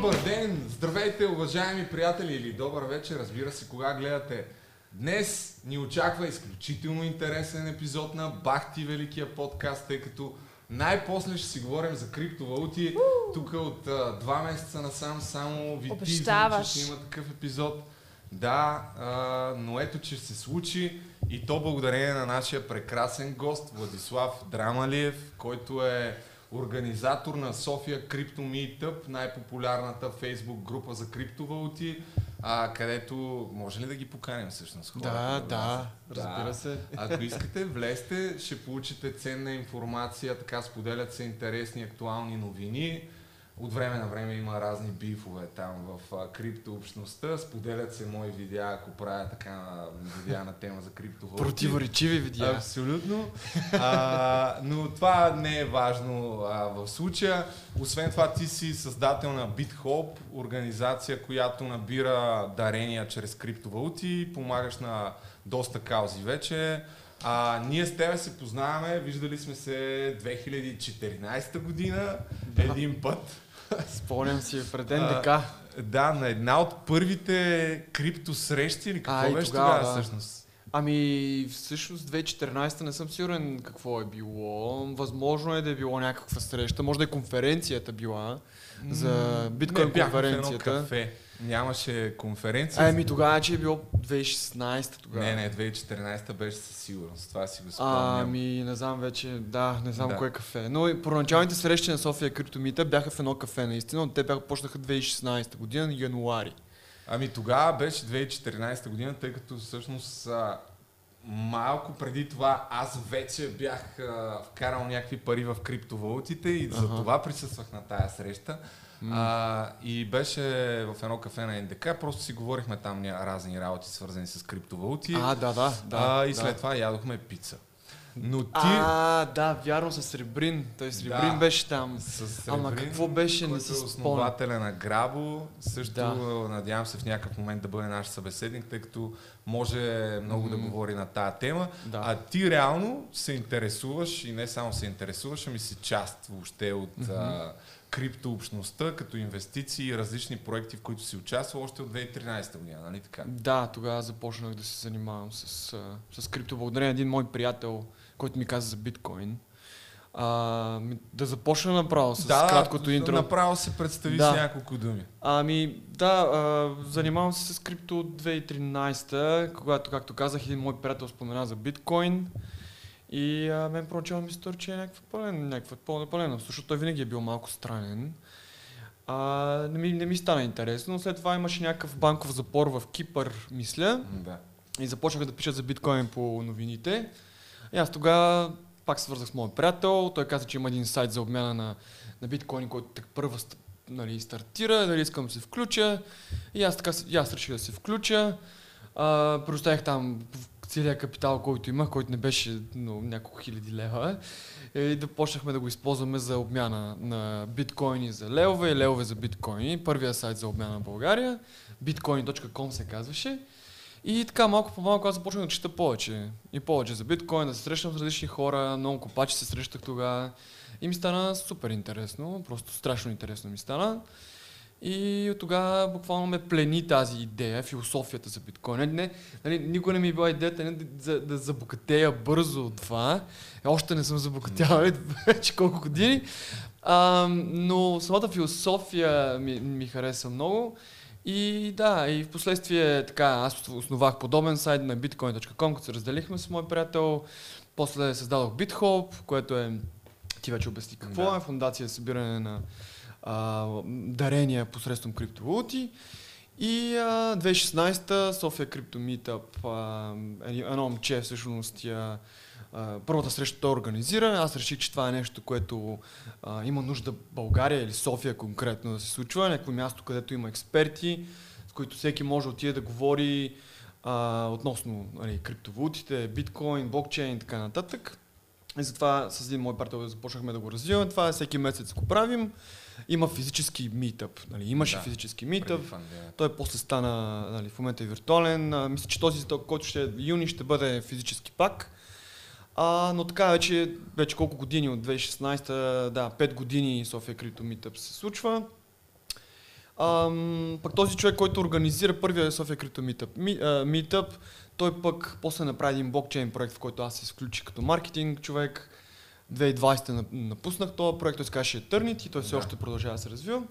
добър ден! Здравейте, уважаеми приятели или добър вечер, разбира се, кога гледате. Днес ни очаква изключително интересен епизод на Бахти Великия подкаст, тъй като най-после ще си говорим за криптовалути. Тук от а, два месеца насам само ви Обещаваш. че ще има такъв епизод. Да, а, но ето, че се случи и то благодарение на нашия прекрасен гост Владислав Драмалиев, който е организатор на София Крипто Meetup, най-популярната фейсбук група за криптовалути, а, където може ли да ги поканим всъщност хората? Да, да, нас? разбира се. Ако искате, влезте, ще получите ценна информация, така споделят се интересни, актуални новини. От време на време има разни бифове там в криптообщността, споделят се мои видеа, ако правя така видеа на тема за криптовалути. Противоречиви видеа. Абсолютно. А, но това не е важно а, в случая. Освен това, ти си създател на BitHop, организация, която набира дарения чрез криптовалути, помагаш на доста каузи вече. А, ние с тебе се познаваме, виждали сме се 2014 година един път. Спомням си пред А, НДК. Да, на една от първите крипто срещи или какво А, беше тогава, тогава да. всъщност? Ами, всъщност 2014 не съм сигурен какво е било. Възможно е да е било някаква среща. Може да е конференцията била за биткоин бяхме в едно конференцията. кафе. Нямаше конференция. Ами тогава, че е било 2016 тогава. Не, не, 2014 беше със сигурност. Това си го спомням. Ами, не знам вече, да, не знам Да. кое кафе. Но и първоначалните срещи на София Криптомита бяха в едно кафе, наистина, но те бяха почнаха 2016 година, януари. Ами тогава беше 2014 година, тъй като всъщност малко преди това аз вече бях а, вкарал някакви пари в криптовалутите и за Аха. това присъствах на тая среща. А, и беше в едно кафе на НДК, просто си говорихме там ня- разни работи, свързани с криптовалути. А, да, да, да. а, и да. след това ядохме пица. Но ти А, да, вярно с Сребрин. Той Сребрин Да. беше там. с Ама Сребрин, какво беше, не си е основателя на Грабо, също Да. надявам се в някакъв момент да бъде наш събеседник, тъй като може много да Мгм. говори на тая тема. Да. А ти реално се интересуваш и не само се интересуваш, ами си част въобще от а, криптообщността, като инвестиции различни проекти, в които си участвал още от 2013 година, нали така? Да, тогава започнах да се занимавам с, с крипто. Благодарение на един мой приятел, който ми каза за биткоин. А, да започна направо с краткото интро. направо се представи Да. с няколко думи. Ами, да, а, занимавам се с крипто от 2013, когато, както казах, един мой приятел спомена за биткоин. И а, мен проначално ми се стори, че е някаква пълен, някаква пълна пълена, защото той винаги е бил малко странен. А, не, ми, не ми стана интересно, но след това имаше някакъв банков запор в Кипър, мисля. Да. И започнаха да пишат за биткоин по новините. И аз тогава пак свързах с моят приятел. Той каза, че има един сайт за обмяна на, на биткоини, който так първа нали, стартира, дали искам да се включа. И аз така, и аз реших да се включа. А, предоставих там целият капитал, който имах, който не беше но, няколко хиляди лева. И да почнахме да го използваме за обмяна на биткоини за левове и левове за биткоини. Първия сайт за обмяна на България. bitcoin.com се казваше. И така малко по малко аз започнах да чета повече. И повече за биткоин, да се срещам с различни хора, много копачи се срещах тогава. И ми стана супер интересно, просто страшно интересно ми стана. И от тогава буквално ме плени тази идея, философията за биткоин. Не, не, нали, никога не ми е била идеята не, да, да, да забогатея бързо от това. Още не съм забогатял вече колко години. А, но самата философия ми, ми хареса много. И да, и в последствие така, аз основах подобен сайт на bitcoin.com, като се разделихме с мой приятел. После създадох BitHop, което е, ти вече обясни какво Да. е, фундация за събиране на а, дарения посредством криптовалути. И а, 2016 София Крипто Meetup, а, едно момче всъщност я, а, първата среща той организира. Аз реших, че това е нещо, което а, има нужда България или София конкретно да се случва. Някакво място, където има експерти, с които всеки може да отиде да говори а, относно нали, криптовалутите, биткоин, блокчейн и така нататък. И затова с един мой приятел започнахме да го развиваме. Това всеки месец го правим. Има физически митъп. Нали, имаше Да. физически митъп. Той после стана, нали, в момента е виртуален. А, мисля, че този, който ще е юни, ще бъде физически пак. А, но така вече, вече колко години от 2016, да, 5 години София Крипто Митъп се случва. Ам, пък този човек, който организира първия София Крипто Meetup, ми, а, Meetup, той пък после направи един блокчейн проект, в който аз се включих като маркетинг човек. 2020 нап- напуснах този проект, той се казваше Eternity, той все Да. още продължава да се развива.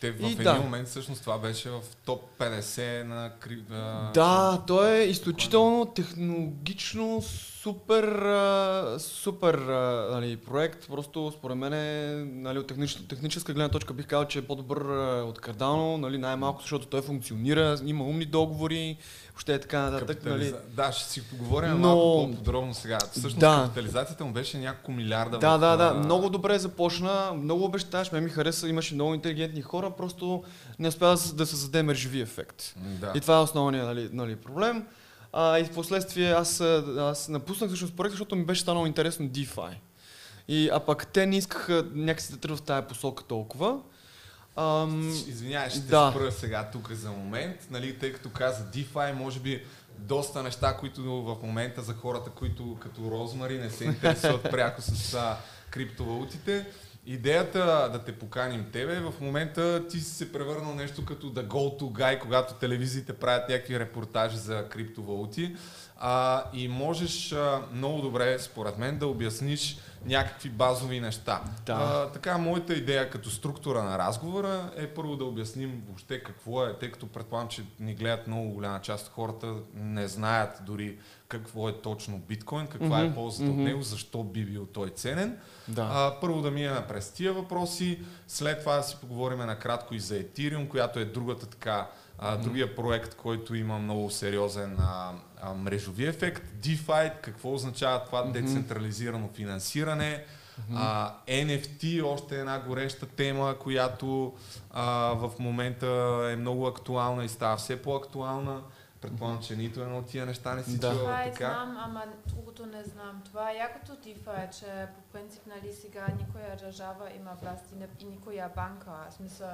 Те в И един да. момент всъщност това беше в топ 50 на кри... а, Да, той е изключително технологично супер, а, супер а, нали, проект. Просто според мен е, нали, от технич, техническа гледна точка бих казал, че е по-добър а, от Cardano, нали, най-малко, защото той функционира, има умни договори, въобще е така нататък. Нали. Да, ще си поговорим Но- малко по-подробно сега. Всъщност Да. капитализацията му беше няколко милиарда. Да, в, да, да, много добре започна, много обещаш, ме ми хареса, имаше много интелигентни хора, просто не успя да, създаде мрежови ефект. Да. И това е основният нали, нали, проблем. А, и в последствие аз, аз напуснах всъщност проект, защото ми беше станало интересно DeFi. И, а пък те не искаха някакси да тръгват в тая посока толкова. Ам, Извинявай, ще да. спра сега тук за момент, нали, тъй като каза DeFi, може би доста неща, които в момента за хората, които като Розмари не се интересуват пряко с а, криптовалутите. Идеята да те поканим тебе, в момента ти си се превърнал нещо като the go-to guy, когато телевизиите правят някакви репортажи за криптовалути. А, и можеш а, много добре, според мен, да обясниш някакви базови неща. Да. А, така, моята идея като структура на разговора е първо да обясним въобще какво е, тъй като предполагам, че ни гледат много голяма част от хората, не знаят дори какво е точно биткоин, каква е Мгм, ползата от мгм. него, защо би бил той ценен. да. А, първо да минем през тия въпроси, след това да си поговорим накратко и за Ethereum, която е другата така, а, другия проект, който има много сериозен а, а, мрежови ефект. DeFi, какво означава това Мгм. децентрализирано финансиране. А, NFT, още една гореща тема, която а, в момента е много актуална и става все по-актуална. Предполагам, че нито едно от тия неща не си Да. чувала Това е така. знам, ама другото не знам. Това е якото DeFi е, че по принцип нали сега никоя държава има власт и, не- и никоя банка. В смисъл,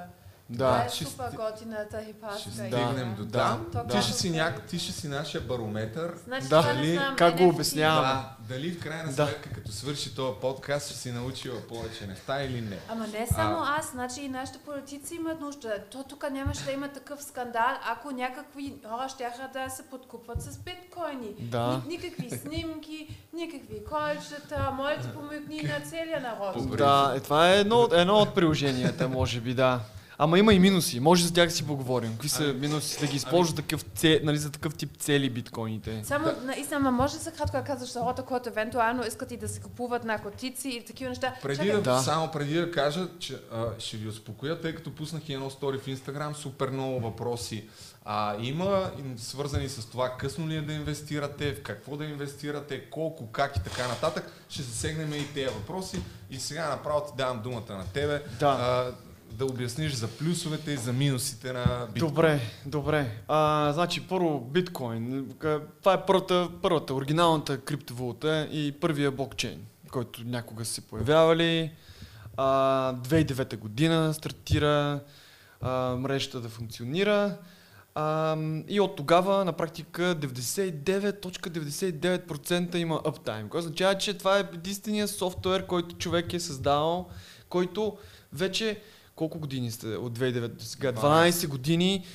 това да. е ще супер готината Ще хипаска стигнем до да, там. да. Ти, ще си няк... ти ще си нашия барометър. Значи Да. това Дали- знам. как го обяснявам? Да, дали в крайна Да. сметка, като свърши този подкаст, ще си научила повече неща или не. Ама не само аз, значи и нашите политици имат нужда. То тук нямаше да има такъв скандал, ако някакви хора щяха да се подкупват с биткоини. Да. Ни, никакви снимки, никакви колчета, моля ти помогни на целия народ. Да, е, това е едно, едно от приложенията, може би, да. Ама има и минуси. Може за тях да си поговорим. Какви са Ами- минуси да ги използваш такъв, це, нали, за такъв тип цели биткоините? Само Да. наистина, може ли за кратко да казваш за хората, които евентуално искат и да се купуват наркотици и такива неща? Преди Чакай, да, Да. само преди да кажа, че а, ще ви успокоя, тъй като пуснах и едно стори в Инстаграм, супер много въпроси а, има, свързани с това късно ли е да инвестирате, в какво да инвестирате, колко, как и така нататък. Ще засегнем и тези въпроси. И сега направо ти давам думата на тебе Да. а, да обясниш за плюсовете и за минусите на биткоин. Добре, добре. А, значи, първо, биткоин. Това е първата, първата, оригиналната криптовалута и първия блокчейн, който някога се появявали. А, 2009 година стартира а, мрежата да функционира. А, и от тогава на практика 99.99% има uptime, което означава, че това е единствения софтуер, който човек е създал, който вече колко години сте от 2009 до сега? 12 години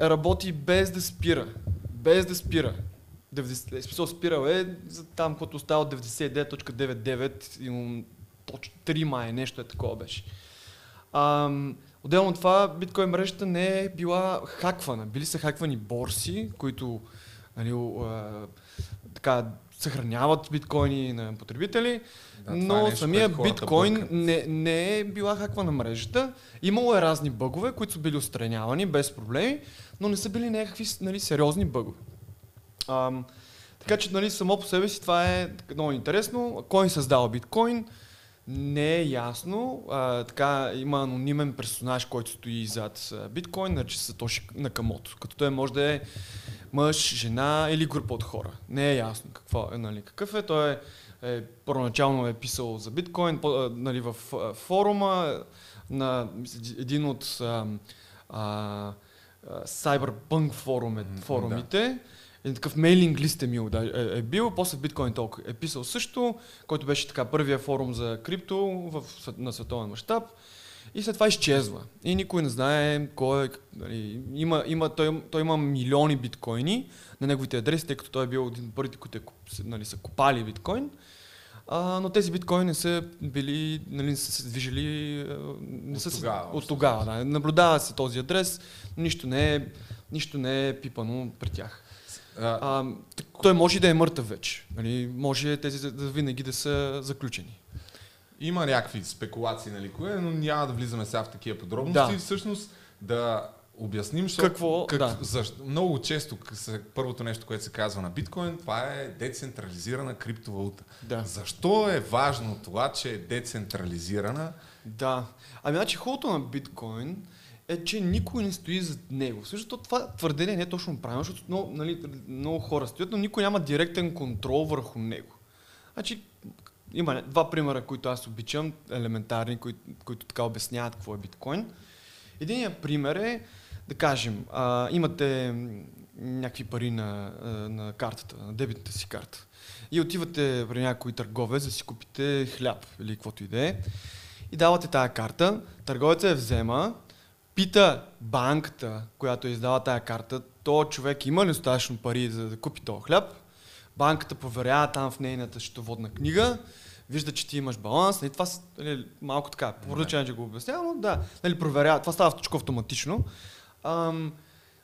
работи без да спира. Без да спира. 90, е, смисъл спирал е за там, което остава от 99.99 и му точно 3 май, нещо е такова беше. Ам, отделно от това, биткоин мрежата не е била хаквана. Били са хаквани борси, които нали, а, така, съхраняват биткоини на потребители, Да, е но нещо, самия биткоин бъркат. не, не е била хаквана мрежата. Имало е разни бъгове, които са били отстранявани без проблеми, но не са били някакви нали, сериозни бъгове. Ам, така че нали, само по себе си това е много интересно. Кой е създал биткоин? Не е ясно. А, така, има анонимен персонаж, който стои зад биткоин, нарича се Сатоши Накамото. Като той може да е мъж, жена или група от хора. Не е ясно какво е, нали, какъв е. Той е, е първоначално е писал за биткоин по, а, нали, в а, форума на мисля, един от а, а, Cyberpunk форум, е- форумите. един такъв мейлинг лист е, мил, да, е, е бил, после биткоин толкова е писал също, който беше така първия форум за крипто в, на световен мащаб. И след това изчезва. И никой не знае кой е. Нали, има, има, той, той има милиони биткоини на неговите адреси, тъй като той е бил един от първите, които е, нали, са купали биткоин. А, но тези биткоини не са били, нали, не са се движили а, не От са се- тогава, от тогава. Да. Наблюдава се този адрес, нищо не е, нищо не е пипано при тях. А, А, той може да е мъртъв вече. Нали, може тези винаги да са заключени. Има някакви спекулации, нали, кое, но няма да влизаме сега в такива подробности. Да. Всъщност да обясним, защото Какво- да. защо, много често първото нещо, което се казва на биткоин, това е децентрализирана криптовалута. Да. Защо е важно това, че е децентрализирана? Да. Ами значи хубавото на биткоин е, че никой не стои зад него. Също това твърдение не е точно правилно, защото много, нали, много хора стоят, но никой няма директен контрол върху него. Значи, има два примера, които аз обичам, елементарни, които, които така обясняват какво е биткоин. Единият пример е, да кажем, а, имате някакви пари на, на картата, на дебитната си карта. И отивате при някой търговец да си купите хляб или каквото и да е. И давате тая карта, търговецът я взема, пита банката, която е издала тая карта, то човек има ли достатъчно пари за да купи този хляб. Банката проверява там в нейната счетоводна книга, вижда, че ти имаш баланс. Нали, това нали, малко така, поръчане, че го обяснявам, но да, нали, проверява. Това става всичко автоматично. Ам,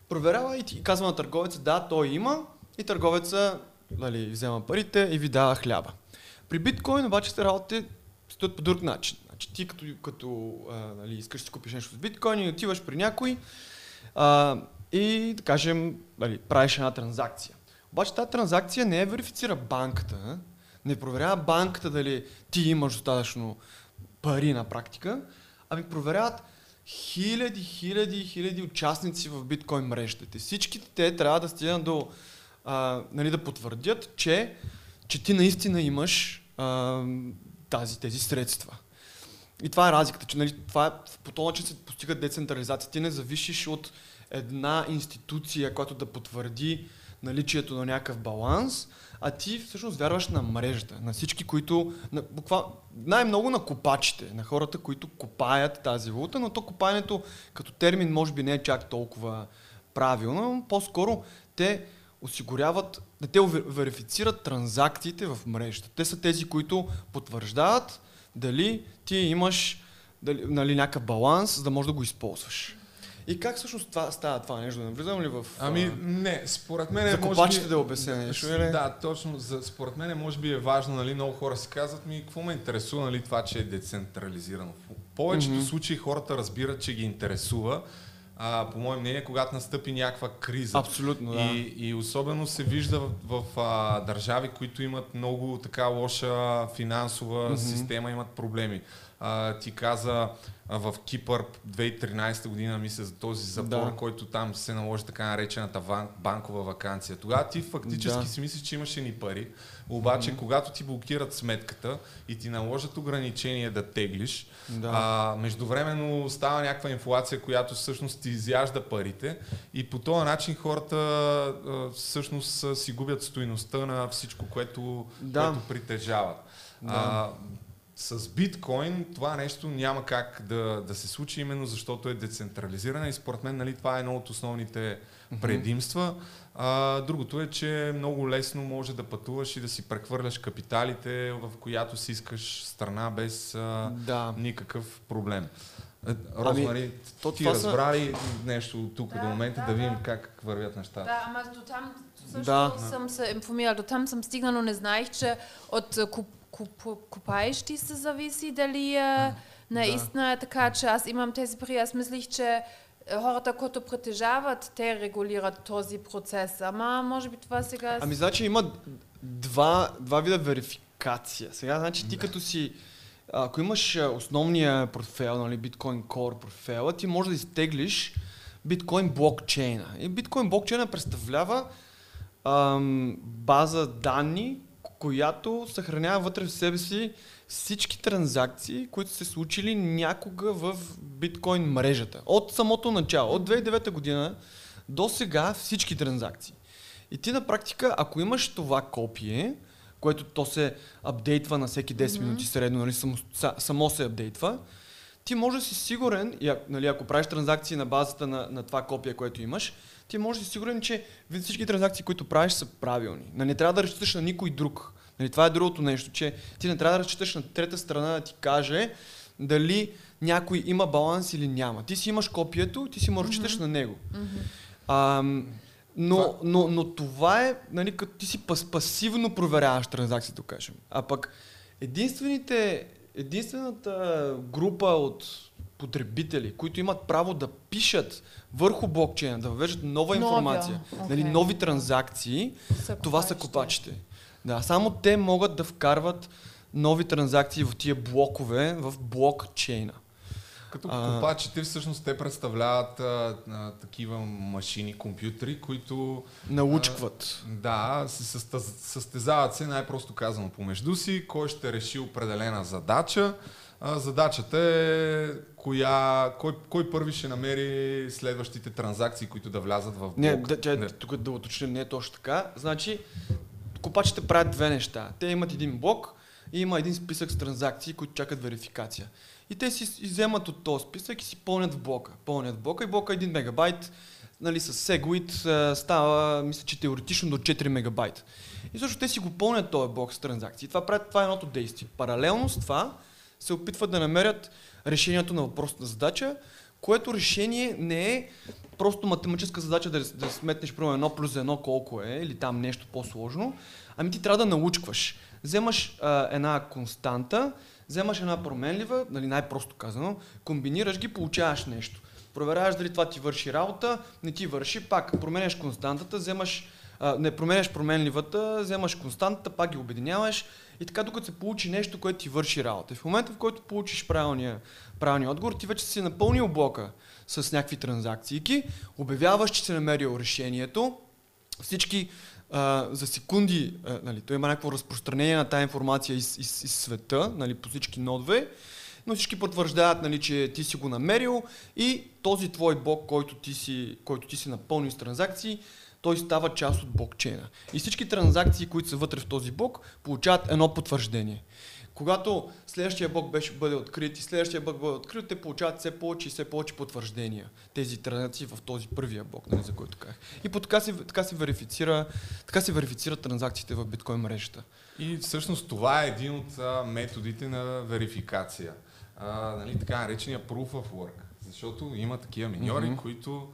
проверява и ти казва на търговеца, да, той има, и търговеца нали, взема парите и ви дава хляба. При биткоин обаче се работите стоят по друг начин. Значи ти като, като а, нали, искаш да си купиш нещо с биткоин и отиваш при някой а, и да кажем, нали, правиш една транзакция. Обаче тази транзакция не е верифицира банката? Не проверява банката дали ти имаш достатъчно пари на практика, ами проверяват хиляди, хиляди, хиляди участници в биткоин мрежата. Те Всичките те трябва да стигнат до, а, нали, да потвърдят, че, че ти наистина имаш а, тази, тези средства. И това е разликата, че нали, това е, по този начин се постига децентрализация. Ти не зависиш от една институция, която да потвърди наличието на някакъв баланс, а ти всъщност вярваш на мрежата, на всички, които, на, буква, най-много на копачите, на хората, които копаят тази валута, но то копаенето като термин може би не е чак толкова правилно, но по-скоро те осигуряват, да те верифицират транзакциите в мрежата. Те са тези, които потвърждават дали ти имаш дали, нали, някакъв баланс, за да можеш да го използваш. И как всъщност това става това нещо? Да навлизам ли в... Ами не, според мен за копачите би... да обясня нещо, или? Да, точно. За, според мен може би е важно, нали, много хора си казват ми, какво ме интересува, нали, това, че е децентрализирано. В повечето Мгм. случаи хората разбират, че ги интересува. А, по мое мнение, когато настъпи някаква криза. Абсолютно, да. И, и особено се вижда в, в а, държави, които имат много така лоша финансова Мгм. система, имат проблеми. А, ти каза а, в Кипър 2013 година, мисля, за този запор, Да. който там се наложи така наречената ван, банкова вакансия. Тогава ти фактически Да. си мислиш, че имаш ни пари, обаче когато ти блокират сметката и ти наложат ограничение да теглиш, Да. а, междувременно става някаква инфлация, която всъщност ти изяжда парите и по този начин хората а, всъщност си губят стоиността на всичко, което, Да. което притежават. Да. А, с биткоин това нещо няма как да, да се случи, именно защото е децентрализирана и според мен нали, това е едно от основните предимства. А, другото е, че много лесно може да пътуваш и да си прехвърляш капиталите, в която си искаш страна без а, да. никакъв проблем. Е, Розмари, то ти това са- разбра ли нещо от тук Да, до момента, да, да видим да. как вървят нещата? Да, ама до там също Да. съм се информирала. До там съм стигнала, но не знаех, че от куп, куп, купаещи се зависи дали е наистина е така, че аз имам тези пари. Аз мислих, че е, хората, които притежават, те регулират този процес. Ама може би това сега... Ами значи има два, два вида верификация. Сега, значи ти като си, ако имаш а, основния портфел, нали, биткоин Core портфела, ти можеш да изтеглиш биткоин блокчейна. И биткоин блокчейна представлява ам, база данни, която съхранява вътре в себе си всички транзакции, които се случили някога в биткоин мрежата. От самото начало, от 2009 година до сега всички транзакции. И ти на практика, ако имаш това копие, което то се апдейтва на всеки 10 mm-hmm. минути средно, нали, само, само се апдейтва, ти може да си сигурен, и, нали, ако правиш транзакции на базата на, на това копие, което имаш, ти може да си сигурен, че всички транзакции, които правиш, са правилни. Нали, не трябва да разчиташ на никой друг. Нали, това е другото нещо, че ти не трябва да разчиташ на трета страна да ти каже дали някой има баланс или няма. Ти си имаш копието, ти си можеш да mm-hmm. на него. Mm-hmm. А, но, това... но, но това е, нали, като ти си пас, пасивно проверяваш транзакцията, да кажем. А пък единствените, единствената група от потребители, които имат право да пишат върху блокчейна, да въвеждат нова информация, okay. нали, нови транзакции, са това са копачите. Да, само те могат да вкарват нови транзакции в тия блокове в блокчейна. Като а... копачите всъщност те представляват а, а, такива машини, компютри, които... Научкват. А, да, се състезават се най-просто казано помежду си, кой ще реши определена задача. А, задачата е коя, кой, кой първи ще намери следващите транзакции, които да влязат в блок. Не, да, че, не. тук да уточним, не е точно така. Значи, копачите правят две неща. Те имат един блок и има един списък с транзакции, които чакат верификация. И те си иземат от този списък и си пълнят в блока. Пълнят в блока и блока е 1 мегабайт, нали, с Segwit става, мисля, че теоретично до 4 мегабайт. И също те си го пълнят този блок с транзакции. Това, правят, това е едното действие. Паралелно с това се опитват да намерят решението на въпросната задача, което решение не е просто математическа задача да, да сметнеш примерно 1 плюс 1 колко е, или там нещо по-сложно, ами ти трябва да научкваш. Вземаш а, една константа, вземаш една променлива, нали най-просто казано, комбинираш ги, получаваш нещо. Проверяваш дали това ти върши работа, не ти върши, пак променяш константата, вземаш, а, не променяш променливата, вземаш константата, пак ги обединяваш и така докато се получи нещо, което ти върши работа. И в момента, в който получиш правилния, правилния отговор, ти вече си напълнил блока с някакви транзакции, обявяваш, че си намерил решението, всички а, за секунди, а, нали, той има някакво разпространение на тази информация из, из, из света, нали, по всички нодове, но всички потвърждават, нали, че ти си го намерил и този твой блок, който ти си, който ти си напълнил с транзакции, той става част от блокчейна. И всички транзакции, които са вътре в този блок, получават едно потвърждение. Когато следващия блок беше бъде открит и следващия блок бъде открит, те получават все повече и все повече потвърждения. Тези транзакции в този първия блок, нали, за който казах. И по така се, така се верифицира, така се верифицират транзакциите в биткоин мрежата. И всъщност това е един от а, методите на верификация. А, нали, така наречения proof of work. Защото има такива миньори, mm-hmm. които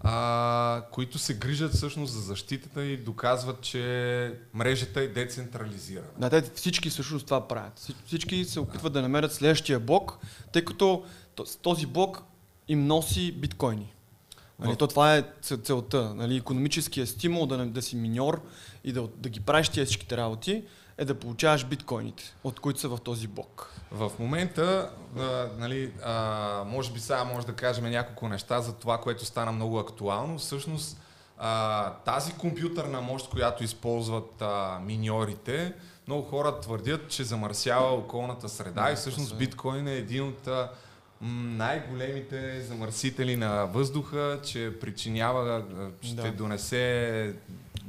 а, които се грижат всъщност за защитата и доказват, че мрежата е децентрализирана. Да, те всички всъщност това правят. Всички се опитват да намерят следващия блок, тъй като този блок им носи биткоини. Нали, то това е целта. Нали, економическия стимул да, да си миньор и да, да ги правиш тия всичките работи е да получаваш биткоините, от които са в този блок. В момента, а, нали, а, може би сега може да кажем няколко неща за това, което стана много актуално. Всъщност, а, тази компютърна мощ, която използват а, миньорите, много хора твърдят, че замърсява околната среда да, и всъщност биткоин е един от а, най-големите замърсители на въздуха, че причинява, ще да. донесе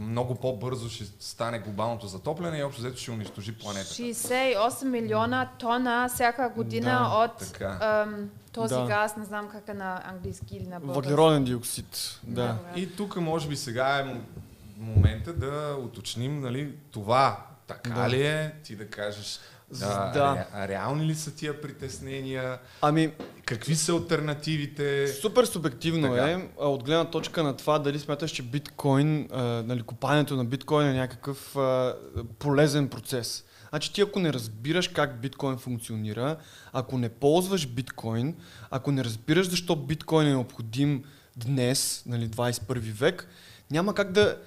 много по-бързо ще стане глобалното затопляне и общо взето ще унищожи планетата. 68 милиона тона всяка година да, от ам, този да. газ, не знам как е на английски или на български. Въглероден диоксид, да. да. И тук може би сега е момента да уточним нали, това така да. ли е, ти да кажеш да, да. Ре, реални ли са тия притеснения? Ами, какви са альтернативите? Супер субективно така. е, от гледна точка на това дали смяташ, че биткоин, а, нали, купането на биткоин е някакъв а, полезен процес. Значи ти ако не разбираш как биткоин функционира, ако не ползваш биткоин, ако не разбираш защо биткоин е необходим днес, нали, 21 век, няма как да,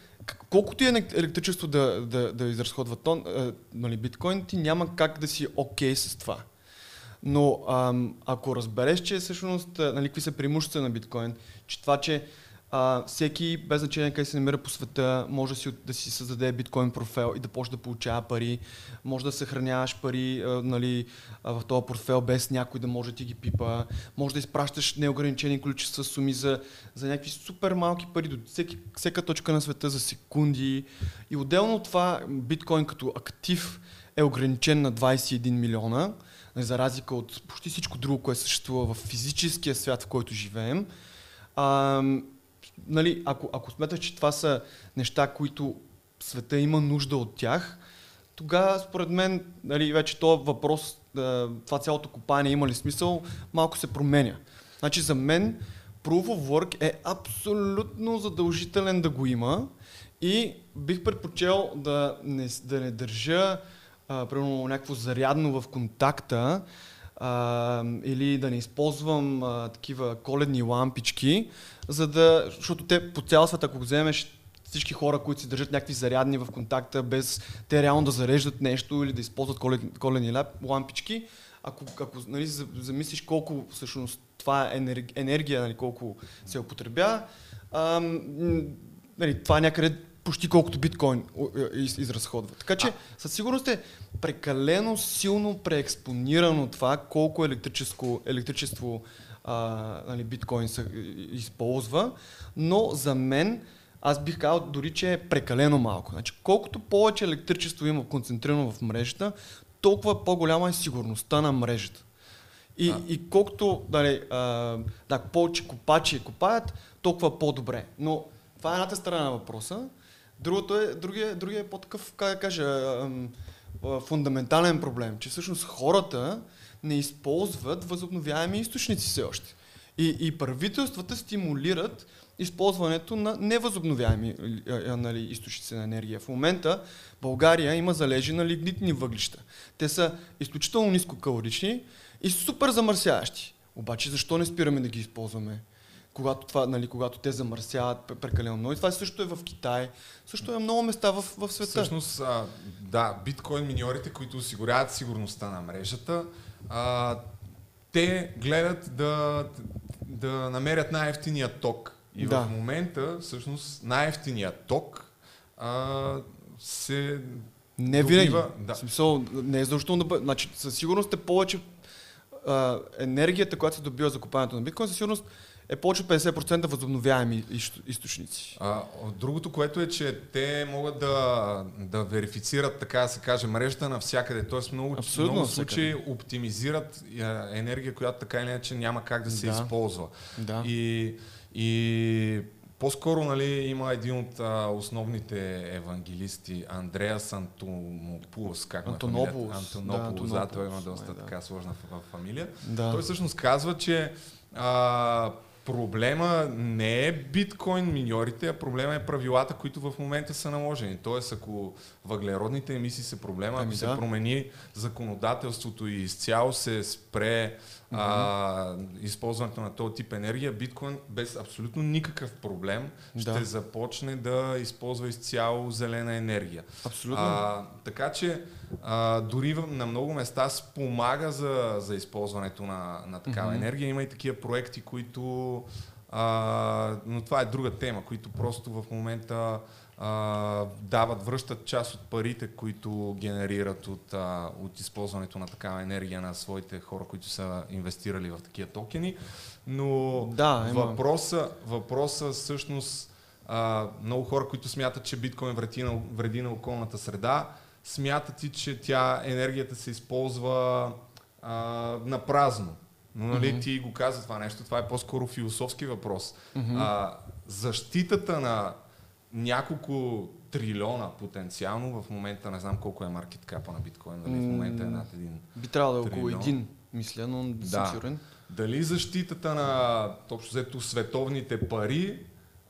колкото и е електричество да, да, да изразходва тон, а, нали, биткоин, ти няма как да си окей okay с това. Но ам, ако разбереш, че всъщност, нали, какви са преимущества на биткоин, че това, че а, всеки, без значение къде се намира по света, може да си, да си създаде биткоин профил и да почне да получава пари. Може да съхраняваш пари а, нали, в този портфел без някой да може да ти ги пипа. Може да изпращаш неограничени количества суми за, за някакви супер малки пари до всеки, всяка точка на света за секунди. И отделно от това, биткоин като актив е ограничен на 21 милиона, за разлика от почти всичко друго, което съществува в физическия свят, в който живеем. А, нали, ако, ако смяташ, че това са неща, които света има нужда от тях, тогава според мен нали, вече този въпрос, това цялото копание има ли смисъл, малко се променя. Значи за мен Proof of Work е абсолютно задължителен да го има и бих предпочел да не, да не държа а, примерно някакво зарядно в контакта а, или да не използвам а, такива коледни лампички, за да, защото те по цял свят, ако вземеш всички хора, които си държат някакви зарядни в контакта, без те реално да зареждат нещо или да използват коледни лампички, ако, ако нали, замислиш колко всъщност това е енергия, нали, колко се употребя, нали, това е някъде почти колкото биткоин изразходва. Така че със сигурност е прекалено силно преекспонирано това колко електрическо, електричество а, нали, биткоин се използва, но за мен аз бих казал дори, че е прекалено малко. Значи, колкото повече електричество има концентрирано в мрежата, толкова по-голяма е сигурността на мрежата. И, а. и колкото нали, а, да, повече копачи копаят, толкова по-добре. Но това е едната страна на въпроса. Другото е, другия, другия е по-такъв, как да кажа, фундаментален проблем, че всъщност хората не използват възобновяеми източници все още. И, и правителствата стимулират използването на невъзобновяеми нали, източници на енергия. В момента България има залежи на лигнитни въглища. Те са изключително нискокалорични и супер замърсяващи. Обаче защо не спираме да ги използваме? Когато, това, нали, когато те замърсяват прекалено много. И това също е в Китай, също е много места в, в света. Всъщност, а, да, биткоин миньорите, които осигуряват сигурността на мрежата, а, те гледат да, да намерят най-ефтиния ток. И да. в момента, всъщност, най-ефтиният ток а, се не винаги. Да. Смисъл, не е задължително да. Значи, със сигурност е повече а, енергията, която се добива за купането на биткоин, със сигурност е повече от 50% възобновяеми източници. А, другото, което е, че те могат да, да верифицират, така да се каже, мрежата навсякъде. Тоест много, Абсолютно много случаи оптимизират енергия, която така или иначе няма как да се да. използва. Да. И, и по-скоро нали, има един от а, основните евангелисти, Андреас Антонопулос, как Антонополос. Антонополос, да, той има доста да. така сложна фамилия. Да. Той всъщност казва, че а, проблема не е биткоин миньорите, а проблема е правилата, които в момента са наложени. Тоест, ако въглеродните емисии са проблема, ако ами се да. промени законодателството и изцяло се спре а, използването на този тип енергия, биткоин без абсолютно никакъв проблем да. ще започне да използва изцяло зелена енергия. Абсолютно. А, така че а, дори на много места спомага за, за използването на, на такава mm-hmm. енергия. Има и такива проекти, които. А, но това е друга тема, които просто в момента а, дават, връщат част от парите, които генерират от, а, от използването на такава енергия на своите хора, които са инвестирали в такива токени. Но да, въпроса, въпроса всъщност а, много хора, които смятат, че биткоин вреди на, вреди на околната среда, смятат и, че тя енергията се използва а, на празно. Но нали, mm-hmm. ти го каза това нещо, това е по-скоро философски въпрос. Mm-hmm. А, защитата на няколко трилиона потенциално, в момента не знам колко е маркет капа на биткоин, дали в момента е над един Би трябвало да е около един, мисля, но да. съм сигурен. Дали защитата на, точно взето, световните пари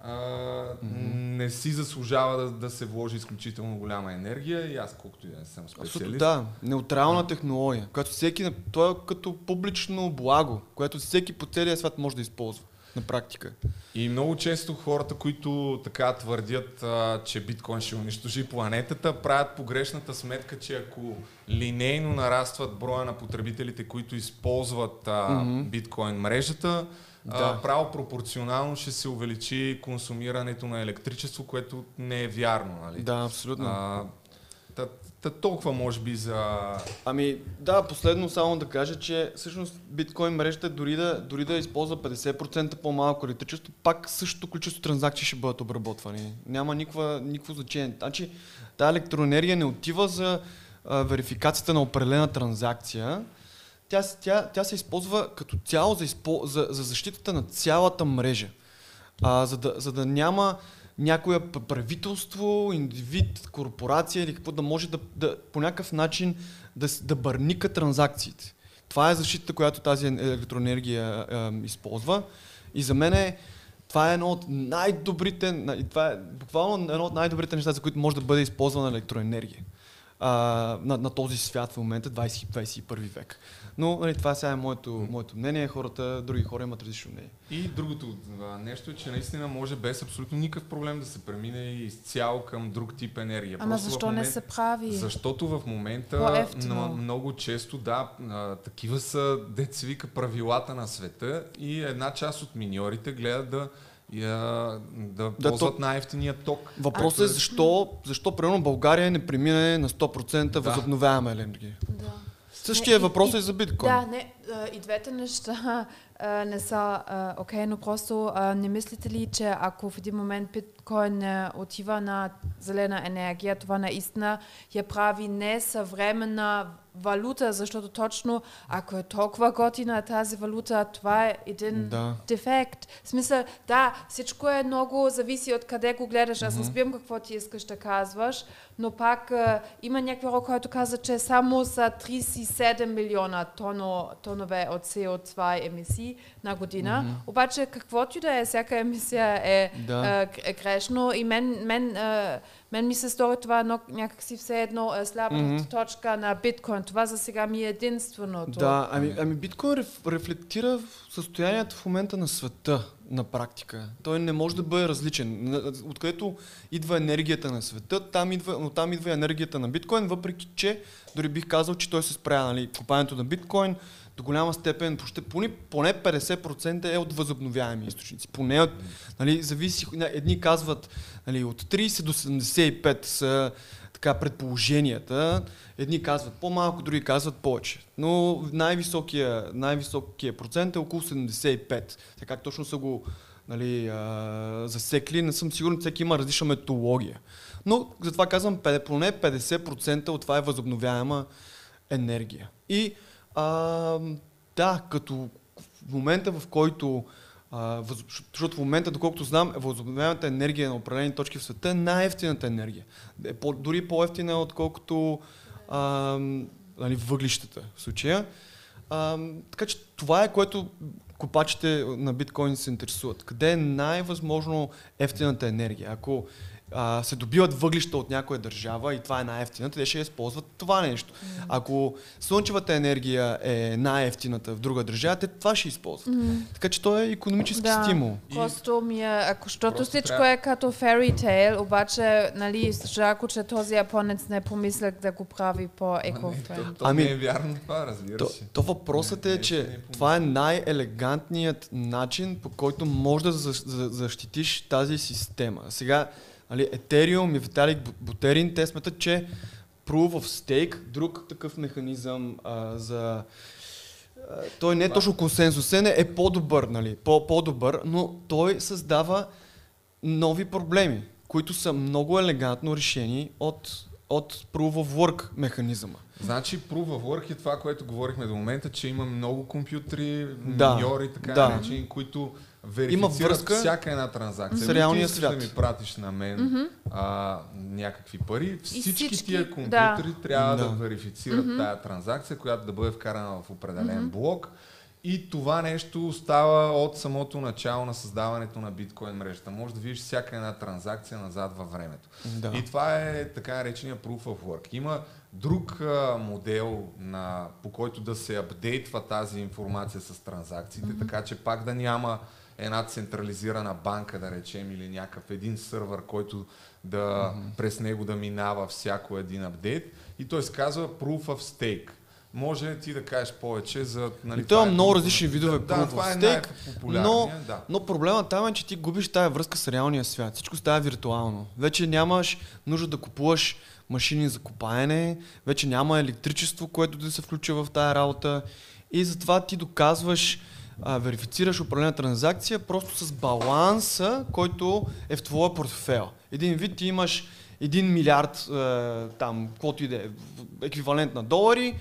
а, mm-hmm. не си заслужава да, да се вложи изключително голяма енергия и аз колкото и да не съм специалист. Абсолютно, да, неутрална да. технология, която всеки, то е като публично благо, което всеки по целия свят може да използва. на практика. И много често хората, които така твърдят, а, че биткоин ще унищожи планетата, правят погрешната сметка, че ако линейно нарастват броя на потребителите, които използват а, Мгм. биткоин мрежата, Да. а, право пропорционално ще се увеличи консумирането на електричество, което не е вярно. Нали? Да, абсолютно. А, та, та толкова може би за... Ами да, последно само да кажа, че всъщност биткоин мрежата дори да, дори да използва 50% по-малко електричество, пак същото количество транзакции ще бъдат обработвани. Няма никаква, никакво значение. Значи тази електроенергия не отива за а, верификацията на определена транзакция. Тя, тя, тя се използва като цяло за, изпо, за, за защитата на цялата мрежа. А, за, да, за да няма някое правителство, индивид, корпорация или какво да може да, да по някакъв начин да, да бърника транзакциите. Това е защитата, която тази ен- електроенергия е, използва. И за мен е, това е едно от най-добрите, това е буквално едно от най-добрите неща, за които може да бъде използвана електроенергия а, на, на този свят в момента, 20, 21 век. Но нали, това сега е моето, моето мнение, хората, други хора имат различно мнение. И другото нещо е, че наистина може без абсолютно никакъв проблем да се премине изцяло към друг тип енергия. Ама Просто защо не момент- се прави? Защото в момента но, много често, да, а, такива са, се вика, правилата на света и една част от миньорите гледат да, я, да, Да, ползват то- най-ефтиния ток. Въпросът А, е защо, защо примерно България не премине на 100% Да. възобновяема енергия. Да. Същия и- въпрос и- е за биткоин. Да, не, и двете неща а, не са окей, но просто а, не мислите ли, че ако в един момент биткоин не отива на зелена енергия, това наистина я прави не съвременна валута, защото точно ако е толкова готина тази валута, това е един Да. дефект. В смисъл, да, всичко е много зависи от къде го гледаш. Аз разбирам какво ти искаш да казваш, но пак а, има някакви хора, който каза, че само са 37 милиона тоно, тонове от CO2 емисии на година. Обаче каквото и да е, всяка емисия е, Да. г- е грешно и мен, мен, а, мен ми се стори това едно, някакси все едно а, слабата Мгм. точка на биткоин. Това за сега ми е единственото. Да, ами, ами биткоин реф, рефлектира в състоянието в момента на света на практика. Той не може да бъде различен. Откъдето идва енергията на света, там идва, но там идва и енергията на биткоин, въпреки че дори бих казал, че той се справя. Нали, купането на биткоин до голяма степен, почти, поне, поне 50% е от възобновяеми източници. Поне от, нали, зависи, едни казват нали, от 30 до 75 са така предположенията. Едни казват по-малко, други казват повече. Но най-високия, най-високия процент е около 75. Така как точно са го нали, а, засекли, не съм сигурен, всеки има различна методология. Но затова казвам, поне 50% от това е възобновяема енергия. И а, да, като в момента в който защото в момента, доколкото знам, възобновяемата енергия на определени точки в света е най-ефтината енергия. Е по, дори по-ефтина, отколкото а, нали, въглищата в случая. А, така че това е което копачите на биткоин се интересуват. Къде е най-възможно ефтината енергия? Ако а, се добиват въглища от някоя държава и това е най-ефтината, те ще използват това нещо. Ако слънчевата енергия е най-ефтината в друга държава, те това ще използват. Така че то е економически Да. стимул. Просто ми е, ако щото всичко трябва- е като fairy tale, обаче, нали, жалко, че този японец не помисля да го прави по еко То, то Ами- не е вярно това, разбира То, се. то въпросът Не, е, че не е това е най-елегантният начин, по който можеш да за, за, защитиш тази система. Сега, нали, Ethereum и Бу- Бутерин, те сметат, че Proof of Stake, друг такъв механизъм а, за... А, той не е точно консенсусен, е по-добър, нали, по- по-добър, но той създава нови проблеми, които са много елегантно решени от, от Proof of Work механизъма. Значи Proof of Work е това, което говорихме до момента, че има много компютри, Да, миньори, така да. наречени, които верифицират връзка всяка една транзакция. с Дори реалния свят. да ми пратиш на мен а, някакви пари, всички, всички, тия да. компютри трябва да, Да. верифицират тая транзакция, която да бъде вкарана в определен блок И това нещо става от самото начало на създаването на биткоин мрежата. Може да видиш всяка една транзакция назад във времето. Да. И това е така наречения Proof of Work. Има друг а, модел, на, по който да се апдейтва тази информация с транзакциите, mm-hmm. така че пак да няма една централизирана банка, да речем, или някакъв един сървър, който да mm-hmm. през него да минава всяко един апдейт. И той се казва Proof of Stake. Може ти да кажеш повече за... Нали, И това е е много различни видове да, Proof of е Stake, най-популярният, но, да. но проблема там е, че ти губиш тая връзка с реалния свят. Всичко става виртуално. Вече нямаш нужда да купуваш машини за копаене, вече няма електричество, което да се включва в тая работа и затова ти доказваш, а, верифицираш определена транзакция просто с баланса, който е в твоя портфел. Един вид ти имаш 1 милиард, е, там, каквото и да е, еквивалент на долари,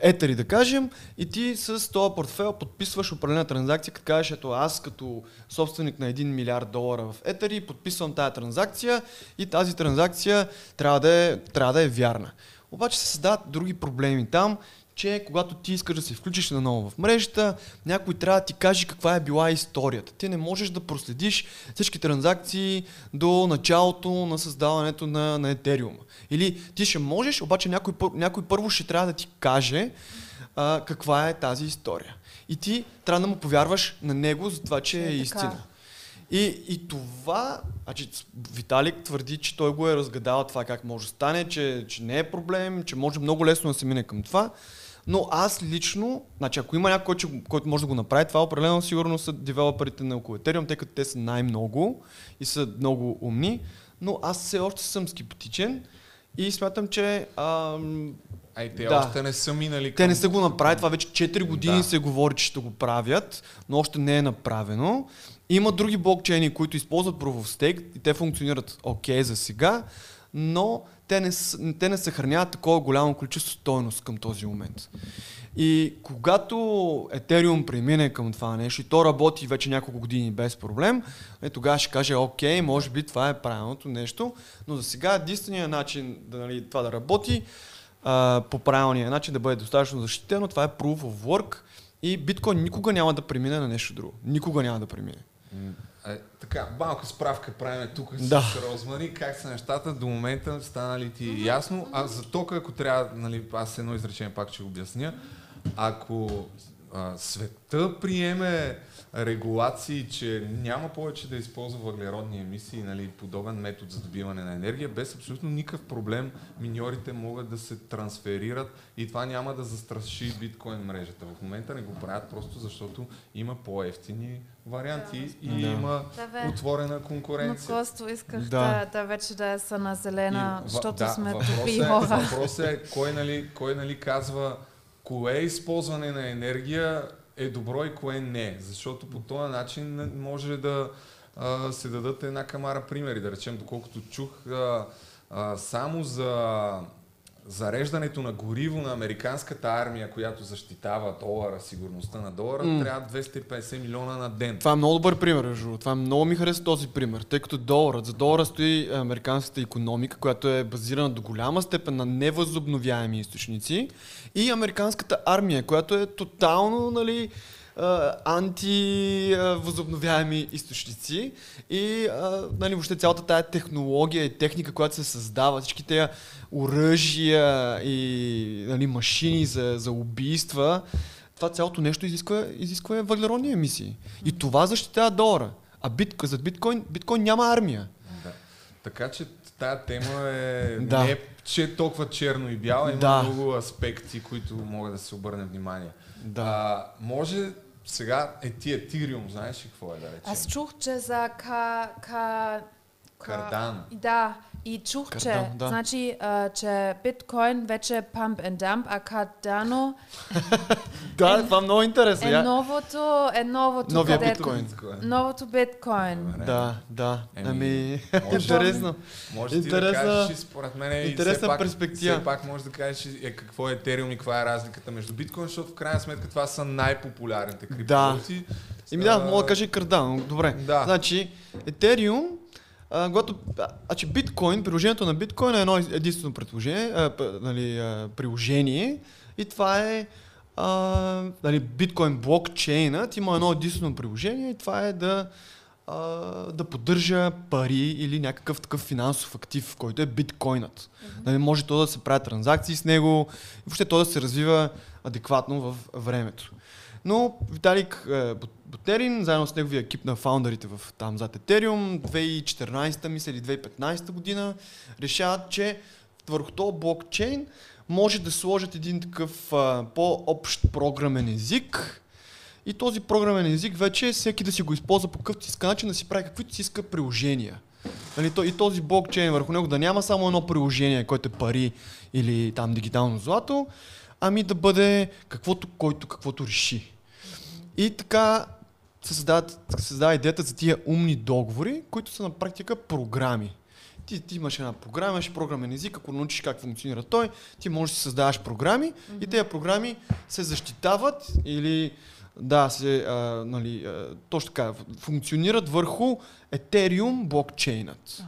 етери да кажем, и ти с този портфел подписваш определена транзакция, като кажеш, ето аз като собственик на 1 милиард долара в етери подписвам тази транзакция и тази транзакция трябва да е, трябва да е вярна. Обаче се създават други проблеми там, че когато ти искаш да се включиш наново в мрежата, някой трябва да ти каже каква е била историята. Ти не можеш да проследиш всички транзакции до началото на създаването на, на Ethereum. Или ти ще можеш, обаче някой, някой първо ще трябва да ти каже а, каква е тази история. И ти трябва да му повярваш на него за това, че Е, е истина. И, и това, значи Виталик твърди, че той го е разгадал това как може да стане, че, че не е проблем, че може много лесно да се мине към това. Но аз лично, значи ако има някой, който, който може да го направи, това определено сигурно са девелоперите на около Ethereum, тъй като те са най-много и са много умни, но аз все още съм скептичен и смятам, че ам, Ай, те Да. още не са минали те към- не са го направили, това вече 4 години Да. се говори, че ще го правят, но още не е направено. Има други блокчейни, които използват Proof of Stake и те функционират окей за сега, но те не, те не съхраняват такова голямо количество стойност към този момент. И когато Ethereum премине към това нещо и то работи вече няколко години без проблем, е, тогава ще каже, окей, може би това е правилното нещо, но за сега единственият начин да, нали, това да работи а, по правилния начин, да бъде достатъчно защитено, това е Proof of Work и биткоин никога няма да премине на нещо друго. Никога няма да премине. Е, така, малка справка правим тук Да. с Розмари, как са нещата до момента, стана ли ти ясно? А за тока, ако трябва, нали, аз едно изречение пак ще обясня, ако а, света приеме регулации, че няма повече да използва въглеродни емисии, нали, подобен метод за добиване на енергия, без абсолютно никакъв проблем миньорите могат да се трансферират и това няма да застраши биткоин мрежата. В момента не го правят просто защото има по-ефтини варианти и Да. има Да, отворена Но конкуренция. просто исках Да. да, да вече да са на зелена, И защото да, сме добри е, хора. Въпросът е кой нали, кой нали казва кое използване на енергия е добро и кое не. Защото по този начин може да а, се дадат една камара примери. Да речем, доколкото чух, а, а, само за зареждането на гориво на американската армия, която защитава долара, сигурността на долара, М. трябва 250 милиона на ден. Това е много добър пример, другото. Това много ми хареса този пример, тъй като доларът, за долара стои американската економика, която е базирана до голяма степен на невъзобновяеми източници и американската армия, която е тотално, нали, антивъзобновяеми източници и а, нали, въобще цялата тая технология и техника, която се създава, всички тези оръжия и нали, машини за, за убийства, това цялото нещо изисква, изисква въглеродни емисии. И това защитава долара. А бит, за биткоин, биткоин няма армия. Да. Така че тая тема е Да. не че е толкова черно и бяло, има Да. много аспекти, които могат да се обърне внимание. Да. А, може сега е ти Ethereum, знаеш ли какво е да речем? Аз чух, че за ка... ка... Кардан. Да, и чух, че, да. значи, а, че биткоин вече е pump and dump, а кардано Да, това е много интересно. е новото, е новото, Новия където- биткоин. Новото биткоин. Да, да. Еми, Ами, може- интересно. Може ти да Интересна- кажеш, според мен, и интересна все пак, перспектива. Все пак може да кажеш и, е, какво е Ethereum и каква е разликата между биткоин, защото в крайна сметка това са най-популярните криптовалути. Да, А, мога да кажа и Cardano. Добре. Да. Значи, Ethereum, а, когато, а, значи биткоин, приложението на биткоин е едно единствено предложение, а, п- нали, а, приложение и това е а, нали, биткоин блокчейнът има едно единствено приложение и това е да, а, да поддържа пари или някакъв такъв финансов актив, който е биткоинът. Mm-hmm. Нали, може то да се правят транзакции с него и въобще то да се развива адекватно в времето. Но Виталик е, Бутерин, заедно с неговия екип на фаундърите в там зад Ethereum, 2014 мисля или 2015 година, решават, че върху този блокчейн може да сложат един такъв а, по-общ програмен език и този програмен език вече всеки да си го използва по какъвто иска начин да си прави каквито си иска приложения. Нали, и този блокчейн върху него да няма само едно приложение, което е пари или там дигитално злато, ами да бъде каквото, който каквото реши. И така се създава, създава идеята за тия умни договори, които са на практика програми. Ти, ти имаш една програма, имаш програмен език, ако научиш как функционира той, ти можеш да създаваш програми mm-hmm. и тези програми се защитават или да, се, а, нали, а, точно така, функционират върху Ethereum блокчейнът. Uh-huh.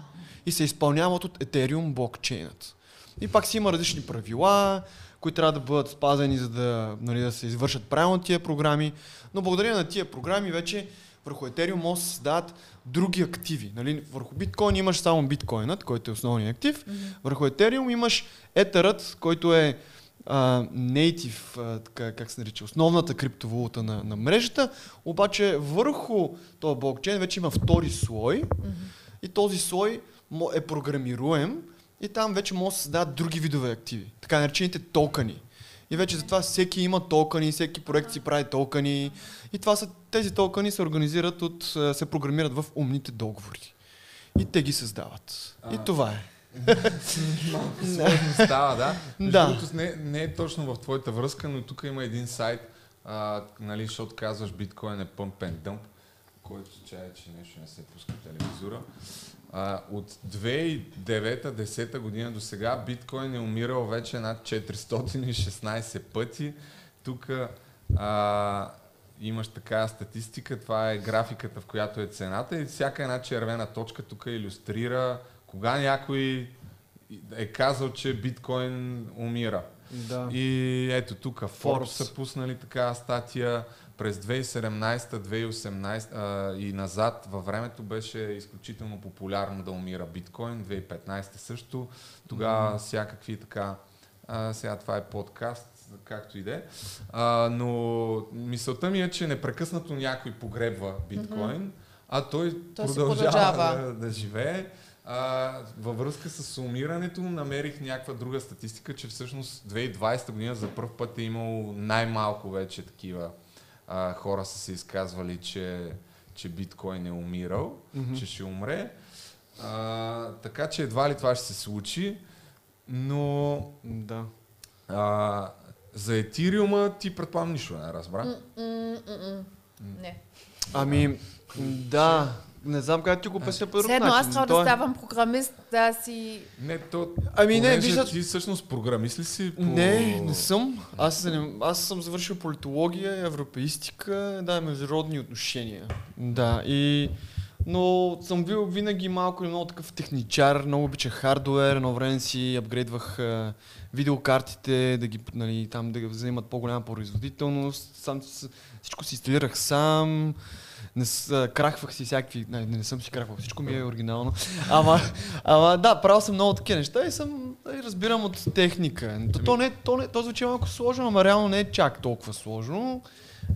И се изпълняват от Ethereum блокчейнът. И пак си има различни правила, които трябва да бъдат спазени, за да, нали, да се извършат правилно тия програми. Но благодарение на тия програми вече върху Ethereum може да се създадат други активи. Нали? Върху биткоин имаш само биткоинът, който е основният актив. Mm-hmm. Върху Ethereum имаш етерът, който е uh, native, така, как се нарича, основната криптовалута на, на мрежата, обаче върху този блокчейн вече има втори слой mm-hmm. и този слой е програмируем и там вече може да се създадат други видове активи, така наречените токени. И вече затова всеки има токени, всеки проект си прави токени. И това са, тези токени се организират от, се програмират в умните договори. И те ги създават. А, и това е. Малко сложно става, да? да. Другото, не, не е точно в твоята връзка, но тук има един сайт, а, нали, защото казваш биткоин е pump and dump, който чая, че нещо не се пуска телевизора. А, от 2009-10 година до сега биткоин е умирал вече над 416 пъти. Тук а, имаш такава статистика, това е графиката, в която е цената и всяка една червена точка тук иллюстрира кога някой е казал, че биткоин умира. Да. И ето тук Forbes са пуснали такава статия през 2017-2018 и назад във времето беше изключително популярно да умира биткоин, 2015 също, тогава mm. всякакви така, а, сега това е подкаст, както и да е, но мисълта ми е, че непрекъснато някой погребва биткоин, mm-hmm. а той, той продължава, продължава. Да, да живее. А, във връзка с сумирането намерих някаква друга статистика, че всъщност 2020 година за първ път е имало най-малко вече такива а, хора са се изказвали, че, че биткоин е умирал, mm-hmm. че ще умре. А, така че едва ли това ще се случи, но да. А, за етириума ти предполагам нищо не разбра. Не. Ами, да, не знам как ти го песя по друг начин. аз трябва да ставам програмист, да си... Не, то... Ами не, виждат... Ти всъщност програмист ли си? По... Не, не съм. Аз, съм. аз съм завършил политология, европеистика, да, международни отношения. Да, и... Но съм бил винаги малко или много такъв техничар, много обичах хардуер, едно време си апгрейдвах видеокартите, да ги, нали, там да вземат по-голяма производителност, сам, всичко си инсталирах сам, не с, крахвах си всякакви... Не, не, не съм си крахвал, всичко ми е оригинално. Ама, ама да, правил съм много такива неща и съм, и разбирам от техника. То, то, не, то, не, то звучи малко сложно, ама реално не е чак толкова сложно.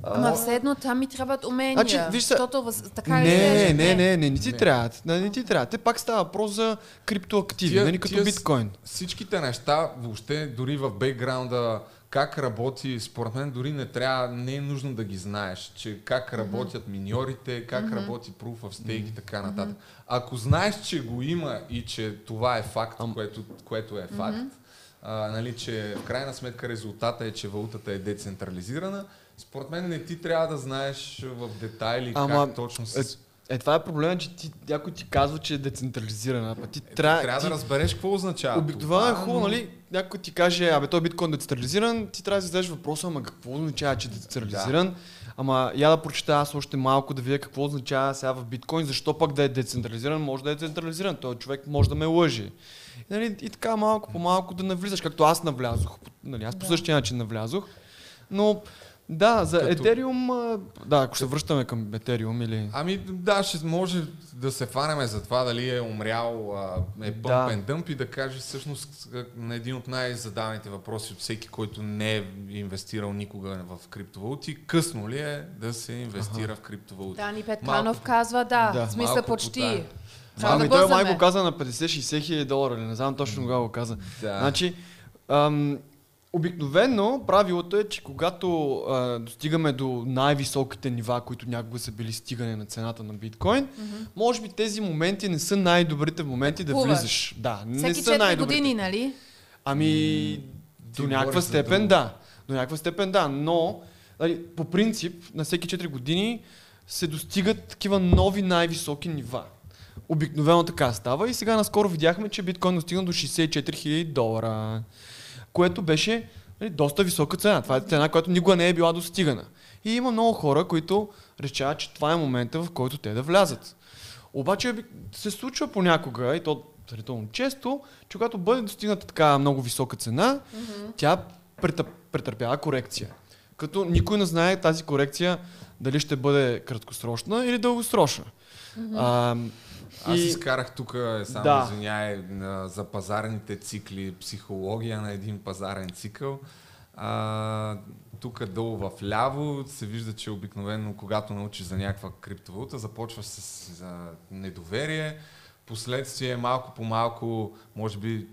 Ама все едно там ми трябват умения. Значи, виж са... Защото така не, не, не, не, не, не ти трябват. Не, не ти трябват. Те пак става въпрос за криптоактиви, тия, нали, като тия, биткоин. Всичките неща, въобще дори в бейкграунда, как работи, според мен дори не трябва, не е нужно да ги знаеш, че как работят mm-hmm. миньорите, как mm-hmm. работи Proof of Stake mm-hmm. и така нататък. Ако знаеш, че го има и че това е факт, um. което, което е факт, mm-hmm. а, нали, че в крайна сметка резултата е, че валутата е децентрализирана, според мен не ти трябва да знаеш в детайли Ама, как точно се... Е, е, това е проблема, че ти, някой ти казва, че е децентрализирана. А ти е, трябва, трябва ти, да разбереш какво означава. Обикновено е хубаво, нали? Някой ти каже, абе, той биткоин е децентрализиран, ти трябва да зададеш въпроса, ама какво означава, че е децентрализиран? Да. Ама я да прочета аз още малко да видя какво означава сега в биткоин, защо пък да е децентрализиран, може да е децентрализиран. Той човек може да ме лъже. И, нали, и така малко по малко да навлизаш, както аз навлязох. Нали, аз да. по същия начин навлязох. Но да, за Като- Етериум, да, ако се връщаме към Етериум или... Ами да, ще може да се фанеме за това дали е умрял, е Да. пъмпен дъмп и да каже всъщност на един от най-задаваните въпроси от всеки, който не е инвестирал никога в криптовалути, късно ли е да се инвестира в криптовалути? Дани Малко Петканов казва да, Да. в смисъл Малко почти. потая. Трябва ами да той май го каза на 50-60 хиляди долара, не знам точно кога го каза. Да. Значи, ам, обикновено правилото е, че когато а, достигаме до най-високите нива, които някога са били стигане на цената на биткоин, може би тези моменти не са най-добрите моменти да Купуваш. влизаш. Да, не Всеки са 4 най-добрите. години, нали? Ами, до говориш някаква степен да. До някаква степен да, но нали, по принцип на всеки 4 години се достигат такива нови най-високи нива. Обикновено така става и сега наскоро видяхме, че биткоин достигна до 64 000 долара, което беше нали, доста висока цена. Това е цена, която никога не е била достигана. И има много хора, които решават, че това е момента, в който те да влязат. Обаче се случва понякога, и то сравнително често, че когато бъде достигната така много висока цена, тя претъп, претърпява корекция. Като никой не знае тази корекция дали ще бъде краткосрочна или дългосрочна. А, Аз и- изкарах тук, е, само Да. извиняй, за пазарните цикли, психология на един пазарен цикъл. А, тук долу в ляво се вижда, че обикновено, когато научиш за някаква криптовалута, започваш с а, недоверие, последствие малко по малко, може би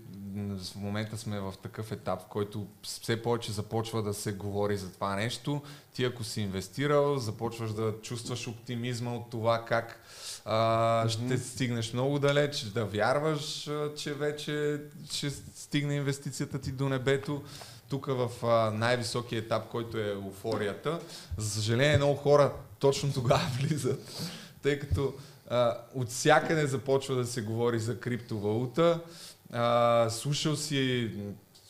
в момента сме в такъв етап, в който все повече започва да се говори за това нещо. Ти ако си инвестирал, започваш да чувстваш оптимизма от това как а, ще стигнеш много далеч, да вярваш, че вече ще стигне инвестицията ти до небето. Тук в а, най-високия етап, който е еуфорията, за съжаление много хора точно тогава влизат, тъй като а, от всякъде започва да се говори за криптовалута. А, слушал си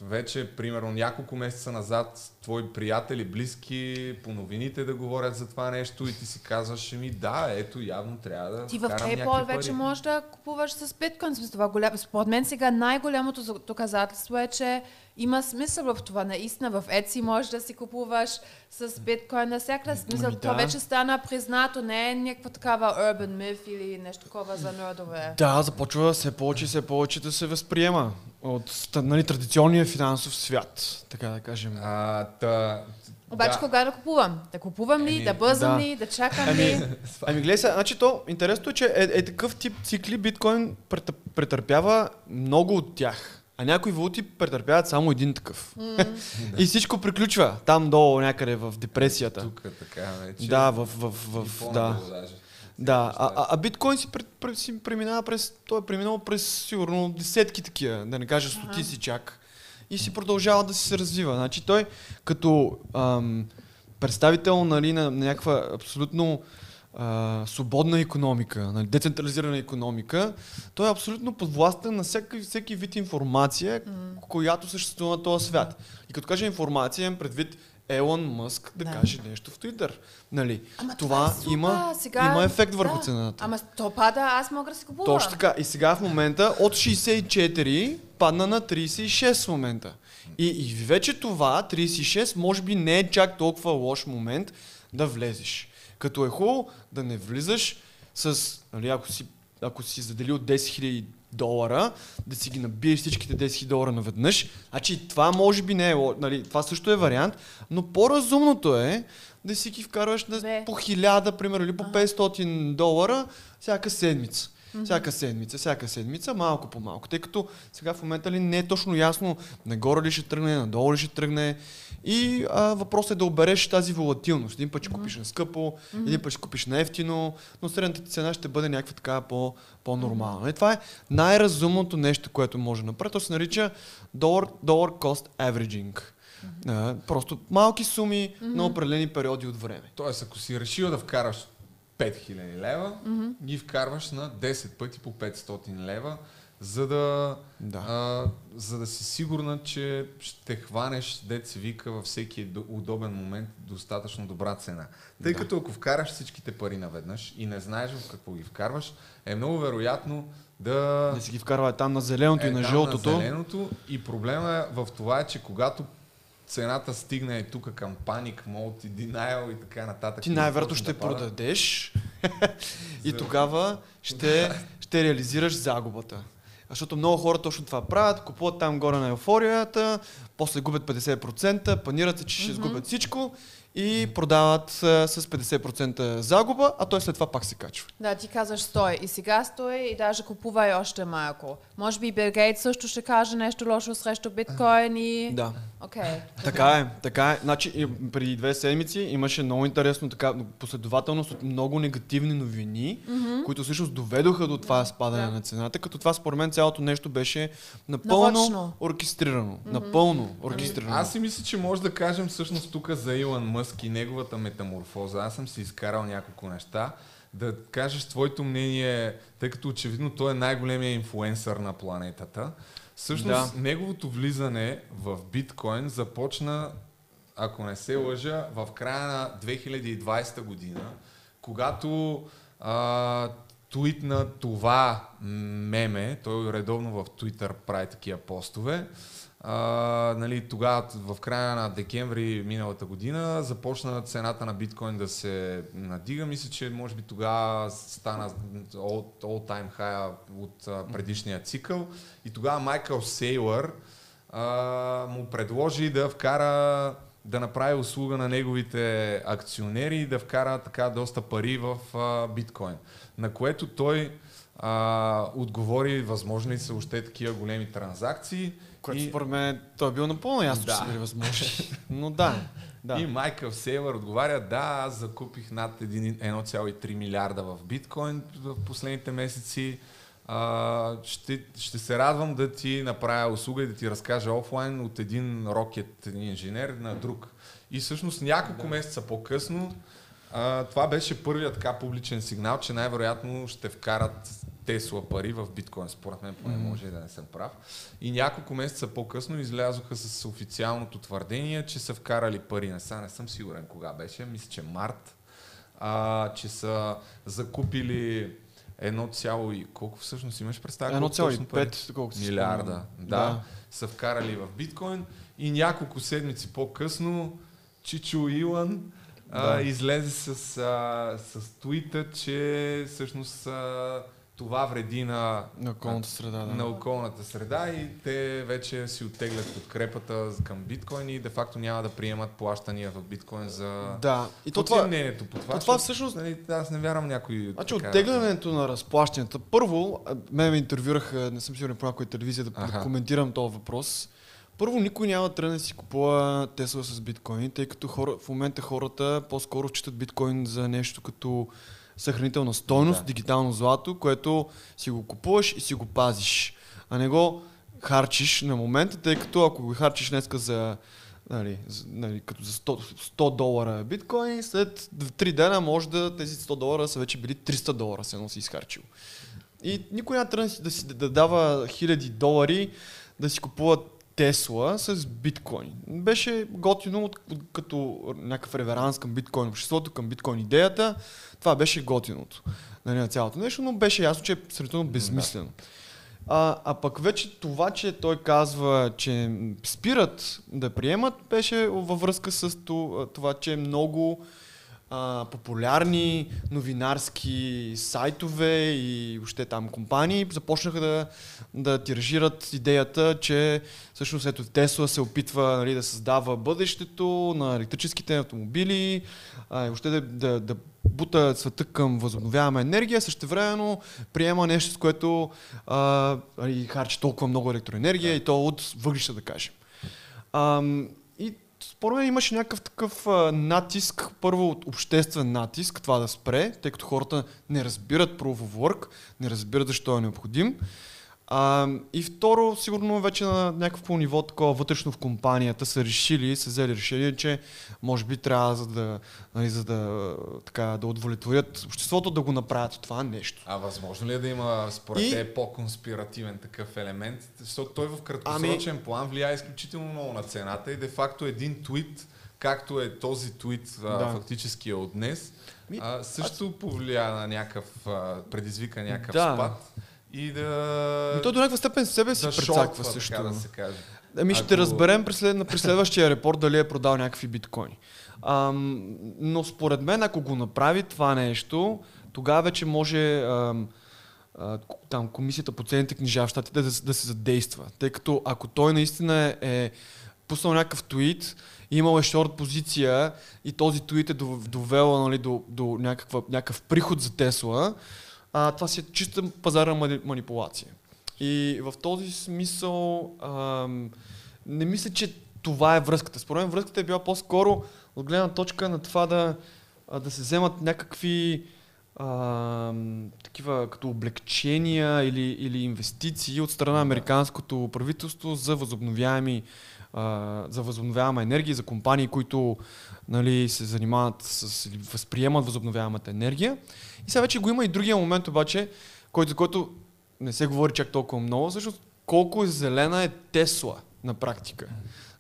вече, примерно, няколко месеца назад твои приятели, близки по новините да говорят за това нещо и ти си казваш, ми да, ето, явно трябва да Ти в PayPal вече пари. можеш да купуваш с биткоин. Смисъл, Това голям... Според мен сега най-голямото за- доказателство е, че има смисъл в това. Наистина в Etsy можеш да си купуваш с биткоин навсякъде. Смисъл, Ами това да. вече стана признато. Не е някаква такава urban myth или нещо такова за нърдове. Да, започва все повече и все повече да се възприема от нали, традиционния финансов свят, така да кажем. А, та, Обаче да. кога да купувам? Да купувам ли? Еми, да бързам да. ли? Да чакам Ами, ли? ами гледай сега, значи то, интересното е, че е, е такъв тип цикли биткоин претърпява много от тях. А някои валути претърпяват само един такъв. и всичко приключва там долу някъде в депресията. Тук така вече. Да, в, в, в, в да. даже. Да, а, а, а биткоин си, пред, пред, си преминава през, той е преминал през сигурно десетки такива, да не кажа стотици чак. И си продължава да се развива. Значи той като ам, представител нали, на, на някаква абсолютно а, свободна економика, нали, децентрализирана економика, той е абсолютно подвластен на всеки, всеки вид информация, която съществува на този свят. И като кажа информация, имам предвид Елон Мъск да, Да. каже нещо в Twitter. Нали? Ама това е супер. има, Сега, има ефект върху да. цената. Ама то пада, аз мога да си купувам. Точно така. И сега в момента от 64 падна на 36 в момента. И, и вече това, 36, може би не е чак толкова лош момент да влезеш. Като е хубаво да не влизаш с, нали, ако си, ако си заделил 10 000 долара, да си ги набиеш всичките 10 000 долара наведнъж. Значи това може би не е, нали, това също е вариант, но по-разумното е да си ги вкарваш на, по 1000, примерно, или по 500 долара всяка седмица. Всяка седмица, всяка седмица, малко по малко. Тъй като сега в момента ли не е точно ясно нагоре ли ще тръгне, надолу ли ще тръгне. И а, въпросът е да обереш тази волатилност. Един път ще купиш на скъпо, един път ще купиш на ефтино, но средната ти цена ще бъде някаква така по, по-нормална. И това е най-разумното нещо, което може да направи. То се нарича dollar, dollar cost averaging. А, просто малки суми на определени периоди от време. Тоест, ако си решил да вкараш 5000 лева, ги вкарваш на 10 пъти по 500 лева, за да, Да. а, за да си сигурна, че ще хванеш, се вика, във всеки до- удобен момент достатъчно добра цена. Тъй Да. като ако вкараш всичките пари наведнъж и не знаеш в какво ги вкарваш, е много вероятно да... Да си ги вкарва там на зеленото и на жълтото. На зеленото. И проблема е в това, е, че когато цената стигне тук към паник, мод и denial и така нататък. Ти и най-вероятно ще да продадеш и тогава ще, ще реализираш загубата. Защото много хора точно това правят, купуват там горе на еуфорията, после губят 50%, планират се, че ще сгубят всичко и продават а, с 50% загуба, а той след това пак се качва. Да, ти казваш стой. И сега стой и даже купувай още малко. Може би Бил Гейтс също ще каже нещо лошо срещу биткоин и... Да. Окей. Така е, така е. Значи преди две седмици имаше много интересно така последователност от много негативни новини, които всъщност доведоха до това спадане Да. на цената, като това според мен цялото нещо беше напълно Нарочно. оркестрирано. Напълно оркестрирано. Аз си мисля, че може да кажем всъщност тук за Илон Мъск и неговата метаморфоза. Аз съм си изкарал няколко неща. Да кажеш твоето мнение, тъй като очевидно той е най-големия инфлуенсър на планетата. Всъщност, Да. неговото влизане в биткоин започна, ако не се лъжа, в края на 2020 година, когато а, твитна това меме, той редовно в Twitter прави такива постове, а, нали, тогава в края на декември миналата година започна цената на биткоин да се надига. Мисля, че може би тогава стана all, all time high от предишния цикъл. И тогава Майкъл Сейлър а, му предложи да вкара да направи услуга на неговите акционери и да вкара така доста пари в а, биткоин. На което той а, отговори, възможно ли са още такива големи транзакции. Което и, според мен той е бил напълно ясно, че Да. са били възможни. Но да, да. и Майкъл Сейлър отговаря, да, аз закупих над един- 1,3 милиарда в биткоин в последните месеци. А, ще, ще се радвам да ти направя услуга и да ти разкажа офлайн от един рокет инженер на друг. И всъщност няколко да. месеца по-късно а, това беше първият така публичен сигнал, че най-вероятно ще вкарат Тесла пари в биткоин. Според мен поне може и да не съм прав. И няколко месеца по-късно излязоха с официалното твърдение, че са вкарали пари. Не, са, не съм сигурен кога беше. Мисля, че март. А, че са закупили едно цяло и колко всъщност имаш представа? колко точно пари? 1,5, колкото си Милиарда. Да, да. Са вкарали в биткоин и няколко седмици по-късно Чичо Илан а, Да. излезе с, а, с твита, че всъщност а, това вреди на, На околната среда, да. на околната среда и те вече си оттеглят подкрепата към биткоин и де-факто няма да приемат плащания в биткоин за... Да. И то ти е това, мнението по това? то това всъщност- Нали, аз не вярвам някой... Значи така- оттеглянето на разплащанията. Първо, мен ме интервюраха, не съм сигурен по някоя телевизия да, да Аха. коментирам този въпрос. Първо, никой няма да тръгне да си купува Тесла с биткоин, тъй като хора, в момента хората по-скоро считат биткоин за нещо като съхранителна стойност, Да. дигитално злато, което си го купуваш и си го пазиш, а не го харчиш на момента, тъй като ако го харчиш днеска за Нали, нали, като за 100, 100 долара биткоин, след 3 дена може да тези 100 долара са вече били 300 долара, се едно си изхарчил. И никой няма тръгне да си да дава хиляди долари да си купува Тесла с биткоин. Беше готино от, от, като някакъв реверанс към биткоин обществото, към биткоин идеята. Това беше готиното нали, на цялото нещо, но беше ясно, че е абсолютно безсмислено. А, а пък вече това, че той казва, че спират да приемат, беше във връзка с то- това, че много а, популярни новинарски сайтове и въобще там компании започнаха да, да тиражират идеята, че всъщност ето Тесла се опитва нали, да създава бъдещето на електрическите автомобили, а, и въобще да, да, да бута света към възобновяема енергия, същевременно приема нещо, с което а, нали, харчи толкова много електроенергия и то от въглища, да кажем. Ам, според мен имаше някакъв такъв а, натиск, първо от обществен натиск, това да спре, тъй като хората не разбират Proof of Work, не разбират защо е необходим. А, и второ, сигурно вече на някакво ниво такова вътрешно в компанията са решили, са взели решение, че може би трябва за да, нали, за да, така, да удовлетворят обществото да го направят това нещо. А възможно ли е да има според И- те по-конспиративен такъв елемент? Защото той в краткосрочен Ами- план влияе изключително много на цената и де-факто един твит, както е този твит, а, Да. фактически е от днес, Ми, а, също повлия на някакъв, а, предизвика някакъв Да. спад. И да... И то до някаква степен себе си да прецаква също. така да се каже. Ами ще Ако- разберем при, след, при следващия репорт дали е продал някакви биткоини. Ам, но според мен, ако го направи това нещо, тогава вече може ам, а, там комисията по ценните книжа в щатите да, да се задейства. Тъй като ако той наистина е, пуснал някакъв твит, имал е шорт позиция и този твит е дов- довел нали, до, до някаква, някакъв приход за Тесла, а, това си е чиста пазарна мани- манипулация. И в този смисъл ам, не мисля, че това е връзката. Според мен връзката е била по-скоро от гледна точка на това да, а, да се вземат някакви ам, такива като облегчения или, или инвестиции от страна на американското правителство за възобновяеми а, за възобновяема енергия, за компании, които нали, се занимават с или възприемат възобновяемата енергия. И сега вече го има и другия момент обаче, който, за който не се говори чак толкова много, всъщност колко е зелена е Тесла на практика.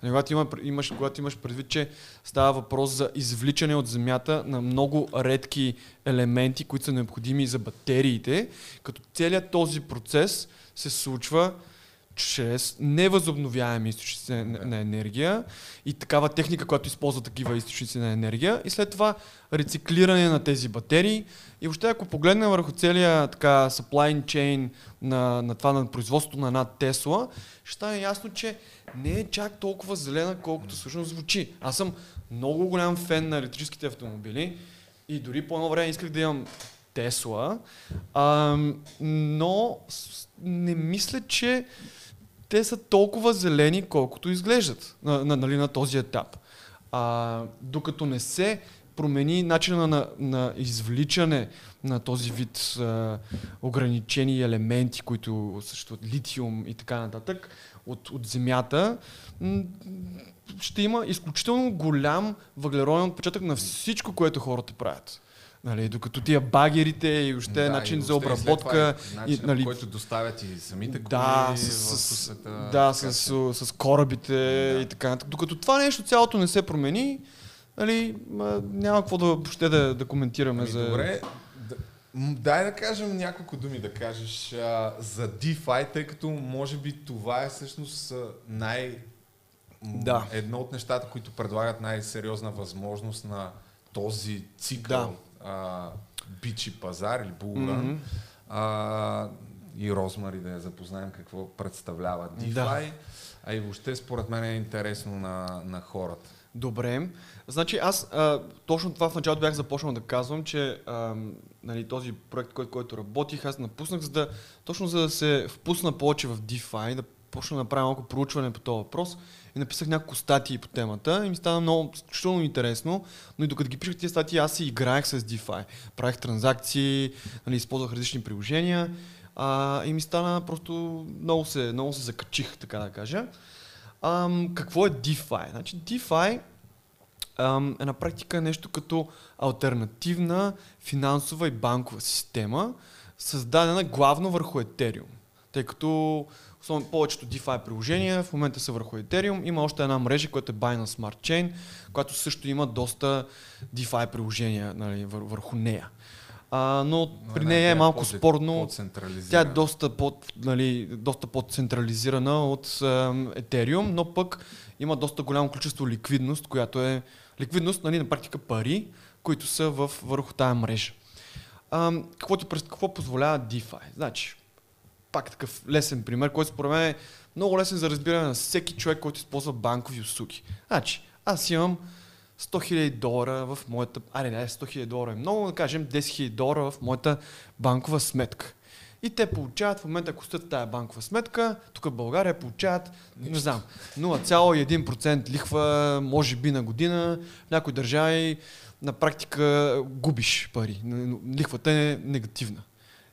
Нали, Когато, има, имаш, когато имаш предвид, че става въпрос за извличане от земята на много редки елементи, които са необходими за батериите, като целият този процес се случва чрез невъзобновяеми източници на, на енергия и такава техника, която използва такива източници на енергия и след това рециклиране на тези батерии и въобще ако погледнем върху целия така supply chain на, на това на производството на една Тесла, ще стане ясно, че не е чак толкова зелена, колкото всъщност звучи. Аз съм много голям фен на електрическите автомобили и дори по едно време исках да имам Тесла, но не мисля, че те са толкова зелени, колкото изглеждат на, на, нали, на този етап. А, докато не се промени начина на, на извличане на този вид а, ограничени елементи, които съществуват, литиум и така нататък, от, от земята, ще има изключително голям въглероден отпечатък на всичко, което хората правят. Нали, докато тия багерите и още Да, начин и за обработка. начинът, и, нали, който доставят и самите коли да, с, с, да, с, с, с корабите Да. и така нататък. Докато това нещо цялото не се промени, нали, ма, няма какво да, въобще да, да коментираме Ами, за... Добре, да, дай да кажем няколко думи да кажеш а, за DeFi, тъй като може би това е всъщност най... Да. Едно от нещата, които предлагат най-сериозна възможност на този цикъл а, бичи пазар или булран. Мгм. а, и Розмари да я запознаем какво представлява DeFi. Да. А и въобще според мен е интересно на, на хората. Добре. Значи аз а, точно това в началото бях започнал да казвам, че а, нали, този проект, който, който работих, аз напуснах, за да, точно за да се впусна повече в DeFi, да почна да направя малко проучване по този въпрос и написах няколко статии по темата и ми стана много изключително интересно, но и докато ги пишах тези статии, аз си играех с DeFi. Правих транзакции, нали, използвах различни приложения а, и ми стана просто много се, много се закачих, така да кажа. Ам, какво е DeFi? Значи DeFi е на практика нещо като альтернативна финансова и банкова система, създадена главно върху Ethereum. Тъй като основно повечето DeFi приложения в момента са върху Ethereum. Има още една мрежа, която е Binance Smart Chain, която също има доста DeFi приложения нали, вър, върху нея. А, но при не, нея тя е малко спорно. Тя е доста, под, нали, доста по-централизирана от ем, Ethereum, но пък има доста голямо количество ликвидност, която е ликвидност, нали, на практика пари, които са в, върху тая мрежа. Ам, какво, ти, какво позволява DeFi? Значи, пак такъв лесен пример, който според мен е много лесен за разбиране на всеки човек, който използва банкови услуги. Значи, аз имам 100 000 долара в моята... Аре, не, 100 000 долара е много, да кажем 10 000 долара в моята банкова сметка. И те получават в момента, ако стоят тази банкова сметка, тук в България получават, не знам, 0,1% лихва, може би на година. В някои държави на практика губиш пари. Лихвата е негативна.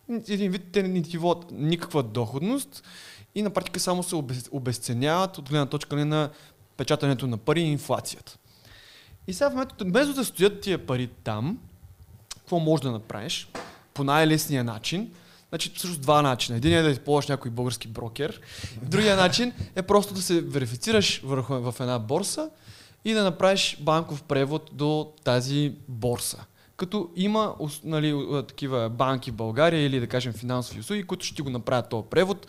Един вид те не ти водят никаква доходност и на практика само се обесценяват от гледна точка нали, на печатането на пари и инфлацията. И сега в момента, вместо да стоят тия пари там, какво можеш да направиш по най-лесния начин? Значи, всъщност два начина. Един е да използваш някой български брокер. Другия начин е просто да се верифицираш върху, в една борса и да направиш банков превод до тази борса. Като има нали, такива банки в България или да кажем финансови услуги, които ще ти го направят този превод.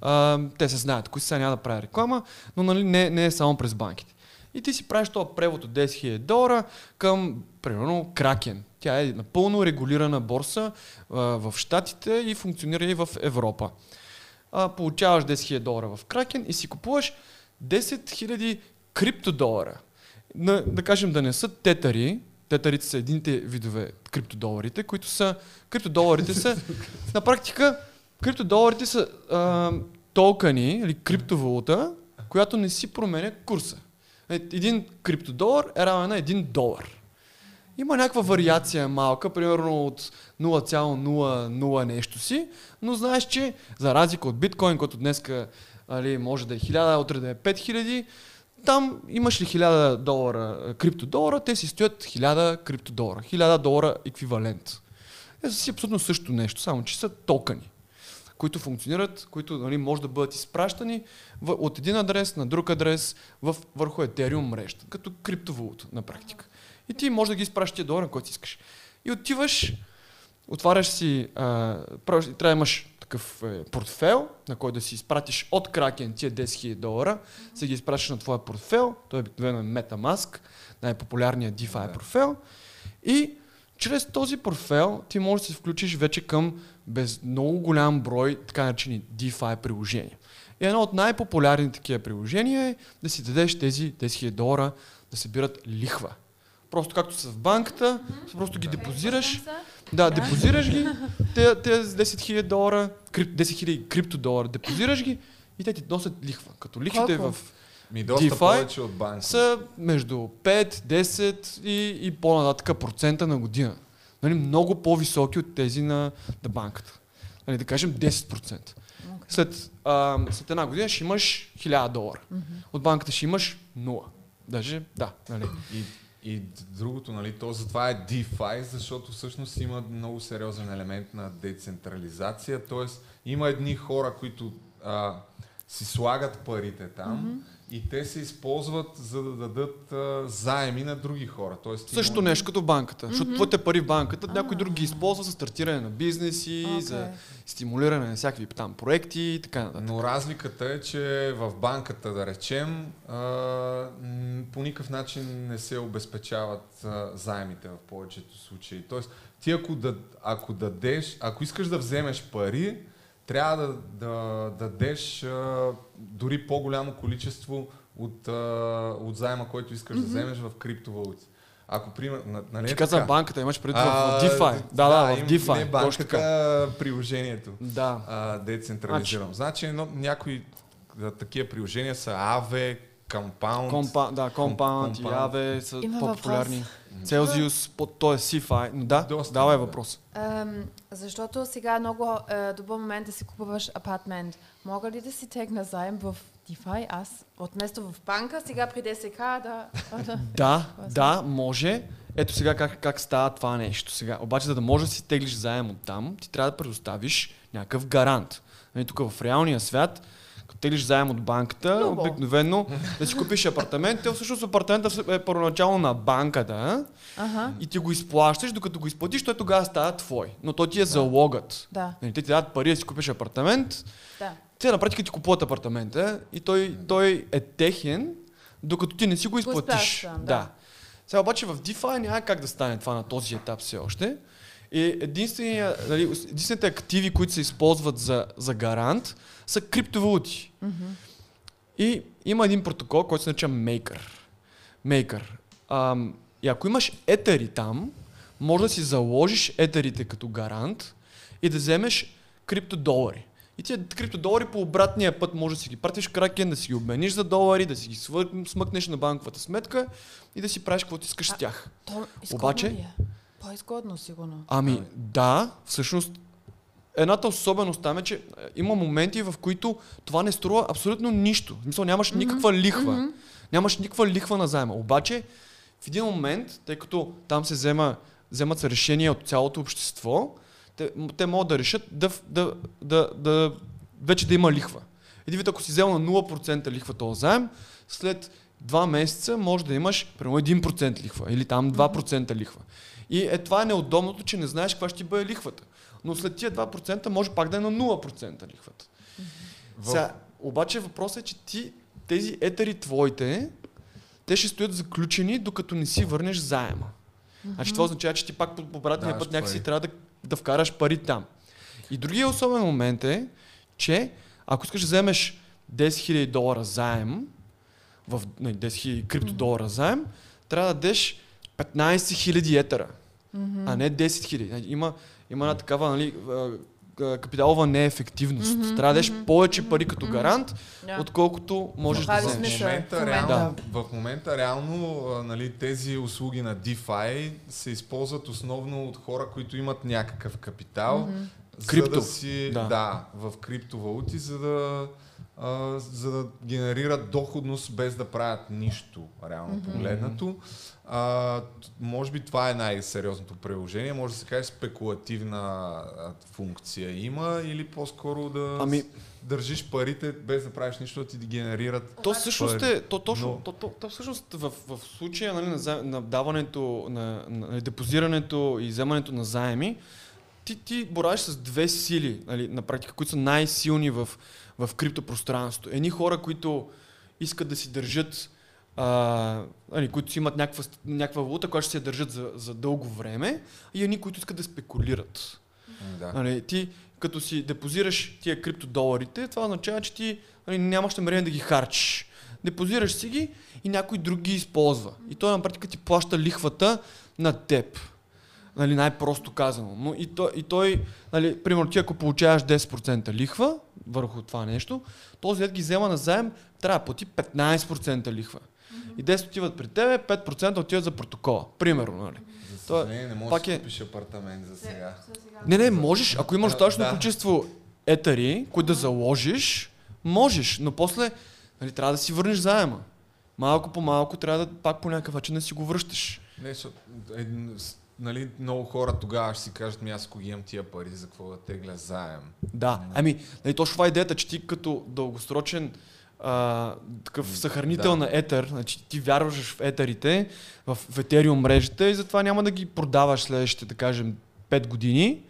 А, те се знаят, кои сега няма да правя реклама, но нали, не, не е само през банките. И ти си правиш този превод от 10 000 долара към, примерно, Кракен. Тя е напълно регулирана борса а, в Штатите и функционира и в Европа. А, получаваш 10 000 долара в Кракен и си купуваш 10 000 криптодолара. На, да кажем да не са тетари, тетарите са едините видове криптодоларите, които са, криптодоларите са, на практика, криптодоларите са а, токени или криптовалута, която не си променя курса. Е, Един криптодолар е равен на един долар. Има някаква вариация малка, примерно от 0,00 нещо си, но знаеш, че за разлика от биткоин, който днеска али, може да е 1000, утре да е 5000, там имаш ли 1000 долара е, криптодолара, те си стоят 1000 криптодолара. 1000 долара еквивалент. Е си абсолютно също нещо, само че са токени, които функционират, които нали, може да бъдат изпращани в, от един адрес на друг адрес в, върху Ethereum мрежата, като криптовалута на практика. И ти може да ги изпращаш тия долара, който искаш. И отиваш, отваряш си, а, трябва да имаш такъв е, портфел, на който да си изпратиш от Кракен тия 10 000 долара, си ги изпращаш на твоя портфел, той обикновено е MetaMask, най-популярният DeFi Да. портфел. И чрез този портфел ти можеш да се включиш вече към без много голям брой така наречени DeFi приложения. И едно от най-популярните такива приложения е да си дадеш тези 10 000 долара да събират лихва. Просто както са в банката, просто ги депозираш. Да, депозираш ги, те, те с 10 000 долара, крип, 10 000 криптодолара, депозираш ги и те ти носят лихва. Като лихвите Колко? в Ми доста DeFi повече от банки. са между 5, 10 и, и по-нататък процента на година. Нали, много по-високи от тези на, на банката. Нали, да кажем 10%. След, а, след една година ще имаш 1000 долара. От банката ще имаш 0. Даже, да. Нали. И, и другото, нали, то затова е DeFi, защото всъщност има много сериозен елемент на децентрализация, т.е. има едни хора, които а, си слагат парите там и те се използват за да дадат а, заеми на други хора. Тоест, Също може- нещо като банката. Защото твоите пари в банката, някой друг ги използва за стартиране на бизнеси, Окей. за стимулиране на всякакви там проекти и така нататък. Но разликата е, че в банката, да речем, а, по никакъв начин не се обезпечават а, заемите в повечето случаи. Тоест, ти ако, да, ако дадеш, ако искаш да вземеш пари, трябва да, да дадеш а, дори по-голямо количество от, а, от заема, който искаш да вземеш в криптовалути. Ако, пример, на- нали Ти каза банката, имаш преди А, в DeFi. Да, да, в DeFi. Не точно така. банката, приложението Да. а, децентрализирам. Значи, но, някои а, такива приложения са AVE, Compound. Компа, да, Compound Compound. Aave са Има по-популярни. Celsius, под той е CFI. Но да, Доста, давай да. въпрос. Ем, защото сега е много е, добър момент да си купуваш апартмент. Мога ли да си тегна заем в DeFi аз? От место в банка, сега при ДСК да... да. Да, може. Ето сега как, как става това нещо. Сега, обаче, за да можеш да си теглиш заем от там, ти трябва да предоставиш някакъв гарант. Нали, тук в реалния свят, като теглиш заем от банката, Много. обикновено да си купиш апартамент, те всъщност апартамента е първоначално на банката Ага, и ти го изплащаш, докато го изплатиш, той тогава става твой. Но той ти е залогът. да, Нали, те ти дадат пари да си купиш апартамент, да. те на практика ти купуват апартамента и той, той е техен, докато ти не си го изплатиш. изплащам, да. да. Сега обаче в DeFi няма как да стане това на този етап все още. И нали, единствените активи, които се използват за, за гарант, са криптовалути. И има един протокол, който се нарича Maker. Maker. Ам, и ако имаш етери там, може да си заложиш етерите като гарант и да вземеш криптодолари. И тия криптодолари по обратния път може да си ги пратиш Кракен, да си ги обмениш за долари, да си ги свър- смъкнеш на банковата сметка и да си правиш каквото искаш с тях. То Обаче- ли е? По-изгодно, сигурно. Ами да, всъщност едната особеност там е, че е, има моменти, в които това не струва абсолютно нищо. В смисъл нямаш никаква лихва. Нямаш никаква лихва на заема. Обаче в един момент, тъй като там се взема, вземат се решения от цялото общество, те, те могат да решат да, да, да, да, вече да има лихва. Един вид, ако си взел на 0% лихва този заем, след два месеца може да имаш примерно 1% лихва или там 2% лихва. И е, това е неудобното, че не знаеш каква ще ти бъде лихвата. Но след тия 2% може пак да е на 0% лихвата. В- Сега, обаче въпросът е, че ти тези етери твоите, те ще стоят заключени, докато не си върнеш заема. Значи това означава, че ти пак по обратния Даваш път някакси пари. трябва да, да вкараш пари там. И другия особен момент е, че ако искаш да вземеш 10 000 долара заем, в не, 10 000 крипто долара заем, трябва да дадеш 15 000 етера, а не 10 000. Значи Има, има една такава нали, капиталова неефективност. Трябва да дадеш повече пари като гарант, Да. отколкото можеш да вземеш. в момента. реално, в момента реално нали, тези услуги на DeFi се използват основно от хора, които имат някакъв капитал. За Крипто. да си, Да. да. в криптовалути, за да, а, за да генерират доходност без да правят нищо, реално погледнато. А, може би това е най-сериозното приложение. Може да се каже спекулативна функция има или по-скоро да Ами- държиш парите без да правиш нищо, да ти генерират То всъщност Пари. е, то, точно, Но- то, то, то всъщност в, в случая нали, на, на даването, на, на депозирането и вземането на заеми, ти, ти боравиш с две сили, нали, на практика, които са най-силни в, в криптопространството. Едни хора, които искат да си държат, а, нали, които си имат някаква, някаква валута, която ще се държат за, за дълго време, и едни, които искат да спекулират. Да. Нали, ти като си депозираш тия криптодоларите, това означава, че ти нали, нямаш намерение да ги харчиш. Депозираш си ги и някой друг ги използва. И той на практика ти плаща лихвата на теб. Нали, най-просто казано. Но и той, и той нали, примерно ти ако получаваш 10% лихва върху това нещо, този дед ги взема на заем, трябва да плати 15% лихва. И 10 отиват при тебе, 5% отиват за протокола. Примерно, нали? За То е- съжаление, не можеш пак да е- купиш апартамент за сега. Не, не, можеш, ако имаш достатъчно да. количество етари, които да заложиш, можеш, но после нали, трябва да си върнеш заема. Малко по малко трябва да пак по някакъв начин да си го връщаш. Не, защото, е, нали, много хора тогава ще си кажат, ми аз ако ги имам тия пари, за какво да тегля заем? Да, ами, нали, точно това е идеята, че ти като дългосрочен а, такъв съхранител Да. на етер, значи ти вярваш в етерите, в, в Ethereum мрежата и затова няма да ги продаваш следващите, да кажем, 5 години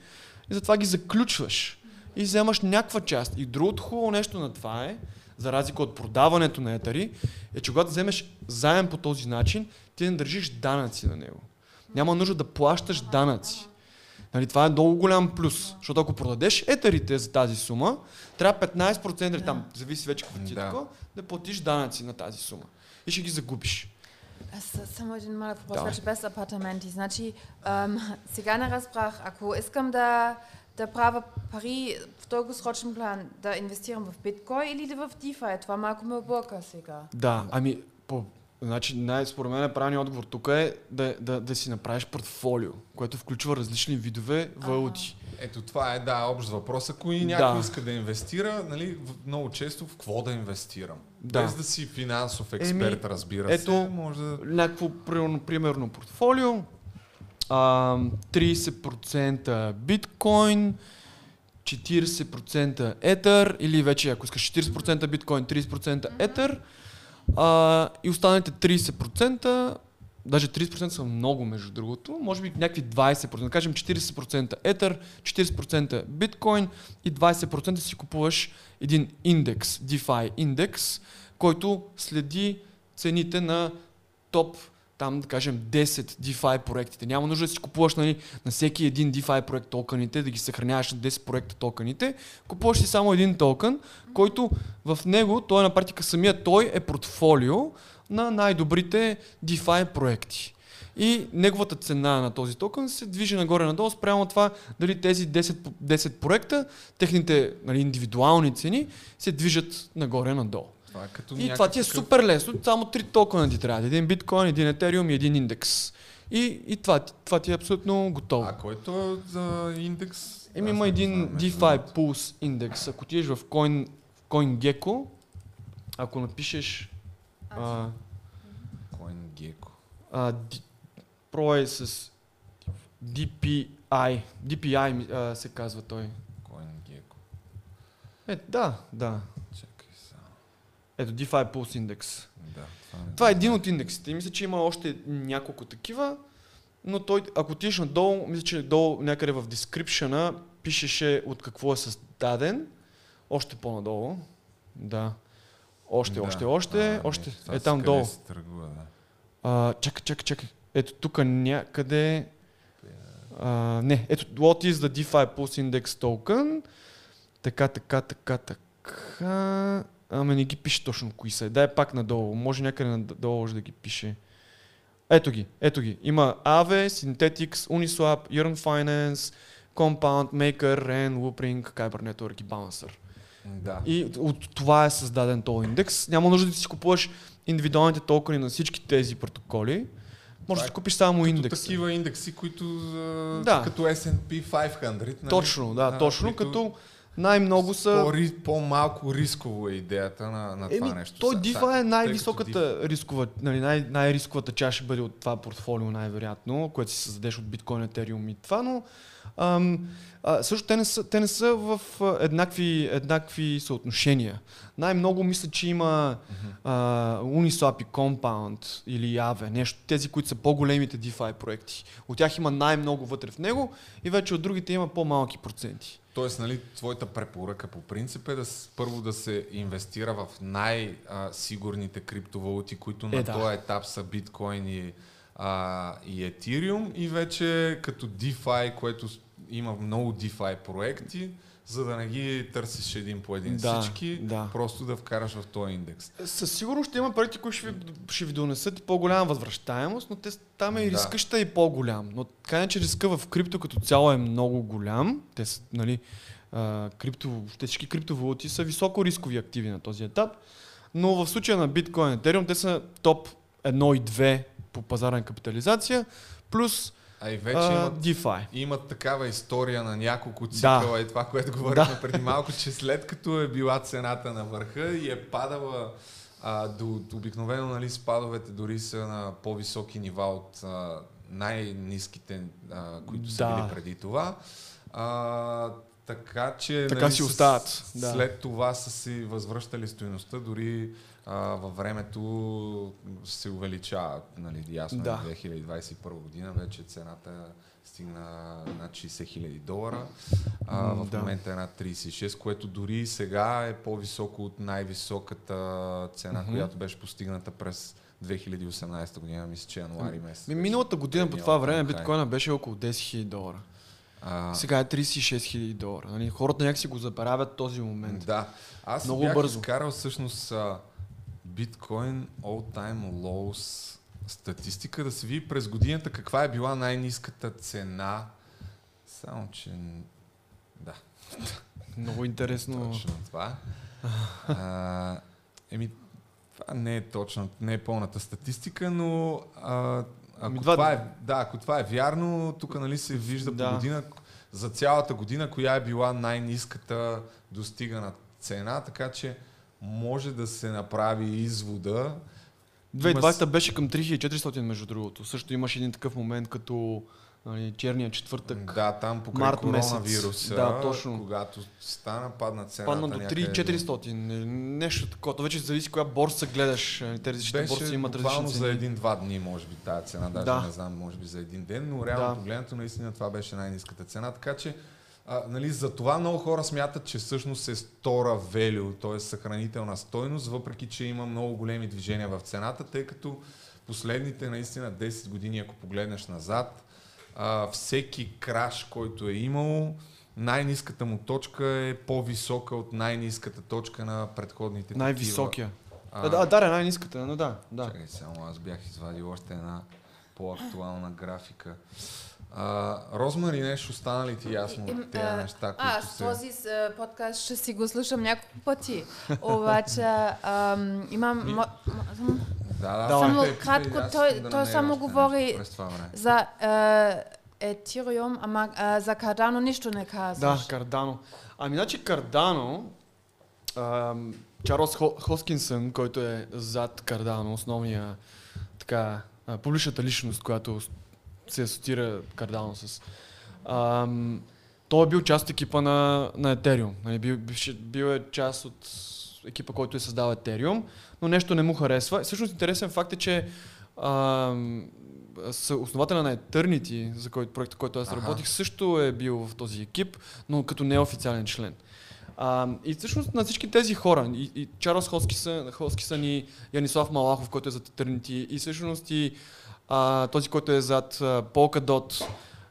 и затова ги заключваш и вземаш някаква част. И другото хубаво нещо на това е, за разлика от продаването на етари, е, че когато вземеш заем по този начин, ти не държиш данъци на него. Няма нужда да плащаш данъци. Нали, това е много голям плюс, защото ако продадеш етерите за тази сума, трябва 15% или там, зависи вече какво ти е Да. да платиш данъци на тази сума. И ще ги загубиш. Аз само един малък въпрос, вече без апартаменти. Значи, ам, сега не разбрах, ако искам да, да правя пари в дългосрочен план, да инвестирам в биткоин или в DeFi, това малко ме обърка сега. Да, ами, по, значи, най- според мен правилният отговор тук е да, да, да си направиш портфолио, което включва различни видове валути. Ето това е, да, общ въпрос. Ако и някой Да. иска да инвестира, нали, много често в какво да инвестирам? Да. Без да си финансов експерт, Еми, разбира ето, се. Може да... Някакво примерно, примерно портфолио, а, 30% биткоин, 40% етър или вече ако искаш 40% биткоин, 30% етър а, и останалите 30%, даже 30% са много между другото, може би някакви 20%, да кажем 40% етър, 40% биткоин и 20% си купуваш един индекс, DeFi индекс, който следи цените на топ там да кажем 10 DeFi проектите. Няма нужда да си купуваш нали, на всеки един DeFi проект токените, да ги съхраняваш на 10 проекта токените. Купуваш си само един токен, който в него, той на практика самия той е портфолио на най-добрите DeFi проекти. И неговата цена на този токен се движи нагоре-надолу спрямо това дали тези 10, по- 10 проекта, техните нали, индивидуални цени се движат нагоре-надолу. Това е като И това ти е супер лесно, само три токена ти трябва. Един биткоин, един етериум и един индекс. И, и това, ти- това ти е абсолютно готово. А който е за индекс? Еми има един знам, DeFi. Pulse индекс. Ако отидеш в Coin, в CoinGecko, ако напишеш а, CoinGecko. а, D, Pro е с DPI. DPI а, се казва той. CoinGecko. Е, да, да. Ето DeFi Pulse индекс. Да, това, не Това е един от индексите. И мисля, че има още няколко такива. но той, ако отидеш надолу, мисля, че долу някъде в description пишеше от какво е създаден. Още по-надолу. Да. Още, Да. още, още, А, още. не, Е там долу. се тръгва, да. А, чакай, чакай, чакай. Ето тук някъде... А, не, ето what is the DeFi Pulse Index Token. Така, така, така, така. Ама не ги пише точно кои са. Дай пак надолу. Може някъде надолу може да ги пише. Ето ги, ето ги. Има Aave, Synthetics, Uniswap, Yearn Finance, Compound, Maker, REN, Loopring, Kyber Network и Balancer. Да. И от това е създаден този индекс. Няма нужда да си купуваш индивидуалните токени на всички тези протоколи. Може да е си купиш само Като индекс. такива индекси, които Да. като S&P 500. Нали? Точно, да, А, точно, които като най-много са... По, по-малко рисково е идеята на, на това Еми, нещо. той DeFi е най-високата като рискова, нали, най- най-рисковата част ще бъде от това портфолио най-вероятно, което си създадеш от биткоин, етериум и това, но ам, а, също те не са, те не са в а, еднакви, еднакви съотношения. Най-много мисля, че има а, Uniswap и Compound или Aave, нещо, тези, които са по-големите DeFi проекти. От тях има най-много вътре в него и вече от другите има по-малки проценти. Тоест, нали, твоята препоръка по принцип е да с, първо да се инвестира в най-сигурните криптовалути, които на Е, да. този етап са биткоин и, а, и етириум и вече като DeFi, което има много DeFi проекти, за да не ги търсиш един по един Да, всички, да. просто да вкараш в този индекс. Със сигурност ще има проекти, които ще ви, ще ви донесат и по-голяма възвръщаемост, но те, там е и Да. риска ще е и по-голям. Но така че риска в крипто като цяло е много голям. Те са, нали, а, крипто, всички криптовалути са високо рискови активи на този етап. Но в случая на биткоин и етериум те са топ 1 и 2 по пазарна капитализация, плюс А и вече а, имат DeFi. имат такава история на няколко цикъла и това, което говорихме Да. преди малко, че след като е била цената на върха и е падала а, до, обикновено нали, спадовете дори са на по-високи нива от а, най-низките, а, които са Да. били преди това. А, така че Така нали, си остават, да. след това са си възвръщали стоеността, дори а, във времето се увеличава. Нали, ясно Да. е 2021 година вече цената стигна над 60 хиляди долара. А, в да. момента е над 36, което дори сега е по-високо от най-високата цена, Мгм. която беше постигната през 2018 година, мисля, че януари месец. Ми, миналата година по това време биткоина беше около 10 000 долара. А, Сега е 36 000 долара. Нали? Хората някакси го забравят този момент. Да. Аз Много бях бързо. бързо. изкарал всъщност а, биткоин all-time lows статистика, да се види през годината каква е била най-низката цена. Само, че... Да, Много интересно. точно това. А, еми, това не е точно, не е пълната статистика, но а, ако, това- това е, да, ако това е вярно, тук нали се вижда Да. по година, за цялата година, коя е била най-низката достигана цена, така че може да се направи извода. 2020 беше към 3400 между другото. Също имаше един такъв момент като нали, черния четвъртък. Да, там покрай март месец. коронавируса, Да, точно. когато стана, падна цената. Падна до някъде 3400. или Нещо такова. Вече зависи коя борса гледаш. Нали, Те различните Беше борси имат различни за цени. един-два дни, може би, тази цена. Даже Да. не знам, може би за един ден, но реално Да. погледнато наистина това беше най-низката цена. Така че, а, нали, за това много хора смятат, че всъщност е стора value, т.е. съхранителна стойност, въпреки че има много големи движения в цената, тъй като последните наистина 10 години, ако погледнеш назад, а, всеки краш, който е имал, най-низката му точка е по-висока от най-низката точка на предходните. Най-високия. А, да, да, най-ниската, но да. да. Чакай само, аз бях извадил още една по-актуална графика. А, Розмари, нещо стана ли ти ясно от тези неща, които Аз се... този подкаст ще си го слушам няколко пъти. Обаче ам, имам... Мо- мо- Да, да, Само питай, кратко, той- да той само говори- за Ethereum, ама а, за Cardano нищо не Да, казваш. Кардано. Ами, значи Кардано, ам, Чарлз Хо- Хоскинсън, който е зад Кардано, основния така, публичната личност, която се асоциира Кардано с. Ам, той е бил част от екипа на, на Ethereum. Нали, бил, бил, е част от екипа, който е създал Ethereum, но нещо не му харесва. Всъщност интересен факт е, че а, основателя на Eternity, за който проект, който аз работих, също е бил в този екип, но като неофициален член. А, и всъщност на всички тези хора, и, и Чарлз Хоскисън, Хоскисън и Янислав Малахов, който е зад Eternity, и всъщност и а, този, който е зад Polkadot,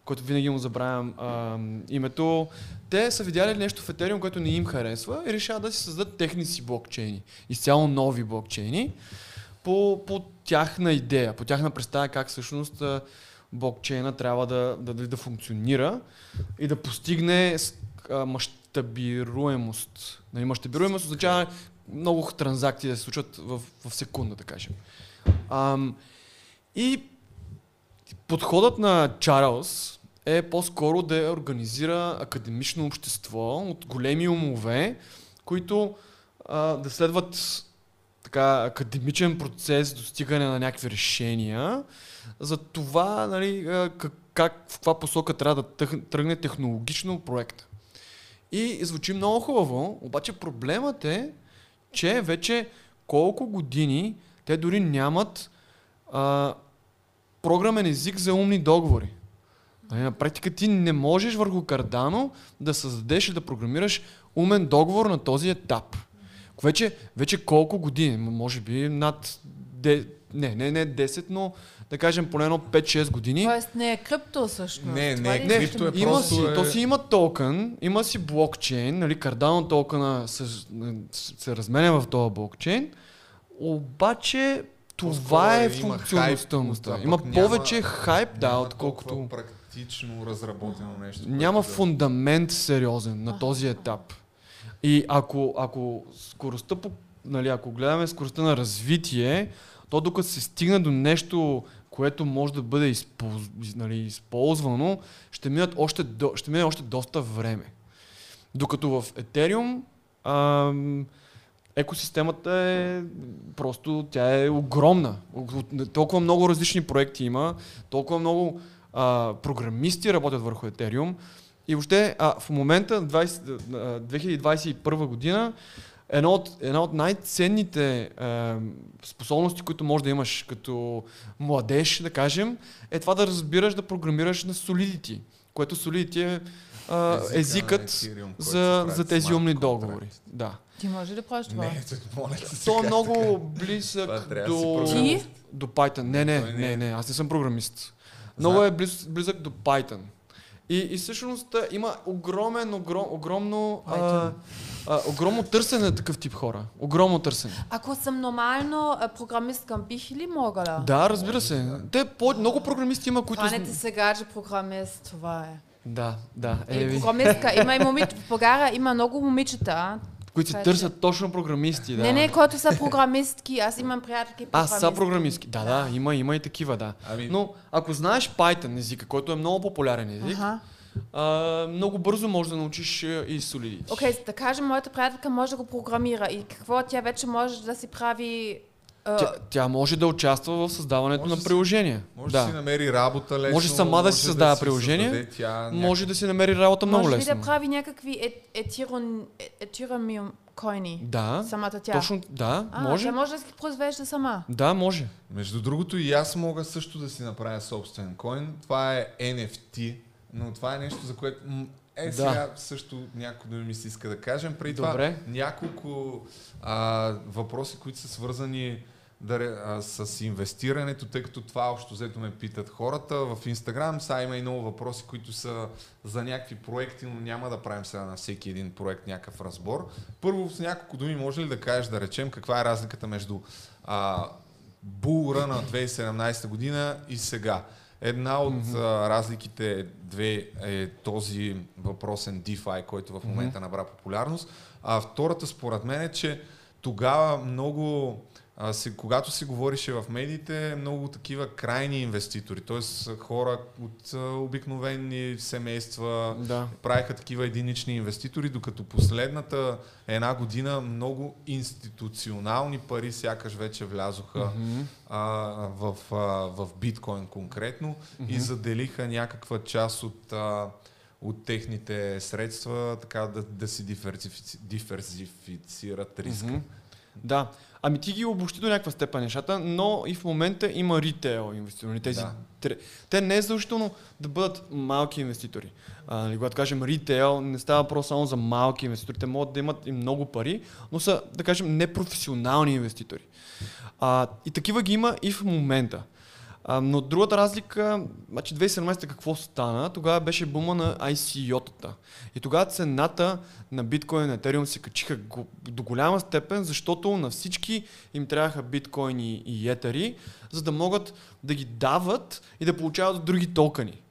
който винаги му забравям а, името, те са видяли нещо в Ethereum, което не им харесва и решават да си създадат техни си блокчейни. Изцяло нови блокчейни по, по тяхна идея, по тяхна представа как всъщност блокчейна трябва да, да, да, да функционира и да постигне мащабируемост. Нали, мащабируемост означава много транзакции да се случват в, в секунда, да кажем. Ам, и подходът на Чарлз е по-скоро да организира академично общество от големи умове, които а, да следват така, академичен процес, достигане на някакви решения за това нали, как, как, в каква посока трябва да тръгне технологично проекта. И звучи много хубаво, обаче проблемът е, че вече колко години те дори нямат а, програмен език за умни договори. Нали, на практика ти не можеш върху Cardano да създадеш и да програмираш умен договор на този етап. Вече, вече колко години? Може би над... Де, не, не, не 10, но да кажем поне едно 5-6 години. Тоест не е крипто всъщност. Не, не, искаш крипто е Има просто си, е- то си има токен, има си блокчейн, нали, Cardano токена се, се разменя в този блокчейн, обаче това е функционалността. но това Има повече хайп, да, отколкото... практично разработено нещо. Няма фундамент сериозен на този етап. И ако, ако скоростта, по, нали, ако гледаме скоростта на развитие, то докато се стигне до нещо, което може да бъде използ, из- нали, използвано, ще, минат още, до, ще мине още доста време. Докато в Ethereum ам, екосистемата е просто, тя е огромна. Толкова много различни проекти има, толкова много а, програмисти работят върху Ethereum. И въобще а, в момента, 20, а, 2021 година, едно от, една от най-ценните а, способности, които можеш да имаш като младеж, да кажем, е това да разбираш да програмираш на Solidity, което Solidity е а, Езика на езикът Ethereum, за, за тези умни договори. Да. Ти може да правиш това. Не, моля се. То е много така? близък до, програмист. до Python. Не, не, не не, е. не, аз не съм програмист. Много е близ, близък до Python. И, и всъщност има огромен, огром, огромно, а, а, огромно търсене на такъв тип хора. Огромно търсене. Ако съм нормално програмисткам, бих ли могла? Да, разбира се. Те по, много програмисти има, които... Хванете сега, че програмист, това е. Да, да. Или Еви, програмистка. Има и момичета. В България има много момичета. Които се търсят точно програмисти. Да. Не, не, които са програмистки. Аз имам приятелки А, програмистки. са програмистки. Да, да, има, има и такива, да. Ами, Но ако знаеш Python езика, който е много популярен език, Аха. а, много бързо можеш да научиш а, и Solidity. Окей, да кажем, моята приятелка може да го програмира. И какво тя вече може да си прави... а, Тя, тя може да участва в създаването Може на да си- приложения. може да. да си намери работа лесно. Може сама да си създава си приложение, тя Може да си намери работа много може лесно. да прави някакви е- етирон- етиромиум койни? Да, Самата тя. точно, да, а, може. Тя може да си произвежда сама. Да, може. Между другото и аз мога също да си направя собствен коин. Това е NFT, но това е нещо, за което... Е, Да. сега също някой да ми се иска да кажем. Преди Добре. това няколко а, въпроси, които са свързани да, а, с инвестирането, тъй като това общо взето ме питат хората. В Инстаграм сега има и много въпроси, които са за някакви проекти, но няма да правим сега на всеки един проект някакъв разбор. Първо с няколко думи може ли да кажеш, да речем, каква е разликата между а, булра на 2017 година и сега? Една от а, разликите две е този въпросен DeFi, който в момента набра популярност. А втората според мен е, че тогава много, а, се, когато се говорише в медиите, много такива крайни инвеститори, т.е. хора от а, обикновени семейства, Да. правиха такива единични инвеститори, докато последната една година много институционални пари сякаш вече влязоха а, в, а, в биткоин конкретно и заделиха някаква част от, а, от техните средства, така да, да си диверсифици, диверсифицират риска. Мгм. Да. Ами ти ги обобщи до някаква степен нещата, но и в момента има ритейл инвеститори. Тези, Да. те, не е задължително да бъдат малки инвеститори. А, нали, когато кажем ритейл, не става въпрос само за малки инвеститори. Те могат да имат и много пари, но са, да кажем, непрофесионални инвеститори. А, и такива ги има и в момента. Но другата разлика, значи 2017 какво стана? Тогава беше бума на ICO-тата. И тогава цената на биткоин и на се качиха до голяма степен, защото на всички им трябваха биткоини и етери, за да могат да ги дават и да получават от други токени.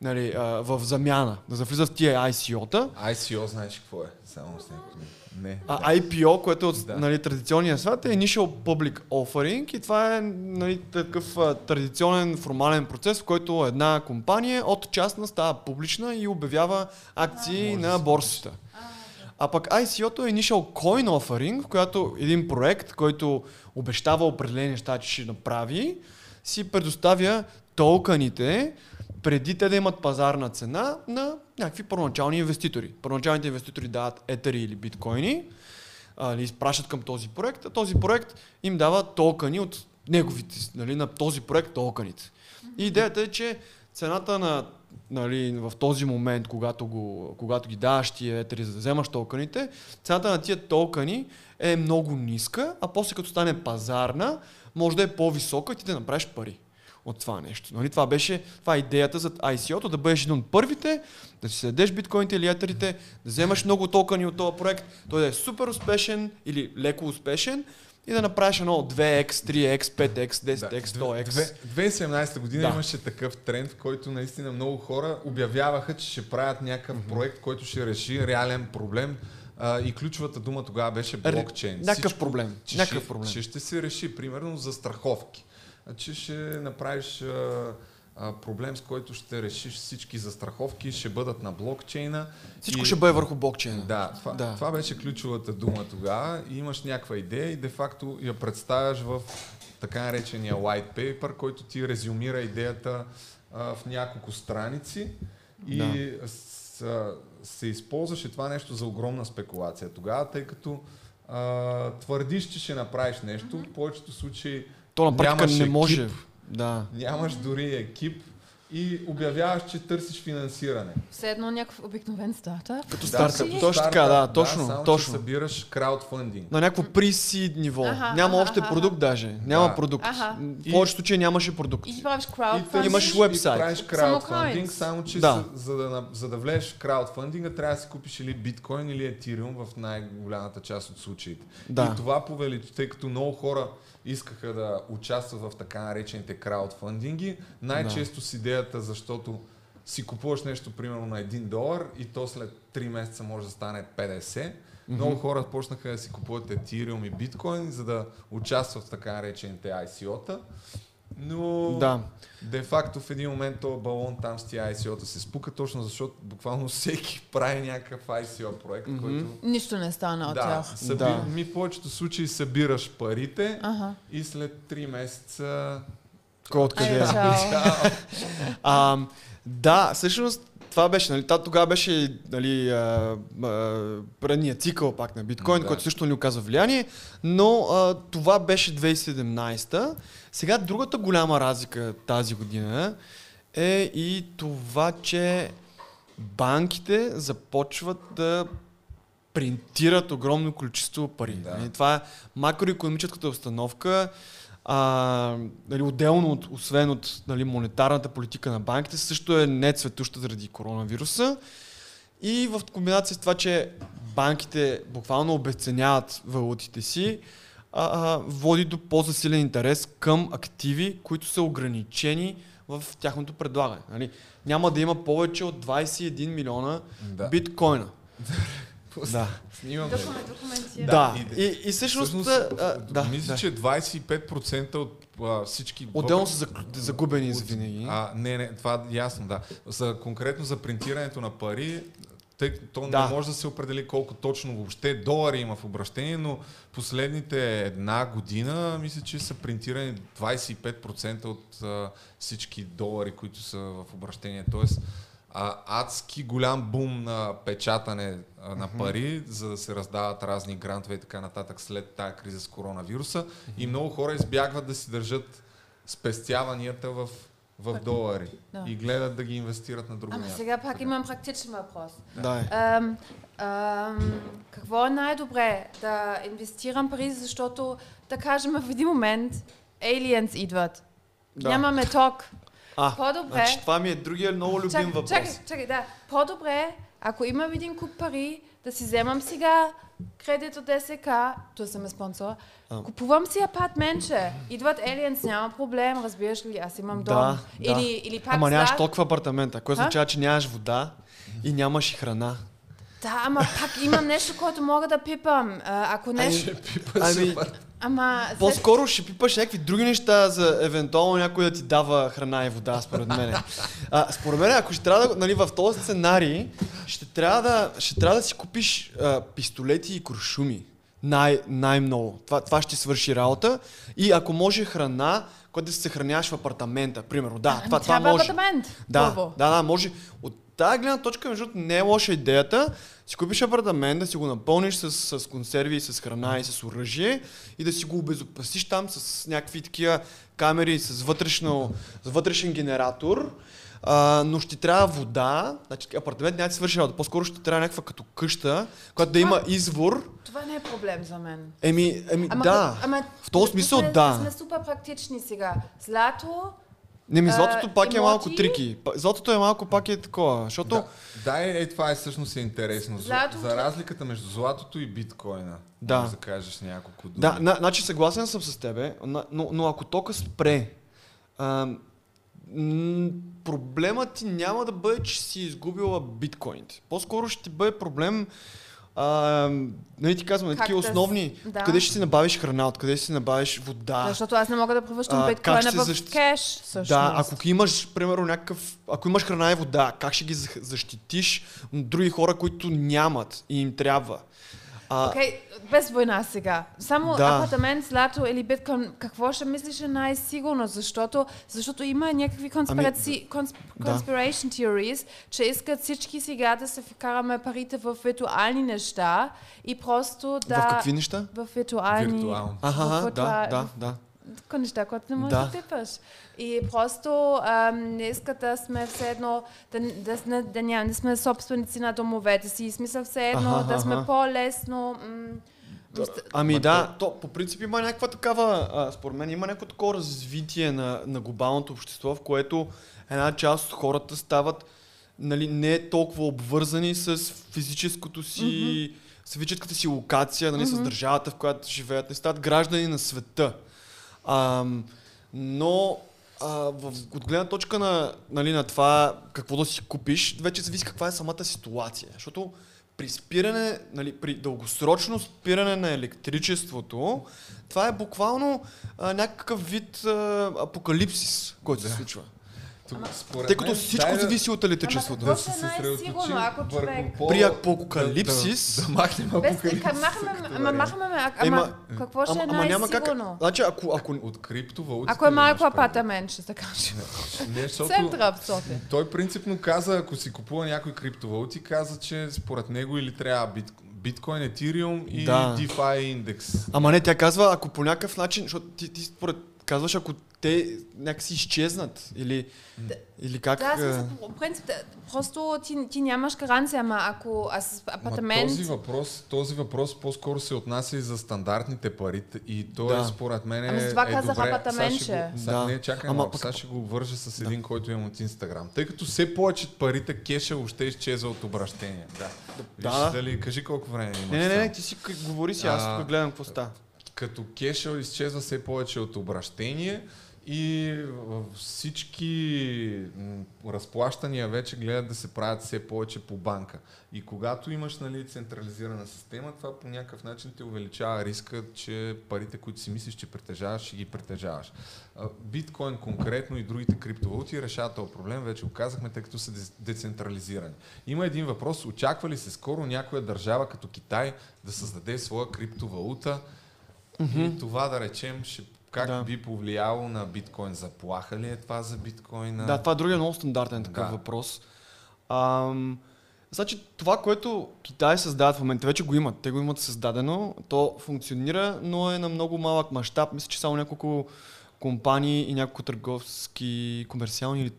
Нали, а, в замяна, да завлизат в тия ICO-та. ICO знаеш какво е? Само с някакво. Не. А IPO, което е от Да. нали, традиционния свят, е Initial Public Offering и това е нали, такъв а, традиционен формален процес, в който една компания от частна става публична и обявява акции да на борсата. А пък ICO-то е Initial Coin Offering, в която един проект, който обещава определени неща, че ще направи, си предоставя токените, преди те да имат пазарна цена на някакви първоначални инвеститори. Първоначалните инвеститори дават етери или биткоини, или изпращат към този проект, а този проект им дава токени от неговите, нали, на този проект токените. И идеята е, че цената на нали, в този момент, когато, го, когато ги даваш тия етери, за да вземаш токените, цената на тия токени е много ниска, а после като стане пазарна, може да е по-висока и ти да направиш пари от това нещо. Нали, това беше това е идеята за ICO-то, да бъдеш един от първите, да си седеш биткоините или етерите, да вземаш много токени от този проект, той да е супер успешен или леко успешен и да направиш едно 2x, 3x, 5x, 10x, 100x. Две- 2017 година Да. имаше такъв тренд, в който наистина много хора обявяваха, че ще правят някакъв проект, който ще реши реален проблем. А, и ключовата дума тогава беше блокчейн. Някакъв проблем. Че, Някакъв ще, проблем. че ще се реши, примерно, за страховки. Че ще направиш а, а, проблем, с който ще решиш всички застраховки, ще бъдат на блокчейна. Всичко и- ще бъде върху блокчейна. да, това, Да. това беше ключовата дума тогава и имаш някаква идея и де-факто я представяш в така наречения white paper, който ти резюмира идеята а, в няколко страници и Да. с, се използваше това нещо за огромна спекулация тогава, тъй като а, твърдиш, че ще направиш нещо, в повечето случаи То на практика нямаш не може. екип, Да. нямаш дори екип и обявяваш, че търсиш финансиране. Все едно някакъв обикновен стартъп. Като Да, стартъп. като Точно така, да, точно, само, точно. Че събираш краудфандинг. На някакво pre-seed ниво. Аха, Няма аха, още аха. продукт даже. Няма Да. продукт. Аха. В повечето случаи нямаше продукт. И правиш И краудфандинг. Имаш и уебсайт. правиш краудфандинг, само че Да. за, за, да, за да влезеш в краудфандинга трябва да си купиш или биткоин или етириум в най-голямата част от случаите. Да. И това повели, тъй като много хора искаха да участват в така наречените краудфандинги, най-често с идеята, защото си купуваш нещо примерно на 1 долар и то след 3 месеца може да стане 50. Много хора почнаха да си купуват етириум и биткоин, за да участват в така наречените ICO-та. Но Да. де-факто в един момент този балон там с тия ICO-та се спука, точно защото буквално всеки прави някакъв ICO проект, Мгм. който... Нищо не стана от Да, тях. съби... Да. ми в повечето случаи събираш парите Аха. и след 3 месеца... Кой откъде е? чао. А, да, всъщност това беше, нали, тогава беше нали, а, а, предния цикъл пак на биткоин, Да. който също ни оказа влияние, но а, това беше 2017. Сега другата голяма разлика тази година е и това, че банките започват да принтират огромно количество пари. Да. Нали, Това е макроекономическата обстановка, а, нали, отделно от, освен от нали, монетарната политика на банките, също е не цветуща заради коронавируса. И в комбинация с това, че банките буквално обесценяват валутите си, а, а, води до по-засилен интерес към активи, които са ограничени в тяхното предлагане. Нали? Няма да има повече от 21 милиона Да. биткоина. да. Снимаме. Документ, документира. Да. и- И, и всъщност, Всъщност, а, да, мисля, да. че 25% от а, всички... Отделно са заг- загубени за винаги. А, не, не, това е ясно, да. За, конкретно за принтирането на пари, тъй то Да. не може да се определи колко точно въобще долари има в обращение, но последните една година мисля, че са принтирани 25% от а, всички долари, които са в обращение. Тоест, а, адски голям бум на печатане а, на пари, за да се раздават разни грантове и така нататък след тази криза с коронавируса. И много хора избягват да си държат спестяванията в, в долари Да. и гледат да ги инвестират на друго Ама място. сега пак имам практичен въпрос. Да. Ам, ам, какво е най-добре? Да инвестирам пари, защото да кажем в един момент aliens идват. Да. Нямаме ток. А, По-добре. значи това ми е другия много любим Чакай, въпрос. чакай, чакай, да. По-добре, ако имам един куп пари, да си вземам сега кредит от ДСК, то съм е спонсор, А. купувам си апартменче. Идват aliens, няма проблем, разбираш ли, аз имам дом. Да, да. или, или пак Ама нямаш толкова апартамента, което означава, че нямаш вода и нямаш и храна. Да, ама пак имам нещо, което мога да пипам. А, ако нещо... Ами, Ама... след- по-скоро ще пипаш някакви други неща за евентуално някой да ти дава храна и вода, според мен. А, според мен, ако ще трябва да, нали, в този сценарий, ще трябва да, ще трябва да си купиш а, пистолети и куршуми. Най- най-много. Това, това ще свърши работа. И ако може храна, която да се съхраняваш в апартамента, примерно. Да, Ами това, това трябва може. апартамент. Да, да, да, може. От тази гледна точка, между не е лоша идеята. Си купиш апартамент, да си го напълниш с, с консерви, с храна и с оръжие и да си го обезопасиш там с някакви такива камери с, вътрешно, с вътрешен генератор. А, но ще трябва вода, значи апартамент няма да свърши работа, по-скоро ще трябва някаква като къща, която да има извор. Това не е проблем за мен. Еми, еми Ама, да. ама, в този смисъл сме, да. Сме супер практични сега. Злато, Не ми, златото а, пак е малко трики. Златото е малко пак е такова, защото... Да, да е, е, това е всъщност е интересно. За, Златото- за разликата между златото и биткоина. Да. Може да кажеш няколко думи. Да, на, значи съгласен съм с тебе, но, но ако тока спре, а, м, проблемът ти няма да бъде, че си изгубила биткоините. По-скоро ще ти бъде проблем, а, нали ти казвам, Как такива да основни, да. къде ще си набавиш храна, откъде ще си набавиш вода. защото аз не мога да превръщам биткоина в защ- кеш. Всъщност. Да, ако имаш, примерно, някакъв... Ако имаш храна и вода, как ще ги защитиш от други хора, които нямат и им трябва? А, Окей, без война сега. Само Да. апартамент, злато или биткоин, какво ще мислиш е най-сигурно? Защото, защото има някакви конспираци... консп... Ами, да. conspiration theories, че искат всички сега да се вкараме парите в виртуални неща и просто да... В какви неща? В виртуални... Виртуално. Аха, в да, виртуал- да, да. Такива неща, които не можеш Да. да пипаш. И просто ам, не искат да сме все едно, да, да, да, да, няма, да сме собственици на домовете си. И смисъл все едно Аха, да сме аха. по-лесно... м, Ами да, то по принцип има някаква такава, а, според мен има някакво такова развитие на, на глобалното общество, в което една част от хората стават нали, не толкова обвързани с физическото си, с физическата си локация, нали, с държавата, в която живеят, не стават граждани на света. Ам, но а, в, от гледна точка на, нали, на това какво да си купиш, вече зависи каква е самата ситуация. Защото при спиране, нали, при дългосрочно спиране на електричеството, това е буквално а, някакъв вид а, апокалипсис, който се случва. Тук, според Тъй като мен, всичко дай да- зависи от електричеството. Ама да се какво ще е съсредоточим ако върху човек- по- При да- апокалипсис- Да, да, да махнем Без апокалипсис. как махаме, като ама вариант. махаме, Ема, ама какво ще е най-сигурно? Значи, ако, ако, От криптовалутите. Ако е малко имаш апартамент, ще се каже. Не, защото Центъра в София. той принципно каза, ако си купува някой криптовалути, каза, че според него или трябва бит, биткоин, етириум и Да. DeFi индекс. Ама не, тя казва, ако по някакъв начин, защото ти, ти според, казваш, ако те някакси изчезнат или, или как... Да, смисъл, по принцип, да, просто ти, ти нямаш гаранция, ама ако аз Ма апартамент... този въпрос, този въпрос по-скоро се отнася и за стандартните пари и то Да. е според мен Ами е, затова е казах добре. апартаментче. Сега ще го- сега- Да. Не, чакай Ама пък- сега ще го вържа с един, който имам от Инстаграм. Тъй като все повече парите кеша въобще изчезва от обращение. Да. Виж, Да. дали, кажи колко време имаш. Не, не, не, ти си говори си, аз А, тук гледам какво става. Като кеша изчезва все повече от обращение и всички разплащания вече гледат да се правят все повече по банка. И когато имаш нали, централизирана система, това по някакъв начин те увеличава риска, че парите, които си мислиш, че притежаваш, ще ги притежаваш. Биткоин конкретно и другите криптовалути решават този проблем, вече го казахме, тъй като са децентрализирани. Има един въпрос, очаква ли се скоро някоя държава като Китай да създаде своя криптовалута, и това да речем, ще, как Да. би повлияло на биткоин? Заплаха ли е това за биткоина? Да, това е другия много стандартен такъв Да. въпрос. Ам, Значи това, което Китай създават в момента, вече го имат. Те го имат създадено, то функционира, но е на много малък мащаб. Мисля, че само няколко компании и няколко търговски, комерциални или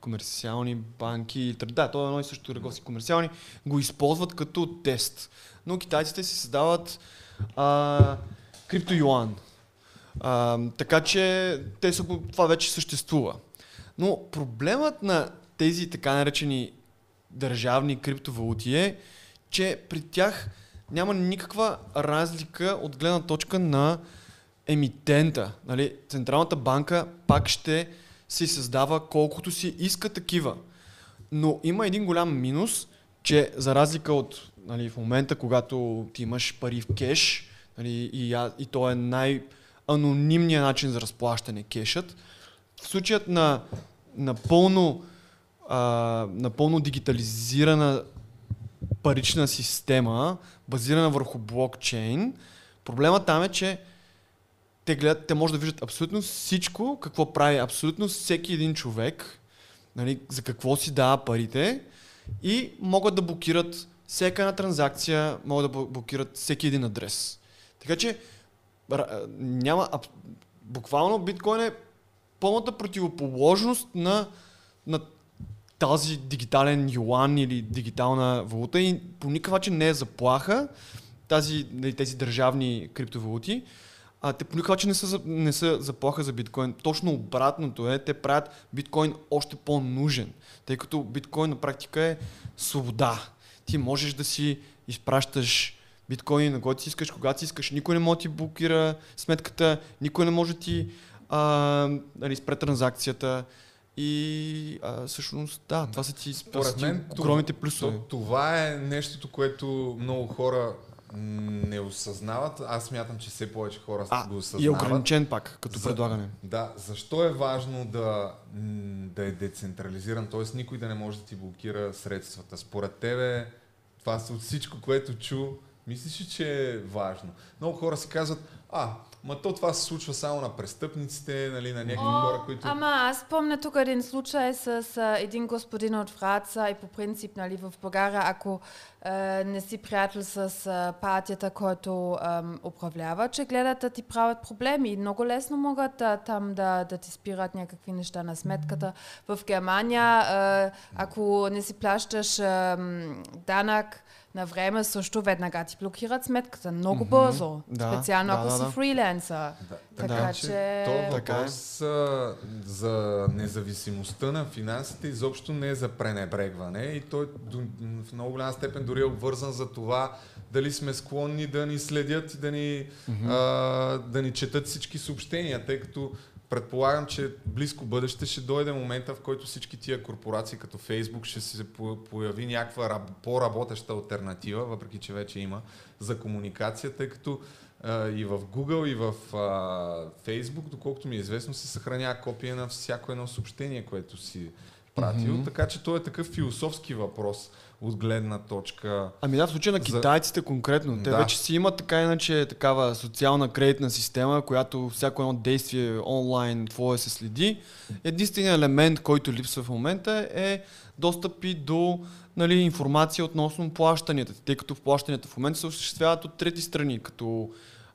комерциални банки, да, то е едно и също търговски комерциални, го използват като тест. Но китайците си създават а, крипто-юан. А, така че те са, това вече съществува. Но проблемът на тези така наречени държавни криптовалути е, че при тях няма никаква разлика от гледна точка на емитента. Нали? Централната банка пак ще се създава колкото си иска такива. Но има един голям минус, че за разлика от нали, в момента, когато ти имаш пари в кеш, нали, и, и то е най-анонимният начин за разплащане кешът, в случаят на напълно, а, напълно дигитализирана парична система, базирана върху блокчейн, проблема там е, че те гледат, те може да виждат абсолютно всичко, какво прави абсолютно всеки един човек, нали, за какво си дава парите и могат да блокират всяка една транзакция, могат да блокират всеки един адрес. Така че няма, буквално биткоин е пълната противоположност на, на тази дигитален юан или дигитална валута и по никакъв начин не е заплаха тази, нали, тези държавни криптовалути а, те по никакъв начин не са, не са заплаха за биткоин. Точно обратното е, те правят биткоин още по-нужен, тъй като биткоин на практика е свобода. Ти можеш да си изпращаш биткоини на който си искаш, когато си искаш. Никой не може да ти блокира сметката, никой не може да ти а, нали, спре транзакцията. И а, всъщност, да, това са ти според мен огромните плюсове. Това е нещото, което много хора не осъзнават. Аз смятам, че все повече хора а, го осъзнават. И е ограничен пак, като За, предлагане. Да, защо е важно да, да е децентрализиран, т.е. никой да не може да ти блокира средствата. Според тебе, това от всичко, което чу, мислиш ли, че е важно? Много хора си казват, а, Ма то това се случва само на престъпниците, нали, на някакви О, хора, които... Ама аз помня тук един случай с а, един господин от Враца и по принцип нали, в България, ако а, не си приятел с а, партията, който а, управлява, че гледат да ти правят проблеми и много лесно могат а, там да, да ти спират някакви неща на сметката. В Германия, а, ако не си плащаш а, данък, на време също веднага ти блокират сметката. Много mm-hmm. бързо. Да, Специално да, ако да, си да. фрилансър. Да, така да, че... То въпрос е. за независимостта на финансите изобщо не е за пренебрегване и той в много голяма степен дори е обвързан за това дали сме склонни да ни следят и да ни, mm-hmm. а, да ни четат всички съобщения, тъй като предполагам, че близко бъдеще ще дойде момента, в който всички тия корпорации като Фейсбук ще се появи някаква по-работеща альтернатива, въпреки че вече има, за комуникация, тъй като а, и в Google, и в а, Facebook, доколкото ми е известно, се съхранява копия на всяко едно съобщение, което си пратил. Mm-hmm. Така че то е такъв философски въпрос от гледна точка. Ами да, в случая на китайците за... конкретно. Те да. вече си имат така иначе такава социална кредитна система, която всяко едно действие онлайн твое се следи. Единственият елемент, който липсва в момента е достъпи до нали, информация относно плащанията, тъй като плащанията в момента се осъществяват от трети страни, като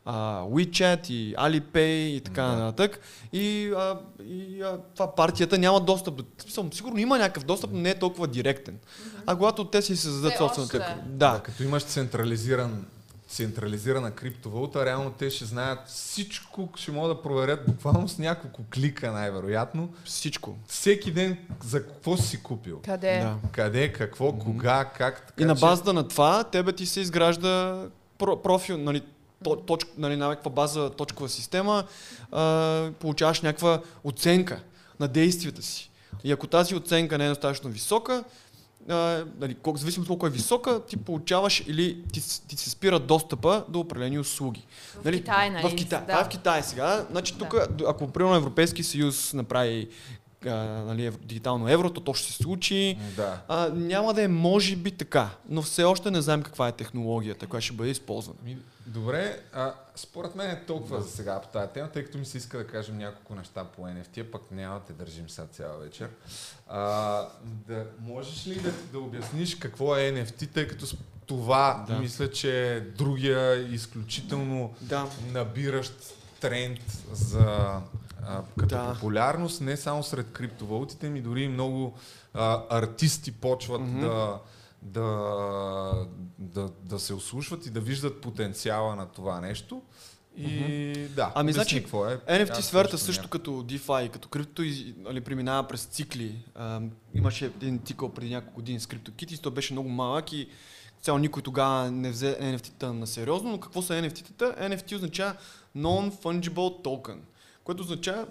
а, WeChat и Alipay и така да. нататък. И, а, и а, това партията няма достъп до... Съм, сигурно има някакъв достъп, но не е толкова директен. Mm-hmm. А когато те си създадат собствената... Да. да. Като имаш централизиран централизирана криптовалута, реално те ще знаят всичко, ще могат да проверят буквално с няколко клика най-вероятно. Всичко. Всеки ден за какво си купил. Къде? Да. Къде, какво, mm-hmm. кога, как. Така, и на базата че... на това тебе ти се изгражда профил, нали, точ, нали, на някаква база, точкова система, а, получаваш някаква оценка на действията си. И ако тази оценка не е достатъчно висока, а, нали, колко, зависимо от колко е висока, ти получаваш или ти, ти се спира достъпа до определени услуги. В нали, Китай, нали? В Китай. Да. А, в Китай сега. Значи, тук, да. ако примерно Европейски съюз направи а, нали, ев- дигитално евро, то, ще се случи. Да. А, няма да е може би така, но все още не знаем каква е технологията, която ще бъде използвана. Добре, а, според мен е толкова за сега по тази тема, тъй като ми се иска да кажем няколко неща по NFT, пък няма да те държим сега цяла вечер. А, да, можеш ли да, да обясниш какво е NFT, тъй като това Да. мисля, че е другия изключително Да. набиращ тренд за а, като Да. популярност, не само сред криптовалутите, ми дори много а, артисти почват Мгм. да, да, да, да се ослушват и да виждат потенциала на това нещо. И да, Ами, значи, какво е. NFT Аз сферата също нямам. като DeFi, като крипто, и, нали, преминава през цикли. А, имаше един цикъл преди няколко години с CryptoKitties, той беше много малък и цяло никой тогава не взе NFT-та на сериозно, но какво са NFT-тата? NFT означава Non-Fungible Token, което означава,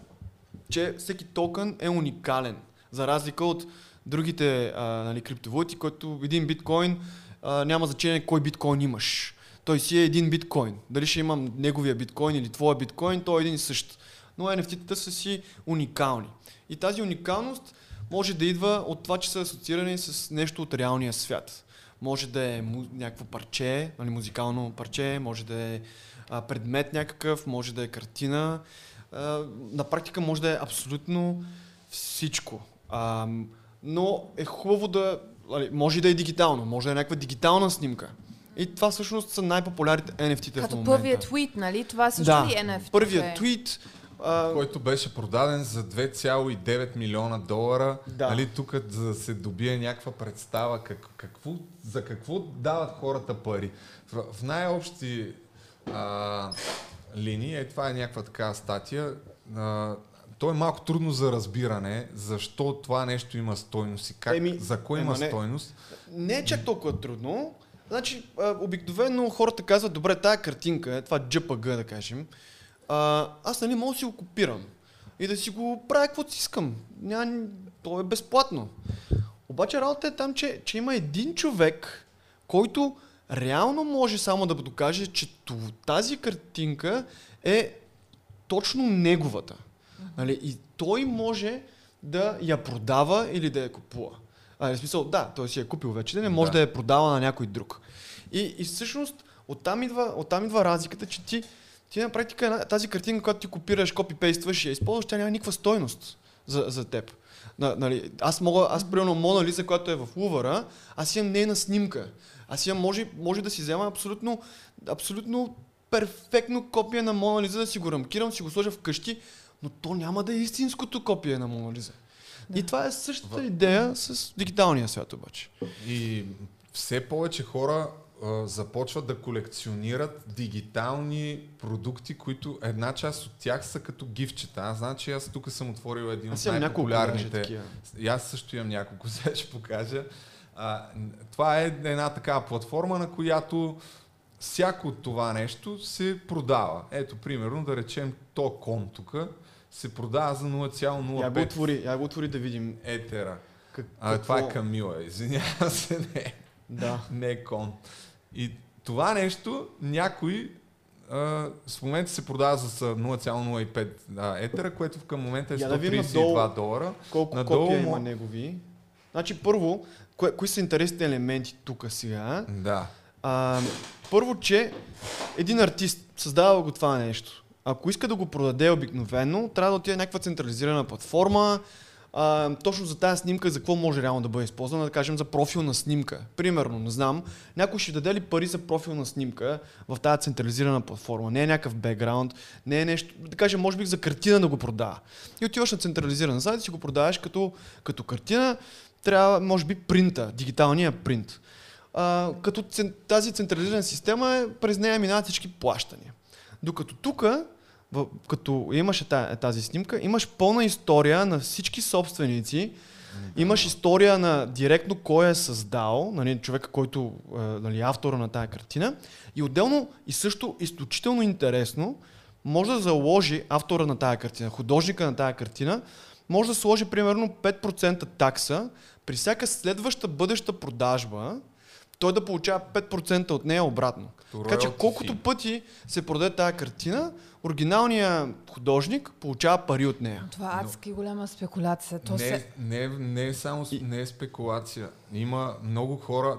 че всеки токен е уникален, за разлика от другите а, нали, криптовалути, който един биткоин а, няма значение кой биткоин имаш. Той си е един биткоин. Дали ще имам неговия биткоин или твоя биткоин, той е един и същ. Но NFT-тата са си уникални. И тази уникалност може да идва от това, че са асоциирани с нещо от реалния свят. Може да е му, някакво парче, нали, музикално парче, може да е а, предмет някакъв, може да е картина. На практика може да е абсолютно всичко. А, но е хубаво да... Може и да е дигитално, може да е някаква дигитална снимка. И това всъщност са най-популярните NFT-та в Като момента. първият твит, нали? Това също да, ли е NFT? първият твит. А, който беше продаден за 2,9 милиона долара. Да. Нали, тук за да се добие някаква представа как, какво, за какво дават хората пари. В, в най-общи а, линии, е, това е някаква такава статия, а, то е малко трудно за разбиране, защо това нещо има стойност и как, Еми, за кой има не. стойност. Не е чак толкова трудно. Значи, а, обикновено хората казват, добре, тая картинка, е, това JPG, да кажем, а, аз нали мога да си го копирам и да си го правя каквото си искам. Няма, то е безплатно. Обаче работа е там, че, че има един човек, който реално може само да докаже, че тази картинка е точно неговата. Нали? И той може да я продава или да я купува. А, в смисъл, да, той си я купил вече, не може Да. да, я продава на някой друг. И, и всъщност оттам идва, оттам идва разликата, че ти, ти на практика тази картинка, която ти копираш, копипействаш и я използваш, тя няма никаква стойност за, за теб. На, нали, аз мога, аз примерно Мона Лиза, която е в Лувъра, аз имам нейна снимка. Аз имам, може, може да си взема абсолютно, абсолютно перфектно копие на Мона Лиза, да си го рамкирам, си го сложа вкъщи, но то няма да е истинското копие на Мона Лиза. И това е същата идея с дигиталния свят обаче. И все повече хора а, започват да колекционират дигитални продукти, които една част от тях са като гифчета. Аз знам, че аз тук съм отворил един Аз от няколко най-популярните. такива. И аз също имам няколко, сега ще покажа. А, това е една такава платформа, на която всяко това нещо се продава. Ето, примерно, да речем, то кон тук се продава за Я го 0,05 отвори, я го отвори да видим. етера. Как, А, това е какво- Камила, извинявам се, не, Да. не е кон. И това нещо някой а, в момента се продава за 0,05 а, етера, което към момента е Я да видим 132 долара. Колко Надолу копия има негови? Значи първо, кое, кои са интересните елементи тук сега? Да. А, първо, че един артист създава го това нещо. Ако иска да го продаде обикновено, трябва да отиде някаква централизирана платформа. А, точно за тази снимка, за какво може реално да бъде използвана, да кажем за профилна снимка. Примерно, не знам, някой ще даде ли пари за профилна снимка в тази централизирана платформа. Не е някакъв бекграунд, не е нещо, да кажем, може би за картина да го продава. И отиваш на централизиран сайт и си го продаваш като, като картина, трябва, може би, принта, дигиталния принт. А, като тази централизирана система е, през нея минават всички плащания. Докато тук, като имаше та- тази снимка, имаш пълна история на всички собственици, имаш история на директно кой е създал, нали, човека, който е нали, автора на тази картина. И отделно и също изключително интересно, може да заложи автора на тази картина, художника на тази картина, може да сложи примерно 5% такса при всяка следваща бъдеща продажба, той да получава 5% от нея обратно. Като Така че колкото fee. пъти се продаде тази картина, оригиналният художник получава пари от нея. Това е адски голяма спекулация. То не, се... не, не е само не е спекулация. Има много хора.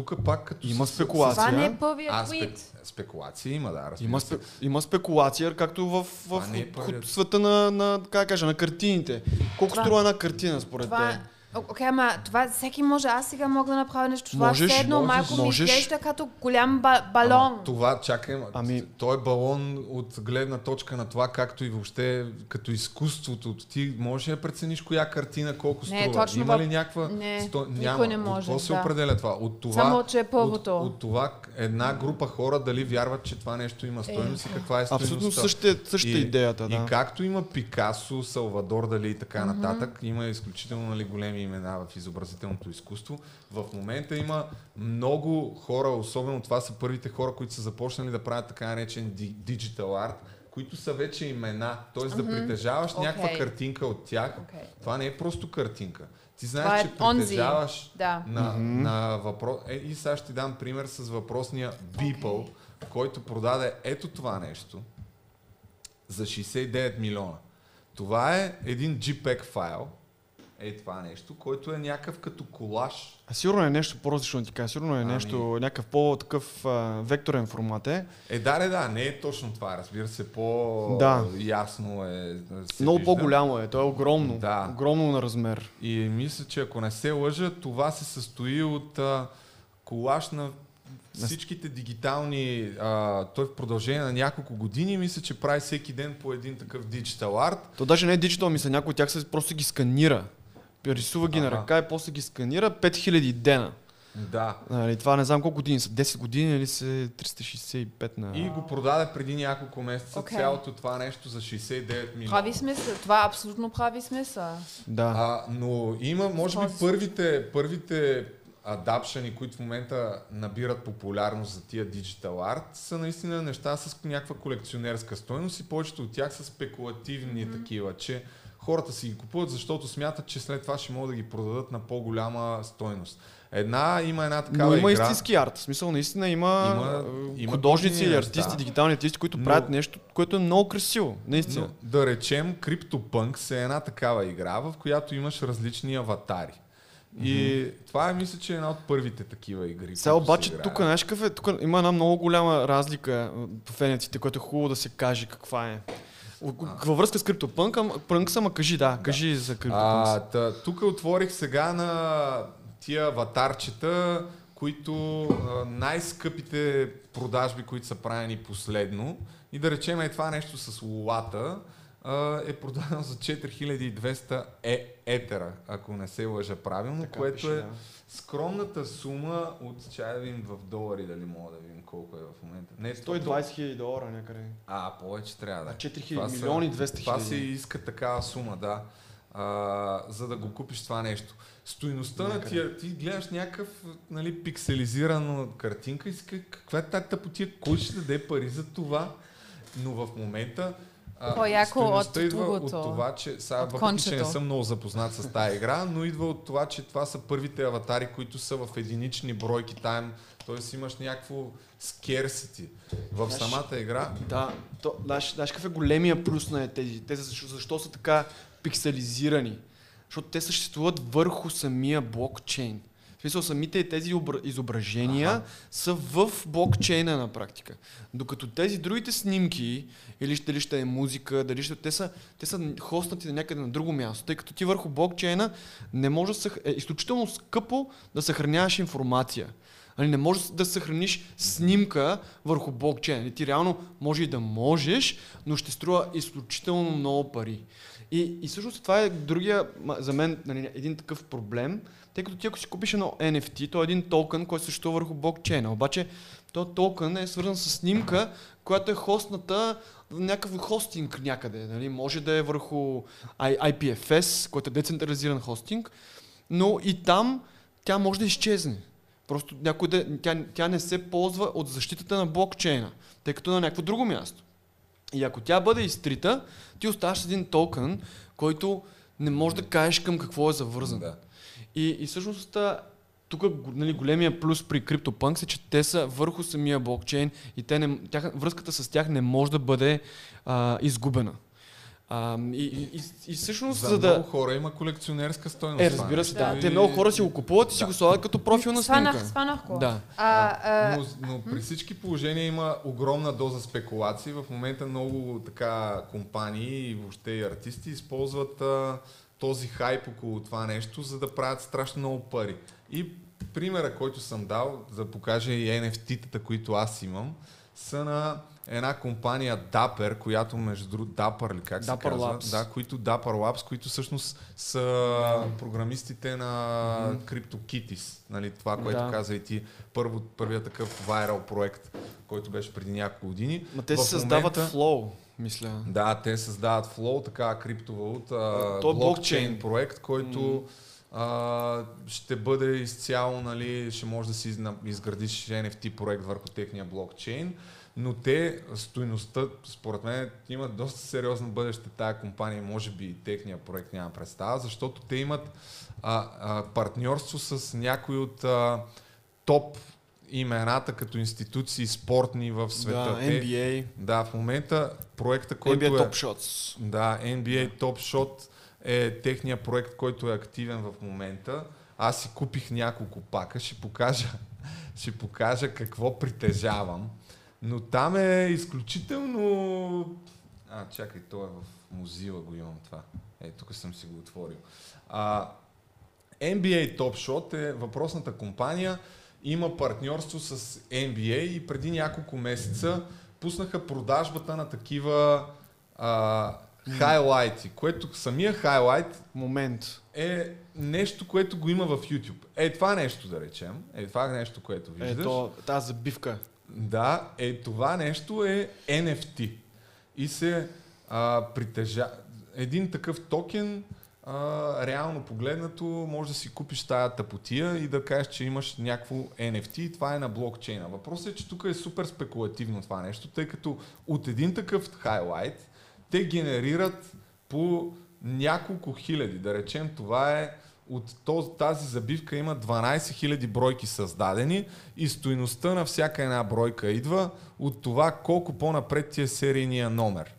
Тук пак като Има спекулация. Това не е А, първият спе, твит. спекулация има, да, Има, спе, има спекулация, както в, в, е в, първият. света на, на, как кажа, на картините. Колко Това- струва една картина според Това... те? Окей, ама това всеки може. Аз сега мога да направя нещо. Това Можеш, все едно можеш, малко ми можеш. изглежда като голям ба- балон. Ама, това, чакай, ами... Той е балон от гледна точка на това, както и въобще като изкуството. Ти можеш ли да прецениш коя картина колко Не, струва? точно Има ли някаква... Не, сто... никой Няма. не От може, какво се да. определя това? От това... Само, че е първото. От, от това една група хора дали вярват, че това нещо има стойност и каква е стойността. Абсолютно същата, същата И- идеята, да. И както има Пикасо, Салвадор Дали и така нататък, има изключително нали, големи имена в изобразителното изкуство. В момента има много хора, особено това са първите хора, които са започнали да правят така наречен digital арт, които са вече имена. Тоест да притежаваш Окей. някаква картинка от тях. Окей. Това не е просто картинка. Ти знаеш, е че притежаваш Да. на, на въпрос... Е, и сега ще ти дам пример с въпросния Beeple, който продаде ето това нещо за 69 милиона. Това е един JPEG файл, е това нещо, който е някакъв като колаж. А сигурно е нещо по-различно да ти кажа. Сигурно е Ами- нещо, някакъв по-такъв а, векторен формат е. Е, да, да, да, не е точно това, разбира се, по-ясно е. се Много вижда. по-голямо е. То е огромно. Да. Огромно на размер. И мисля, че ако не се лъжа, това се състои от а, колаж на всичките дигитални, а, той в продължение на няколко години, мисля, че прави всеки ден по един такъв диджитал арт. То даже не е диджитал, мисля, някой от тях се просто ги сканира. Рисува ги на Ага. ръка и после ги сканира 5000 дена. Да. Нали, това не знам колко години са. 10 години или се 365 на... И го продаде преди няколко месеца Окей. цялото това нещо за 69 милиона. Прави смисъл. Това абсолютно прави смисъл. Да. А, но има, може би, първите, първите адапшани, които в момента набират популярност за тия диджитал арт, са наистина неща с някаква колекционерска стойност и повечето от тях са спекулативни mm-hmm. такива, че хората си ги купуват, защото смятат, че след това ще могат да ги продадат на по-голяма стойност. Една, има една такава Но има игра. истински арт. В смисъл, наистина има, Има- има художници или артисти, дигитални артисти, които Но- правят нещо, което е много красиво. Наистина. Но, да речем, CryptoPunks е една такава игра, в която имаш различни аватари. И това е, мисля, че е една от първите такива игри. Сега се обаче тук, знаеш какъв е? Тук има една много голяма разлика в фенеците, което е хубаво да се каже каква е. Във връзка с ама- Punk, ама кажи, да, кажи за CryptoPunks. А, та, тук отворих сега на тия аватарчета, които а, най-скъпите продажби, които са правени последно. И да речем е това нещо с лулата а, е продадено за 4200 е, етера, ако не се лъжа правилно, Така което пише, е да. скромната сума от, чая в долари, дали мога да видим колко е в момента. Не, 120 хиляди долара някъде. А, повече трябва да. Е. 4 Това хиляди, са- милиони 200 Това се хиляди. иска такава сума, да. А, за да го купиш това нещо. Стоиността на тия, ти гледаш някакъв нали, пикселизирана картинка и си каква е тази тъпотия, кой ще даде пари за това? Но в момента По-яко от идва от това, че сега, От въпреки, че не съм много запознат с тази игра, но идва от това, че това са първите аватари, които са в единични бройки там, т.е. имаш някакво scarcity. В Знаеш- самата игра Да, то, знаеш, знаеш какъв е големия плюс на тези? Те са, защо, защо са така пикселизирани? Защото те съществуват върху самия блокчейн. В смисъл, самите тези обра- изображения Аха. са в блокчейна на практика. Докато тези другите снимки, или ще, дали ще е музика, дали ще, те, са, те са хостнати на някъде на друго място, тъй като ти върху блокчейна не може да съх... е изключително скъпо да съхраняваш информация. Нали, не можеш да съхраниш снимка върху блокчейн. Нали, Ти реално може и да можеш, но ще струва изключително много пари. И, и всъщност това е другия, за мен, нали, един такъв проблем, тъй като ти ако си купиш едно NFT, то е един токен, който съществува върху блокчейна. Обаче, този токен е свързан с снимка, която е хостната някакъв хостинг някъде. Нали? Може да е върху IPFS, който е децентрализиран хостинг, но и там тя може да изчезне. Просто някой да, тя, тя не се ползва от защитата на блокчейна, тъй като е на някакво друго място. И ако тя бъде изтрита, ти оставаш един токен, който не можеш да кажеш към какво е завързан. Да. И, и всъщност тук нали, големия плюс при CryptoPunks е, че те са върху самия блокчейн и те не, тях, връзката с тях не може да бъде а, изгубена. А, и, и, и, всъщност, За, за, много да... хора има колекционерска стойност. Е, разбира се, да. И- Те много хора си го купуват и си Да. го слагат като профилна Сванах, снимка. сванах го. Да. А, а, Но, но при всички положения има огромна доза спекулации. В момента много така компании и въобще и артисти използват а, този хайп около това нещо, за да правят страшно много пари. И примера, който съм дал, за да покажа и NFT-тата, които аз имам, са на една компания Dapper, която между другото Dapper ли как се Dapper казва? Labs. Да, които Dapper Labs, които всъщност са програмистите на CryptoKitties. Нали, това, което Да. каза и ти, първо, първият такъв вайрал проект, който беше преди няколко години. Ма те си създават момента- Flow, мисля. Да, те създават Flow, така криптовалута, То е блокчейн проект, който а, ще бъде изцяло, нали, ще може да си изградиш NFT проект върху техния блокчейн, но те, стойността, според мен, имат доста сериозно бъдеще тая компания, може би и техния проект няма представа, защото те имат а, а, партньорство с някои от а, топ имената като институции спортни в света. Да, Те- NBA, да, в момента проекта, който NBA е... Top Shots. Да, NBA Top Shot е техния проект, който е активен в момента. Аз си купих няколко пака, ще покажа, ще покажа какво притежавам. Но там е изключително... А, чакай, то е в Музила го имам това. Е, тук съм си го отворил. А, NBA Top Shot е въпросната компания, има партньорство с NBA и преди няколко месеца пуснаха продажбата на такива а, хайлайти, което самия хайлайт Момент. е нещо, което го има в YouTube. Е това нещо да речем, е това нещо, което виждаш. Ето, тази забивка. Да, е това нещо е NFT. И се а, притежа... Един такъв токен, а, реално погледнато, може да си купиш тая тъпотия и да кажеш, че имаш някакво NFT и това е на блокчейна. Въпросът е, че тук е супер спекулативно това нещо, тъй като от един такъв хайлайт те генерират по няколко хиляди. Да речем, това е от тази забивка има 12 000 бройки създадени и стоиността на всяка една бройка идва от това колко по-напред ти е серийния номер.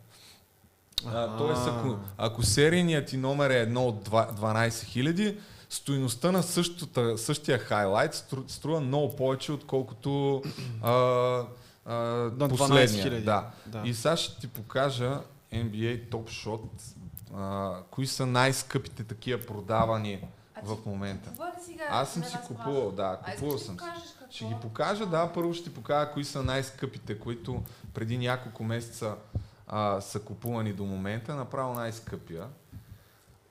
А, тоест, ако, ако серийният ти номер е едно от два- 12 000, стоиността на същата, същия хайлайт стру, струва много повече, отколкото а, а, На 12 последния. 000. Да. Да. И сега ще ти покажа NBA Top Shot, а, кои са най-скъпите такива продавани в момента. Аз съм си купувал, да, купувал съм си. Ще ги покажа, да, първо ще ти покажа кои са най-скъпите, които преди няколко месеца а, са купувани до момента, направо най-скъпия.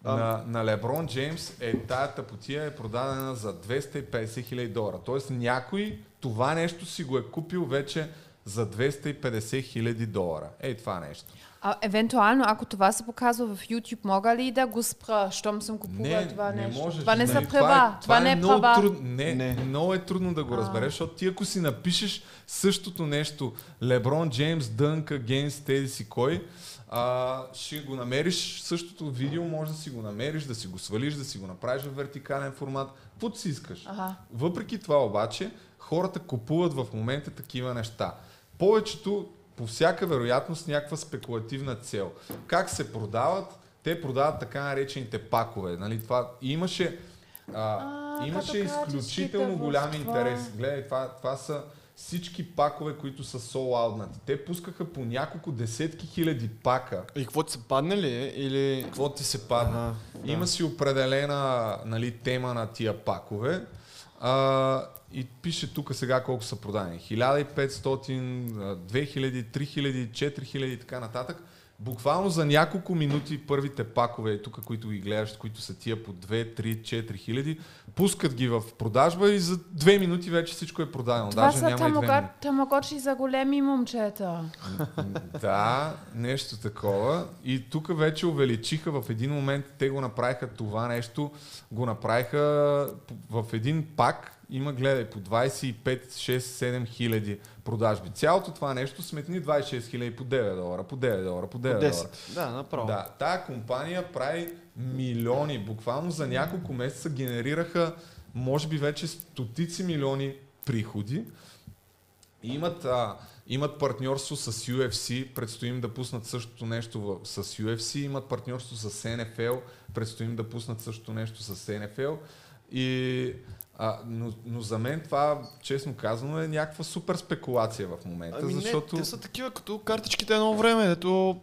А. На, на Леброн Джеймс е тая тъпотия е продадена за 250 хиляди долара. Тоест някой това нещо си го е купил вече за 250 хиляди долара. Ей това нещо. А евентуално, ако това се показва в YouTube, мога ли да го спра, щом съм купувала това не нещо? можеш. това не са нали, права. Това, не е много права. Труд... Не, Не. не, много е трудно да го разбереш, защото ти ако си напишеш същото нещо, Леброн Джеймс, Дънк, Гейнс, тези си кой, а, ще го намериш същото видео, може да си го намериш, да си го свалиш, да си го направиш в вертикален формат, каквото си искаш. Ага. Въпреки това обаче, хората купуват в момента такива неща. Повечето, по всяка вероятност, някаква спекулативна цел. Как се продават? Те продават така наречените пакове. Нали? Това имаше, а, А, имаше като изключително голям интерес. Гледай, това, това са всички пакове, които са сол-аутнати. Те пускаха по няколко десетки хиляди пака. И какво ти са паднали или... Какво ти се падна? Ага, да. Има си определена нали, тема на тия пакове. А, и пише тук сега колко са продадени. 1500, а, 2000, 3000, 4000 и така нататък. Буквално за няколко минути първите пакове, тук, които ги гледаш, които са тия по 2, 3, 4 хиляди, пускат ги в продажба и за две минути вече всичко е продадено. Това Даже са няма тамагочи за големи момчета. Да, нещо такова. И тук вече увеличиха в един момент, те го направиха това нещо, го направиха в един пак, има гледай по 25, 6, 7 хиляди продажби. Цялото това нещо сметни 26 хиляди по 9 долара, по 9 долара, по 9 долара. 10. Да, направо. Да, тая компания прави милиони, буквално за няколко месеца генерираха може би вече стотици милиони приходи и имат, а, имат партньорство с UFC, предстоим да пуснат същото нещо в, с UFC, имат партньорство с NFL, предстоим да пуснат същото нещо с NFL. И, а, но, но за мен това, честно казано, е някаква супер спекулация в момента, Ами защото... не, те са такива като картичките едно време, дето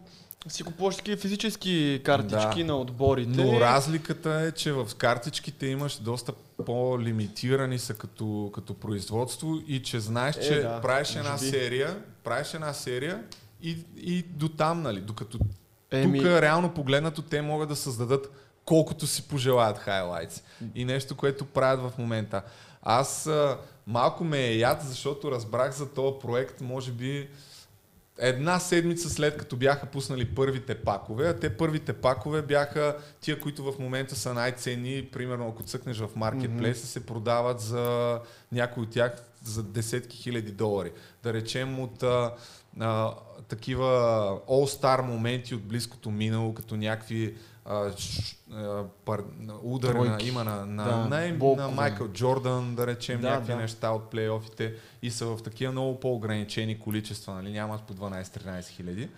си купуваш такива физически картички Да. на отборите. Но разликата е, че в картичките имаш доста по-лимитирани са като, като производство и че знаеш, Е, че да, правиш една би. серия, правиш една серия и, и до там, нали? Докато Еми- тук реално погледнато те могат да създадат колкото си пожелаят хайлайтс. И нещо, което правят в момента. Аз а, малко ме е яд, защото разбрах за този проект, може би една седмица след като бяха пуснали първите пакове, а те първите пакове бяха тия, които в момента са най-ценни, примерно ако цъкнеш в маркетплейса, се продават за някои от тях за десетки хиляди долари. Да речем от а, а, такива all-star моменти от близкото минало, като някакви а, ш- а, пар, удари на, има на, на, Да, на, на, болкове. Майкъл Джордан, да речем, Да, някакви да. неща от плейофите и са в такива много по-ограничени количества, нали? нямат по 12-13 хиляди.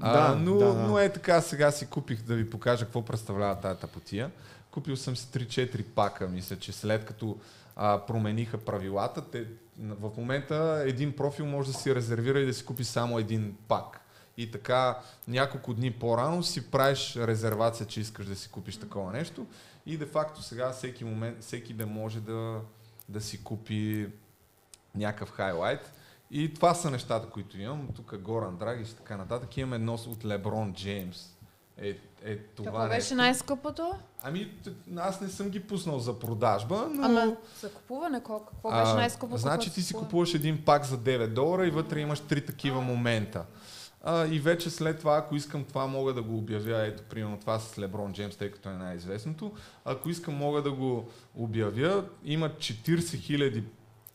Да, но, да, да. но е така, сега си купих да ви покажа какво представлява тази тапотия. Купил съм си 3-4 пака, мисля, че след като а, промениха правилата, те, в момента един профил може да си резервира и да си купи само един пак. И така няколко дни по-рано си правиш резервация, че искаш да си купиш такова нещо. И де факто сега всеки момент, всеки да може да, да си купи някакъв хайлайт. И това са нещата, които имам. Тук Горан Драгиш и така нататък. Имам едно от Леброн Джеймс. Е, е това Какво беше най-скъпото? Ами, аз не съм ги пуснал за продажба, но... Ама за купуване, колко, какво беше най-скъпото? Значи ти си купува? купуваш един пак за 9 долара и вътре имаш три такива момента. А, и вече след това, ако искам това, мога да го обявя. Ето, примерно това с Леброн Джеймс, тъй като е най-известното. Ако искам, мога да го обявя. Има 40 хиляди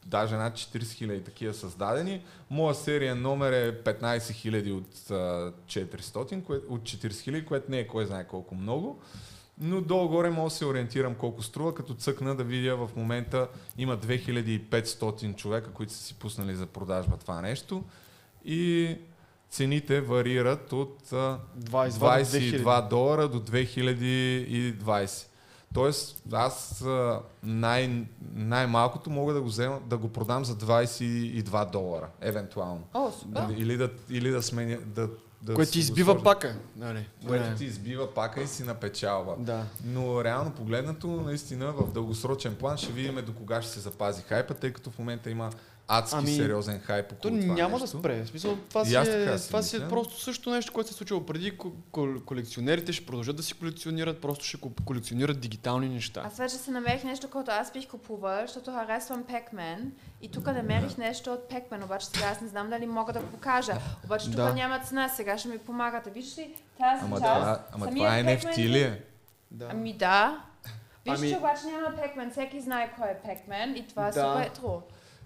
даже над 40 хиляди такива създадени. Моя серия номер е 15 хиляди от а, 400, кое, от 40 хиляди, което не е кой знае колко много. Но долу-горе мога да се ориентирам колко струва, като цъкна да видя в момента има 2500 човека, които са си пуснали за продажба това нещо. И цените варират от а, 22, 22 долара до 2020. Тоест, аз най- най-малкото мога да го, взема, да го продам за 22 долара, евентуално. О, супер. Или, или, да, или да сменя. Да, да Което си ти избива сложа. пака. Нали? Което Не. ти избива пака и си напечалва. Да. Но реално погледнато, наистина в дългосрочен план ще видим до кога ще се запази хайпа, тъй като в момента има адски Ами, сериозен хайп То около това няма нещо. да спре. В смисъл, това си, е, си това си е просто също нещо, което се е случило преди. Ко- кол- колекционерите ще продължат да си колекционират, просто ще ко- колекционират дигитални неща. Аз вече се намерих нещо, което аз бих купувал, защото харесвам Pac-Man и тук намерих нещо от Pac-Man, обаче сега аз не знам дали мога да го покажа. Обаче тук Да. няма цена, сега ще ми помагате. Виждаш ли тази Ама, част? това, ама това е NFT ли е? Да. Ами да. Виж, Ами- че обаче няма Pac-Man, всеки знае кой е Pac-Man и това е Да. супер етро.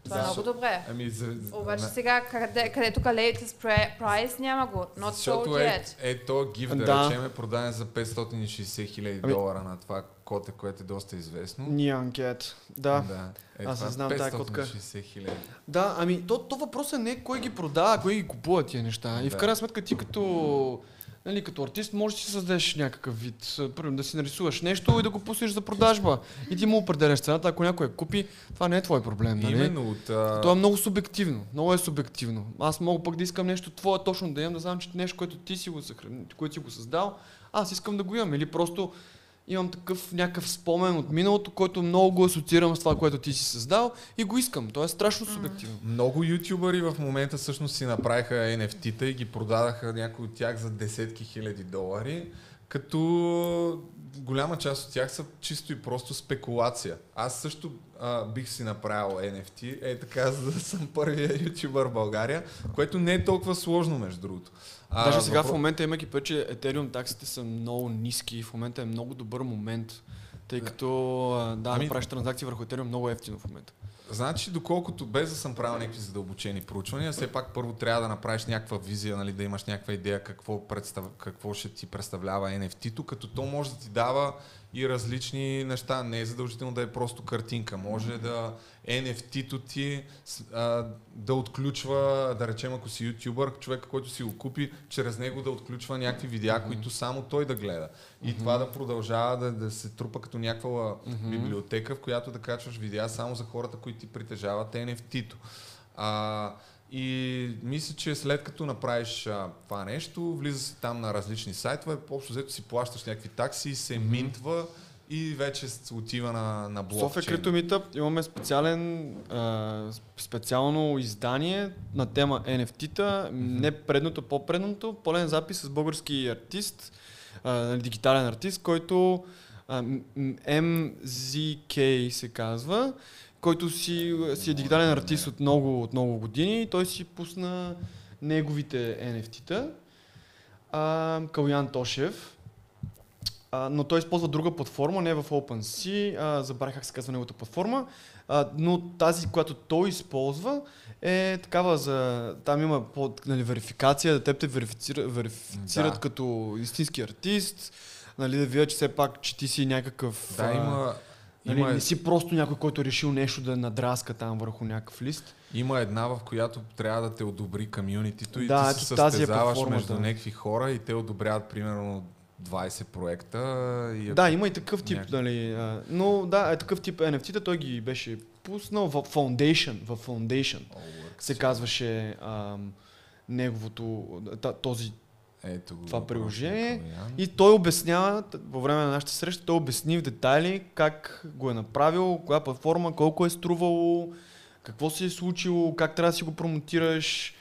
Това е много добре. Ами, за, Обаче сега, къде, къде тук latest pre- price няма го. Not Защото sold е, yet. е то гифт, да, Да. речем, е продаден за 560 хиляди Ами- долара на това коте, което е доста известно. Анкет. Да. да. Е, Аз не знам тая котка. 560 хиляди. Да, ами то, то въпросът не е кой ги продава, а кой ги купува тия неща. И в крайна сметка ти като, нали, като артист можеш да си създадеш някакъв вид. Примерно да си нарисуваш нещо и да го пуснеш за продажба. И ти му определяш цената, ако някой я купи, това не е твой проблем. Нали? Именно от... А... То е много субективно. Много е субективно. Аз мога пък да искам нещо твое точно да имам, да знам, че нещо, което ти си го, съхрани, което си го създал, аз искам да го имам. Или просто имам такъв някакъв спомен от миналото, който много го асоциирам с това, което ти си създал и го искам. То е страшно субективно. Много ютубъри в момента всъщност си направиха NFT-та и ги продадаха някои от тях за десетки хиляди долари, като голяма част от тях са чисто и просто спекулация. Аз също а, бих си направил NFT, е така, за да съм първия ютубър в България, което не е толкова сложно, между другото. А, Даже сега в въпро- момента, имайки предвид, че Ethereum таксите са много ниски, в момента е много добър момент, тъй като да, Ами- направиш транзакции върху Ethereum много ефтино в момента. Значи, доколкото без да съм правил някакви задълбочени проучвания, все пак първо трябва да направиш някаква визия, нали, да имаш някаква идея какво, представ... какво ще ти представлява NFT-то, като то може да ти дава и различни неща. Не е задължително да е просто картинка. Може да NFT-то ти а, да отключва, да речем ако си ютубър, човека, който си го купи, чрез него да отключва някакви видеа, които само той да гледа. И това да продължава да, да се трупа като някаква библиотека, в която да качваш видеа само за хората, които ти притежават NFT-то. А, и мисля, че след като направиш а, това нещо, влиза си там на различни сайтове, общо взето си плащаш някакви такси, се mm-hmm. минтва и вече отива на, на блокчейн. София Крипто Meetup имаме специален, а, специално издание на тема NFT-та, mm-hmm. не предното, по-предното, пълен запис с български артист, а, дигитален артист, който а, MZK се казва който си, си е дигитален артист от много, от много години. Той си пусна неговите NFT-та. А, Калян Тошев. А, но той използва друга платформа, не в OpenSea, а, забравих как се казва неговата платформа, а, но тази, която той използва е такава за... Там има по, нали, верификация, да теб те верифицира, верифицират да. като истински артист, нали, да видят, че все пак, че ти си някакъв... Да, има, Нали, има... Не си просто някой, който е решил нещо да надраска там върху някакъв лист. Има една, в която трябва да те одобри комьюнитито и да, ти се е състезаваш е между някакви хора и те одобряват примерно 20 проекта. И да, има и такъв тип, някакви... нали. А, но да, е такъв тип NFT-та, той ги беше пуснал в Foundation, в Foundation се казваше а, неговото, този ето го това приложение. И той обяснява, по време на нашата среща, той обясни в детайли как го е направил, коя платформа, колко е струвало, какво се е случило, как трябва да си го промотираш.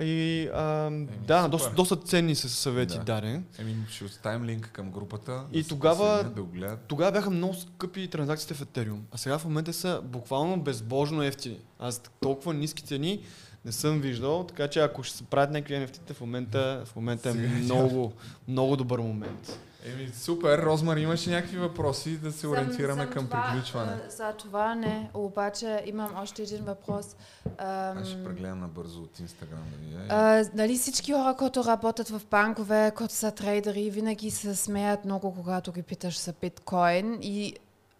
И а, Еми, да, доста, доста ценни са съвети да. даде. Еми, ще оставим линк към групата. И да тогава, да тогава бяха много скъпи транзакциите в Ethereum. А сега в момента са буквално безбожно ефтини. Аз толкова ниски цени не съм виждал, така че ако ще се правят някакви NFT, в момента, в момента е много, много добър момент. Еми, супер, Розмар, имаш ли някакви въпроси да се ориентираме към това, приключване? За това не, обаче имам още един въпрос. Ам, Аз ще прегледам набързо от Инстаграм. Да нали всички хора, които работят в банкове, които са трейдери, винаги се смеят много, когато ги питаш за биткоин и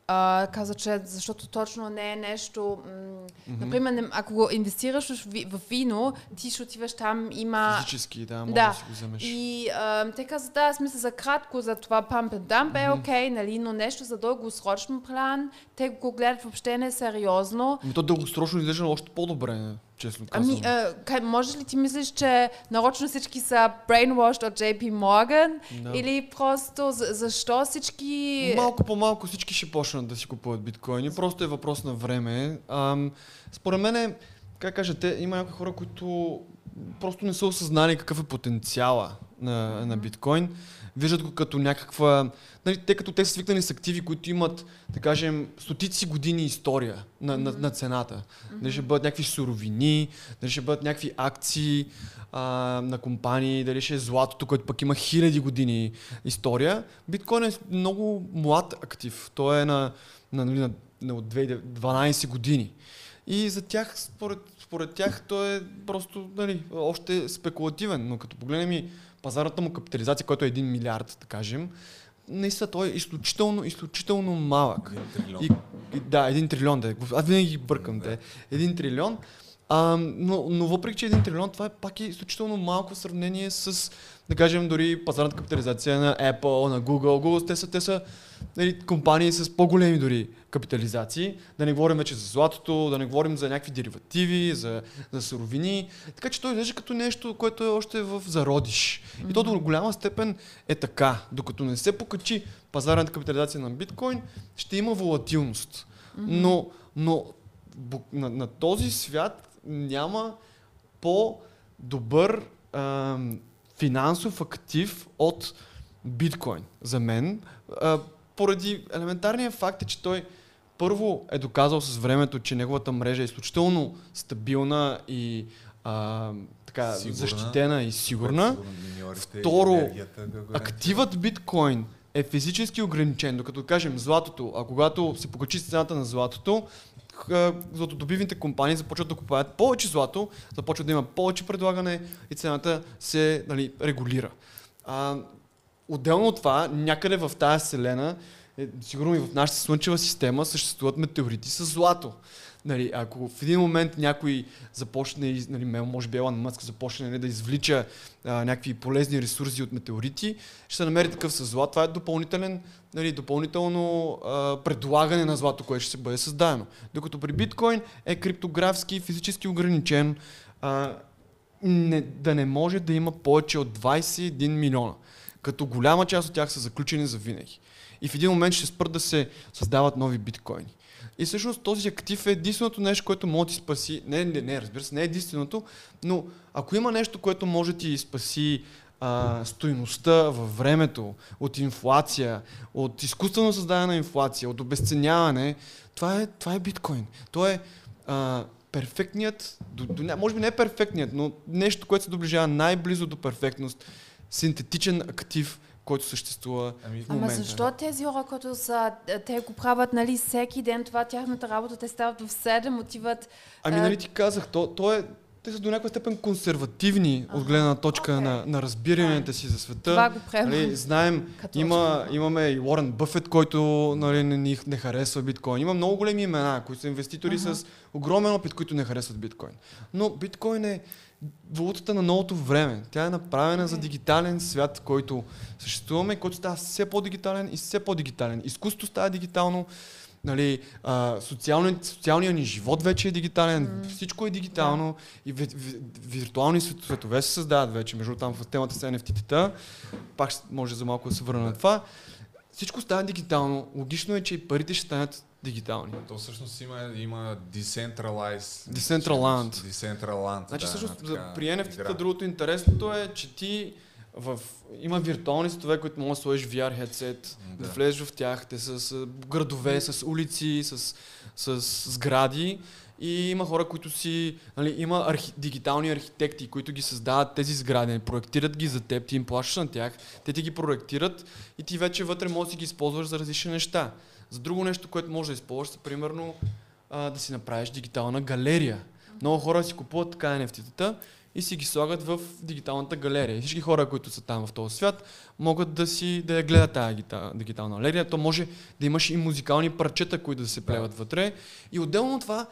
а, каза, че защото точно не е нещо... М- mm-hmm. Например, ако го инвестираш в, в вино, ти ще отиваш там, има... Физически, да, може да, да си го вземеш. И а, те казват, да, смисъл за кратко, за това pump and dump mm-hmm. е окей, okay, нали, но нещо за дългосрочен план, те го гледат въобще не сериозно. Но то дългосрочно изглежда още по-добре честно казвам. Ами, а, кай, може ли ти мислиш, че нарочно всички са brainwashed от JP Morgan? No. Или просто за, защо всички... Малко по малко всички ще почнат да си купуват биткоини. Просто е въпрос на време. Ам, според мен е, как кажете, има някои хора, които просто не са осъзнали какъв е потенциала на, на биткоин. Виждат го като някаква нали, тъй като те са свикнали с активи, които имат, да кажем, стотици години история на, mm-hmm. на, на цената. Mm-hmm. Дали ще бъдат някакви суровини, дали ще бъдат някакви акции а, на компании, дали ще е златото, което пък има хиляди години история. Биткоин е много млад актив. Той е на, на, на, на, на от 12 години. И за тях, според, според тях, той е просто нали, още спекулативен. Но като погледнем и пазарната му капитализация, който е 1 милиард, да кажем, наистина той е изключително, изключително малък. Един трилион. И, да, един трилион. Да. Аз винаги ги бъркам. Да. Един трилион. А, но, но въпреки, че един трилион, това е пак е изключително малко в сравнение с, да кажем, дори пазарната капитализация на Apple, на Google. Google те са, те са нали, компании с по-големи дори капитализации. Да не говорим вече за златото, да не говорим за някакви деривативи, за, за суровини. Така че той изглежда като нещо, което е още в зародиш. Mm-hmm. И то до голяма степен е така. Докато не се покачи пазарната капитализация на биткоин, ще има волатилност. Mm-hmm. Но, но на, на този свят няма по-добър а, финансов актив от биткоин за мен. А, поради елементарния факт е, че той първо е доказал с времето, че неговата мрежа е изключително стабилна и а, така, сигурна. защитена и сигурна. Второ, активът биткоин е физически ограничен, докато кажем златото, а когато се покачи цената на златото, златодобивните компании започват да купуват повече злато, започват да има повече предлагане и цената се нали, регулира. А, отделно от това, някъде в тази вселена е, сигурно и в нашата слънчева система съществуват метеорити с злато. Нали, ако в един момент някой започне, нали, може би Елан Мъск започне нали, да извлича а, някакви полезни ресурси от метеорити, ще се намери такъв с злато. Това е допълнителен, нали, допълнително а, предлагане на злато, което ще се бъде създадено. Докато при биткоин е криптографски, физически ограничен, а, не, да не може да има повече от 21 милиона. Като голяма част от тях са заключени за винаги. И в един момент ще спрат да се създават нови биткоини. И всъщност този актив е единственото нещо, което може да ти спаси. Не, не, не, разбира се, не е единственото, но ако има нещо, което може да ти спаси а, стоиността във времето, от инфлация, от изкуствено създадена инфлация, от обесценяване, това е, това е биткоин. То е а, перфектният, до, до, може би не е перфектният, но нещо, което се доближава най-близо до перфектност, синтетичен актив, който съществува ами, в момента. Ама защо тези хора, които са, те го правят нали, всеки ден, това тяхната работа, те стават в 7, отиват... Ами нали ти казах, то, то е, те са до някаква степен консервативни ага, от гледна точка okay. на, на разбиранията си за света. Това го нали, знаем, има, имаме и Уорън Бъфет, който нали, не, не, не харесва биткоин. Има много големи имена, които са инвеститори ага. с огромен опит, които не харесват биткоин. Но биткоин е валутата на новото време. Тя е направена за дигитален свят, който съществуваме, който става все по-дигитален и все по-дигитален. Изкуството става дигитално, нали, а, социалният, социалният ни живот вече е дигитален, mm. всичко е дигитално yeah. и ви, ви, виртуални светове се създават вече. Между там в темата с NFT-тата, пак може за малко да се върна на това. Всичко става дигитално. Логично е, че и парите ще станат дигитални. То всъщност има, има decentralized. Decentraland. Decentraland. Значи да, всъщност така, при NFT-та другото интересното е, че ти в... има виртуални светове, които може да сложиш VR headset, да. да влезеш в тях. Те са с градове, с улици, с, с сгради. И има хора, които си, нали, има архи, дигитални архитекти, които ги създават тези сгради, проектират ги за теб, ти им плащаш на тях, те ти ги проектират и ти вече вътре можеш да си ги използваш за различни неща. За друго нещо, което може да използваш, е примерно а, да си направиш дигитална галерия. Много хора си купуват така NFT-тата и си ги слагат в дигиталната галерия. Всички хора, които са там в този свят, могат да си да я гледат тази дигитална галерия. То може да имаш и музикални парчета, които да се плеват да. вътре. И отделно от това,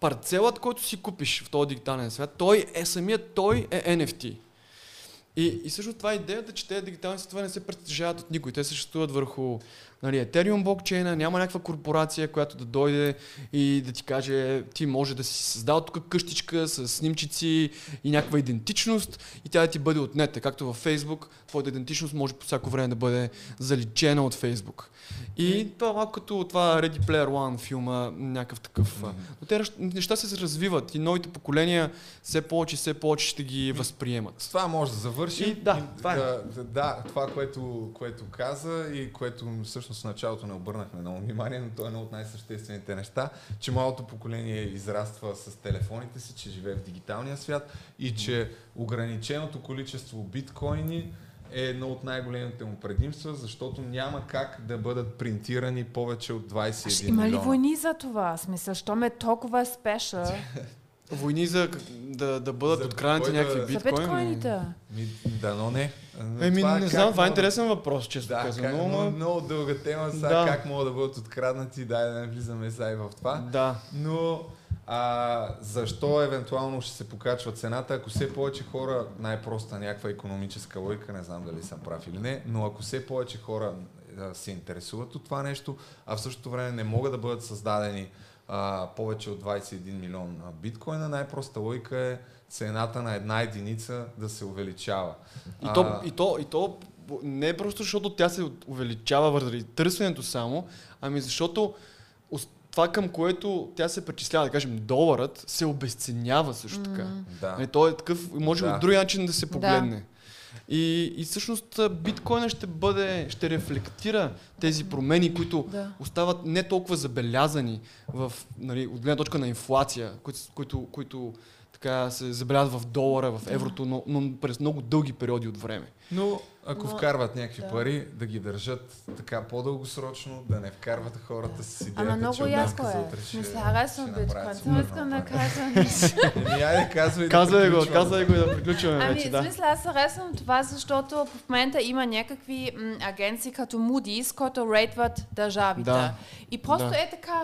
парцелът, който си купиш в този дигитален свят, той е самият, той е NFT. И, и също това е идеята, че тези дигитални светове не се притежават от никой. Те съществуват върху нали, Ethereum блокчейна, няма някаква корпорация, която да дойде и да ти каже, ти може да си създал тук къщичка с снимчици и някаква идентичност и тя да ти бъде отнета. Както във Facebook, твоята идентичност може по всяко време да бъде заличена от Facebook. И това малко като това Ready Player One филма, някакъв такъв. Но те неща се развиват и новите поколения все повече, все повече ще ги възприемат. С това може да завърши. И, да, това е. Да, да, това, което, което каза и което всъщност в началото не обърнахме много внимание, но то е едно от най-съществените неща, че малото поколение израства с телефоните си, че живее в дигиталния свят и че ограниченото количество биткоини е едно от най-големите му предимства, защото няма как да бъдат принтирани повече от 21 Има ли войни за това? Смисъл, що ме толкова спешъл? Войни за да, да бъдат откраднати някакви биткоини? За биткоините. Ми, да, но не. Еми, не знам, това е интересен въпрос, често да, казано. Как, много, много дълга тема, сега да. как могат да бъдат откраднати, дай да не влизаме сега и в това. Да. Но а, защо евентуално ще се покачва цената, ако все повече хора, най-проста някаква економическа лойка, не знам дали съм прав или не, но ако все повече хора се интересуват от това нещо, а в същото време не могат да бъдат създадени а, повече от 21 милион биткоина, най-проста логика е цената на една единица да се увеличава. И, а, то, и, то, и то не е просто защото тя се увеличава заради търсенето само, ами защото това към което тя се причислява, да кажем, доларът, се обесценява също така. Mm. Да. Нали, той е такъв, може да. от друг начин да се погледне. Да. И, и всъщност биткоина ще бъде, ще рефлектира тези промени, които да. остават не толкова забелязани в, нали, от гледна точка на инфлация, които, които, които така се забелязват в долара, в еврото, но, но през много дълги периоди от време. Но ако Но- вкарват някакви да. пари, да ги държат така по-дългосрочно, да не вкарват хората с идеята, Ама много че за е. харесвам ще направят биткоин. Само искам да кажа нещо. Айде, казвай да Казвай го, казвай го и да приключваме Ами, вече, да. смисъл, аз харесвам това, защото в момента има някакви м, агенции като Moody's, които рейтват държавите. Да. И просто Да. е така.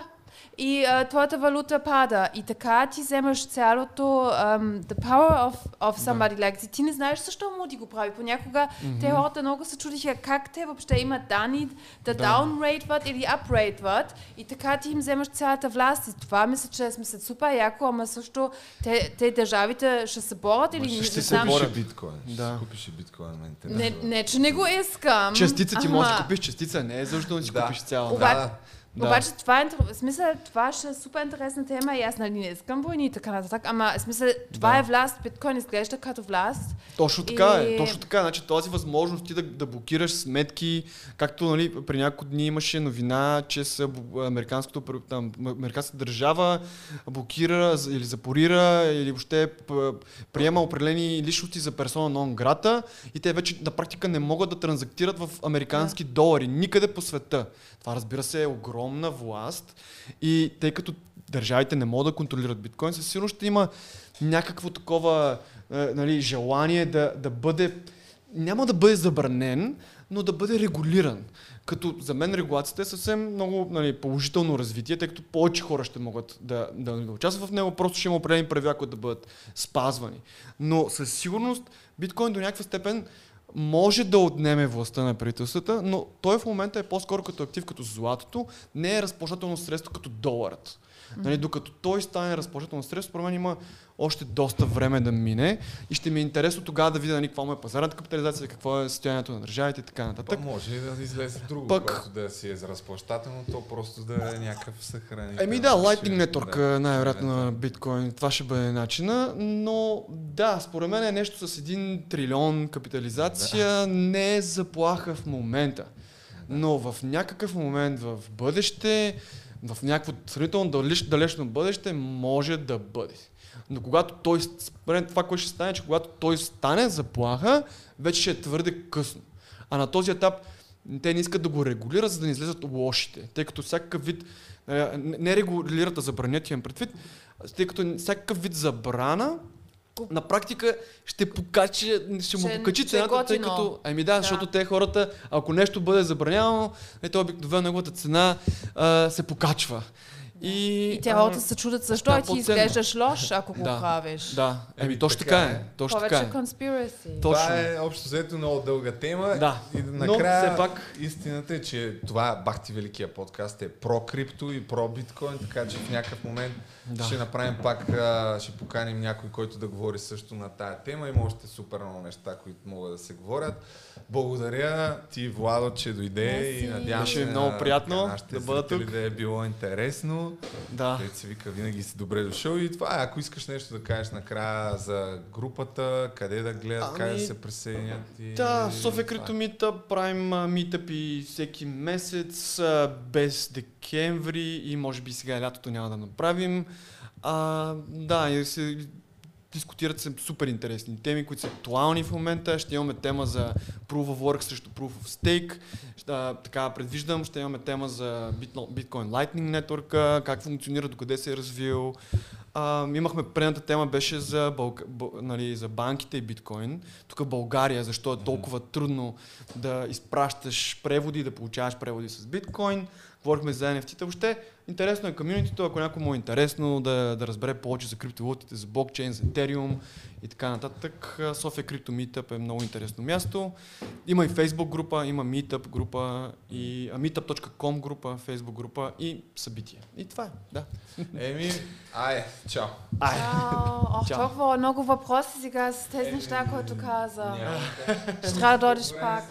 И а, твоята валута пада. И така ти вземаш цялото um, the power of, of somebody like that. Ти не знаеш защо Moody го прави. Понякога те хората много се чудиха как те въобще имат данни да, Да. downrateват или uprateват. И така ти им вземаш цялата власт. И това мисля, че е смисъл супер яко, ама също те, те държавите ще се борят или Ма не Ще купиш борят. биткоин. Ще Да. си купиш и биткоин, ме Не, не, че не го искам. Частица ти ама- можеш да купиш частица, не е защо да си Да. купиш цяла. Оба- Да, Да. Обаче това е, в смисъл, това ще е супер интересна тема и аз нали не искам войни и така нататък, ама в смисъл, това Да. е власт, биткоин изглежда като власт. Точно така е, И- точно така. Значи този възможност ти да, да блокираш сметки, както нали, при няколко дни имаше новина, че бу- американското, там, американската държава блокира или запорира или въобще приема определени личности за персона нон грата и те вече на практика не могат да транзактират в американски долари никъде по света. Това разбира се е огромна власт и тъй като държавите не могат да контролират биткоин, със сигурност ще има някакво такова е, нали, желание да, да бъде, няма да бъде забранен, но да бъде регулиран. Като за мен регулацията е съвсем много нали, положително развитие, тъй като повече хора ще могат да, да, да участват в него, просто ще има определени правила, които да бъдат спазвани. Но със сигурност биткоин до някаква степен може да отнеме властта на правителствата, но той в момента е по-скоро като актив, като златото, не е разплащателно средство като доларът. Нали, докато той стане разплащателно средство, според мен има още доста време да мине и ще ми е интересно тогава да видя нали, каква му е пазарната капитализация, какво е състоянието на държавите и така нататък. Па може и да излезе друго, Пък- което да си е за разплащателно, то просто да е някакъв съхранител. Еми да, Lightning Network Да. да, най-вероятно на биткоин, това ще бъде начина, но да, според мен е нещо с един трилион капитализация не е заплаха в момента. Но в някакъв момент в бъдеще, в някакво сравнително далеч, далечно бъдеще може да бъде. Но когато той, според това, което ще стане, че когато той стане заплаха, вече ще е твърде късно. А на този етап те не искат да го регулират, за да не излезат лошите. Тъй като всякакъв вид, не регулират, а забранят имам предвид, тъй като всякакъв вид забрана на практика ще покачи, ще му покачи цената, тъй като... Ами да, Да. защото те хората, ако нещо бъде забранявано, е, то обикновено неговата цена а, се покачва. И, И те хората се чудят защо и ти по-ценно. изглеждаш лош, ако го Да. правиш. Да, еми Еми, точно така така е. е. Точно така Повече е. conspiracy. Точно. Това е общо взето много дълга тема. Да. И Но накрая все пак- истината е, че това Бахти Великия подкаст е про крипто и про биткоин, така че в някакъв момент Да. ще направим пак, а, ще поканим някой, който да говори също на тая тема. Има още супер много неща, които могат да се говорят. Благодаря ти, Владо, че дойде Мерси. и надявам Беше се много на- приятно на да бъда тук. да е било интересно. Да. Дето се вика, винаги си добре дошъл. И това е, ако искаш нещо да кажеш накрая за групата, къде да гледат, Ами, къде да се присъединят. И... Да, София Митъп, правим митъпи всеки месец, без декември и може би сега лятото няма да направим. А, да, и се дискутират се супер интересни теми, които са актуални в момента. Ще имаме тема за Proof of Work срещу Proof of Stake. Ще, така предвиждам, ще имаме тема за Bitcoin Lightning Network, как функционира, докъде се е развил. А, имахме предната тема беше за, Бълг... Бъл... нали, за банките и биткоин. Тук в България, защо е толкова трудно да изпращаш преводи, да получаваш преводи с биткоин. Говорихме за NFT-та. Въобще интересно е комьюнитито, ако някой му е интересно да, да разбере повече за криптовалутите, за блокчейн, за Ethereum и така нататък. София Крипто Meetup е много интересно място. Има и Facebook група, има Meetup група и meetup.com група, Facebook група и събития. И това е, да. Еми, ай, чао. Ай. Чао. Ох, Чао. толкова много въпроси сега с тези неща, които каза. Ще трябва да дойдеш пак.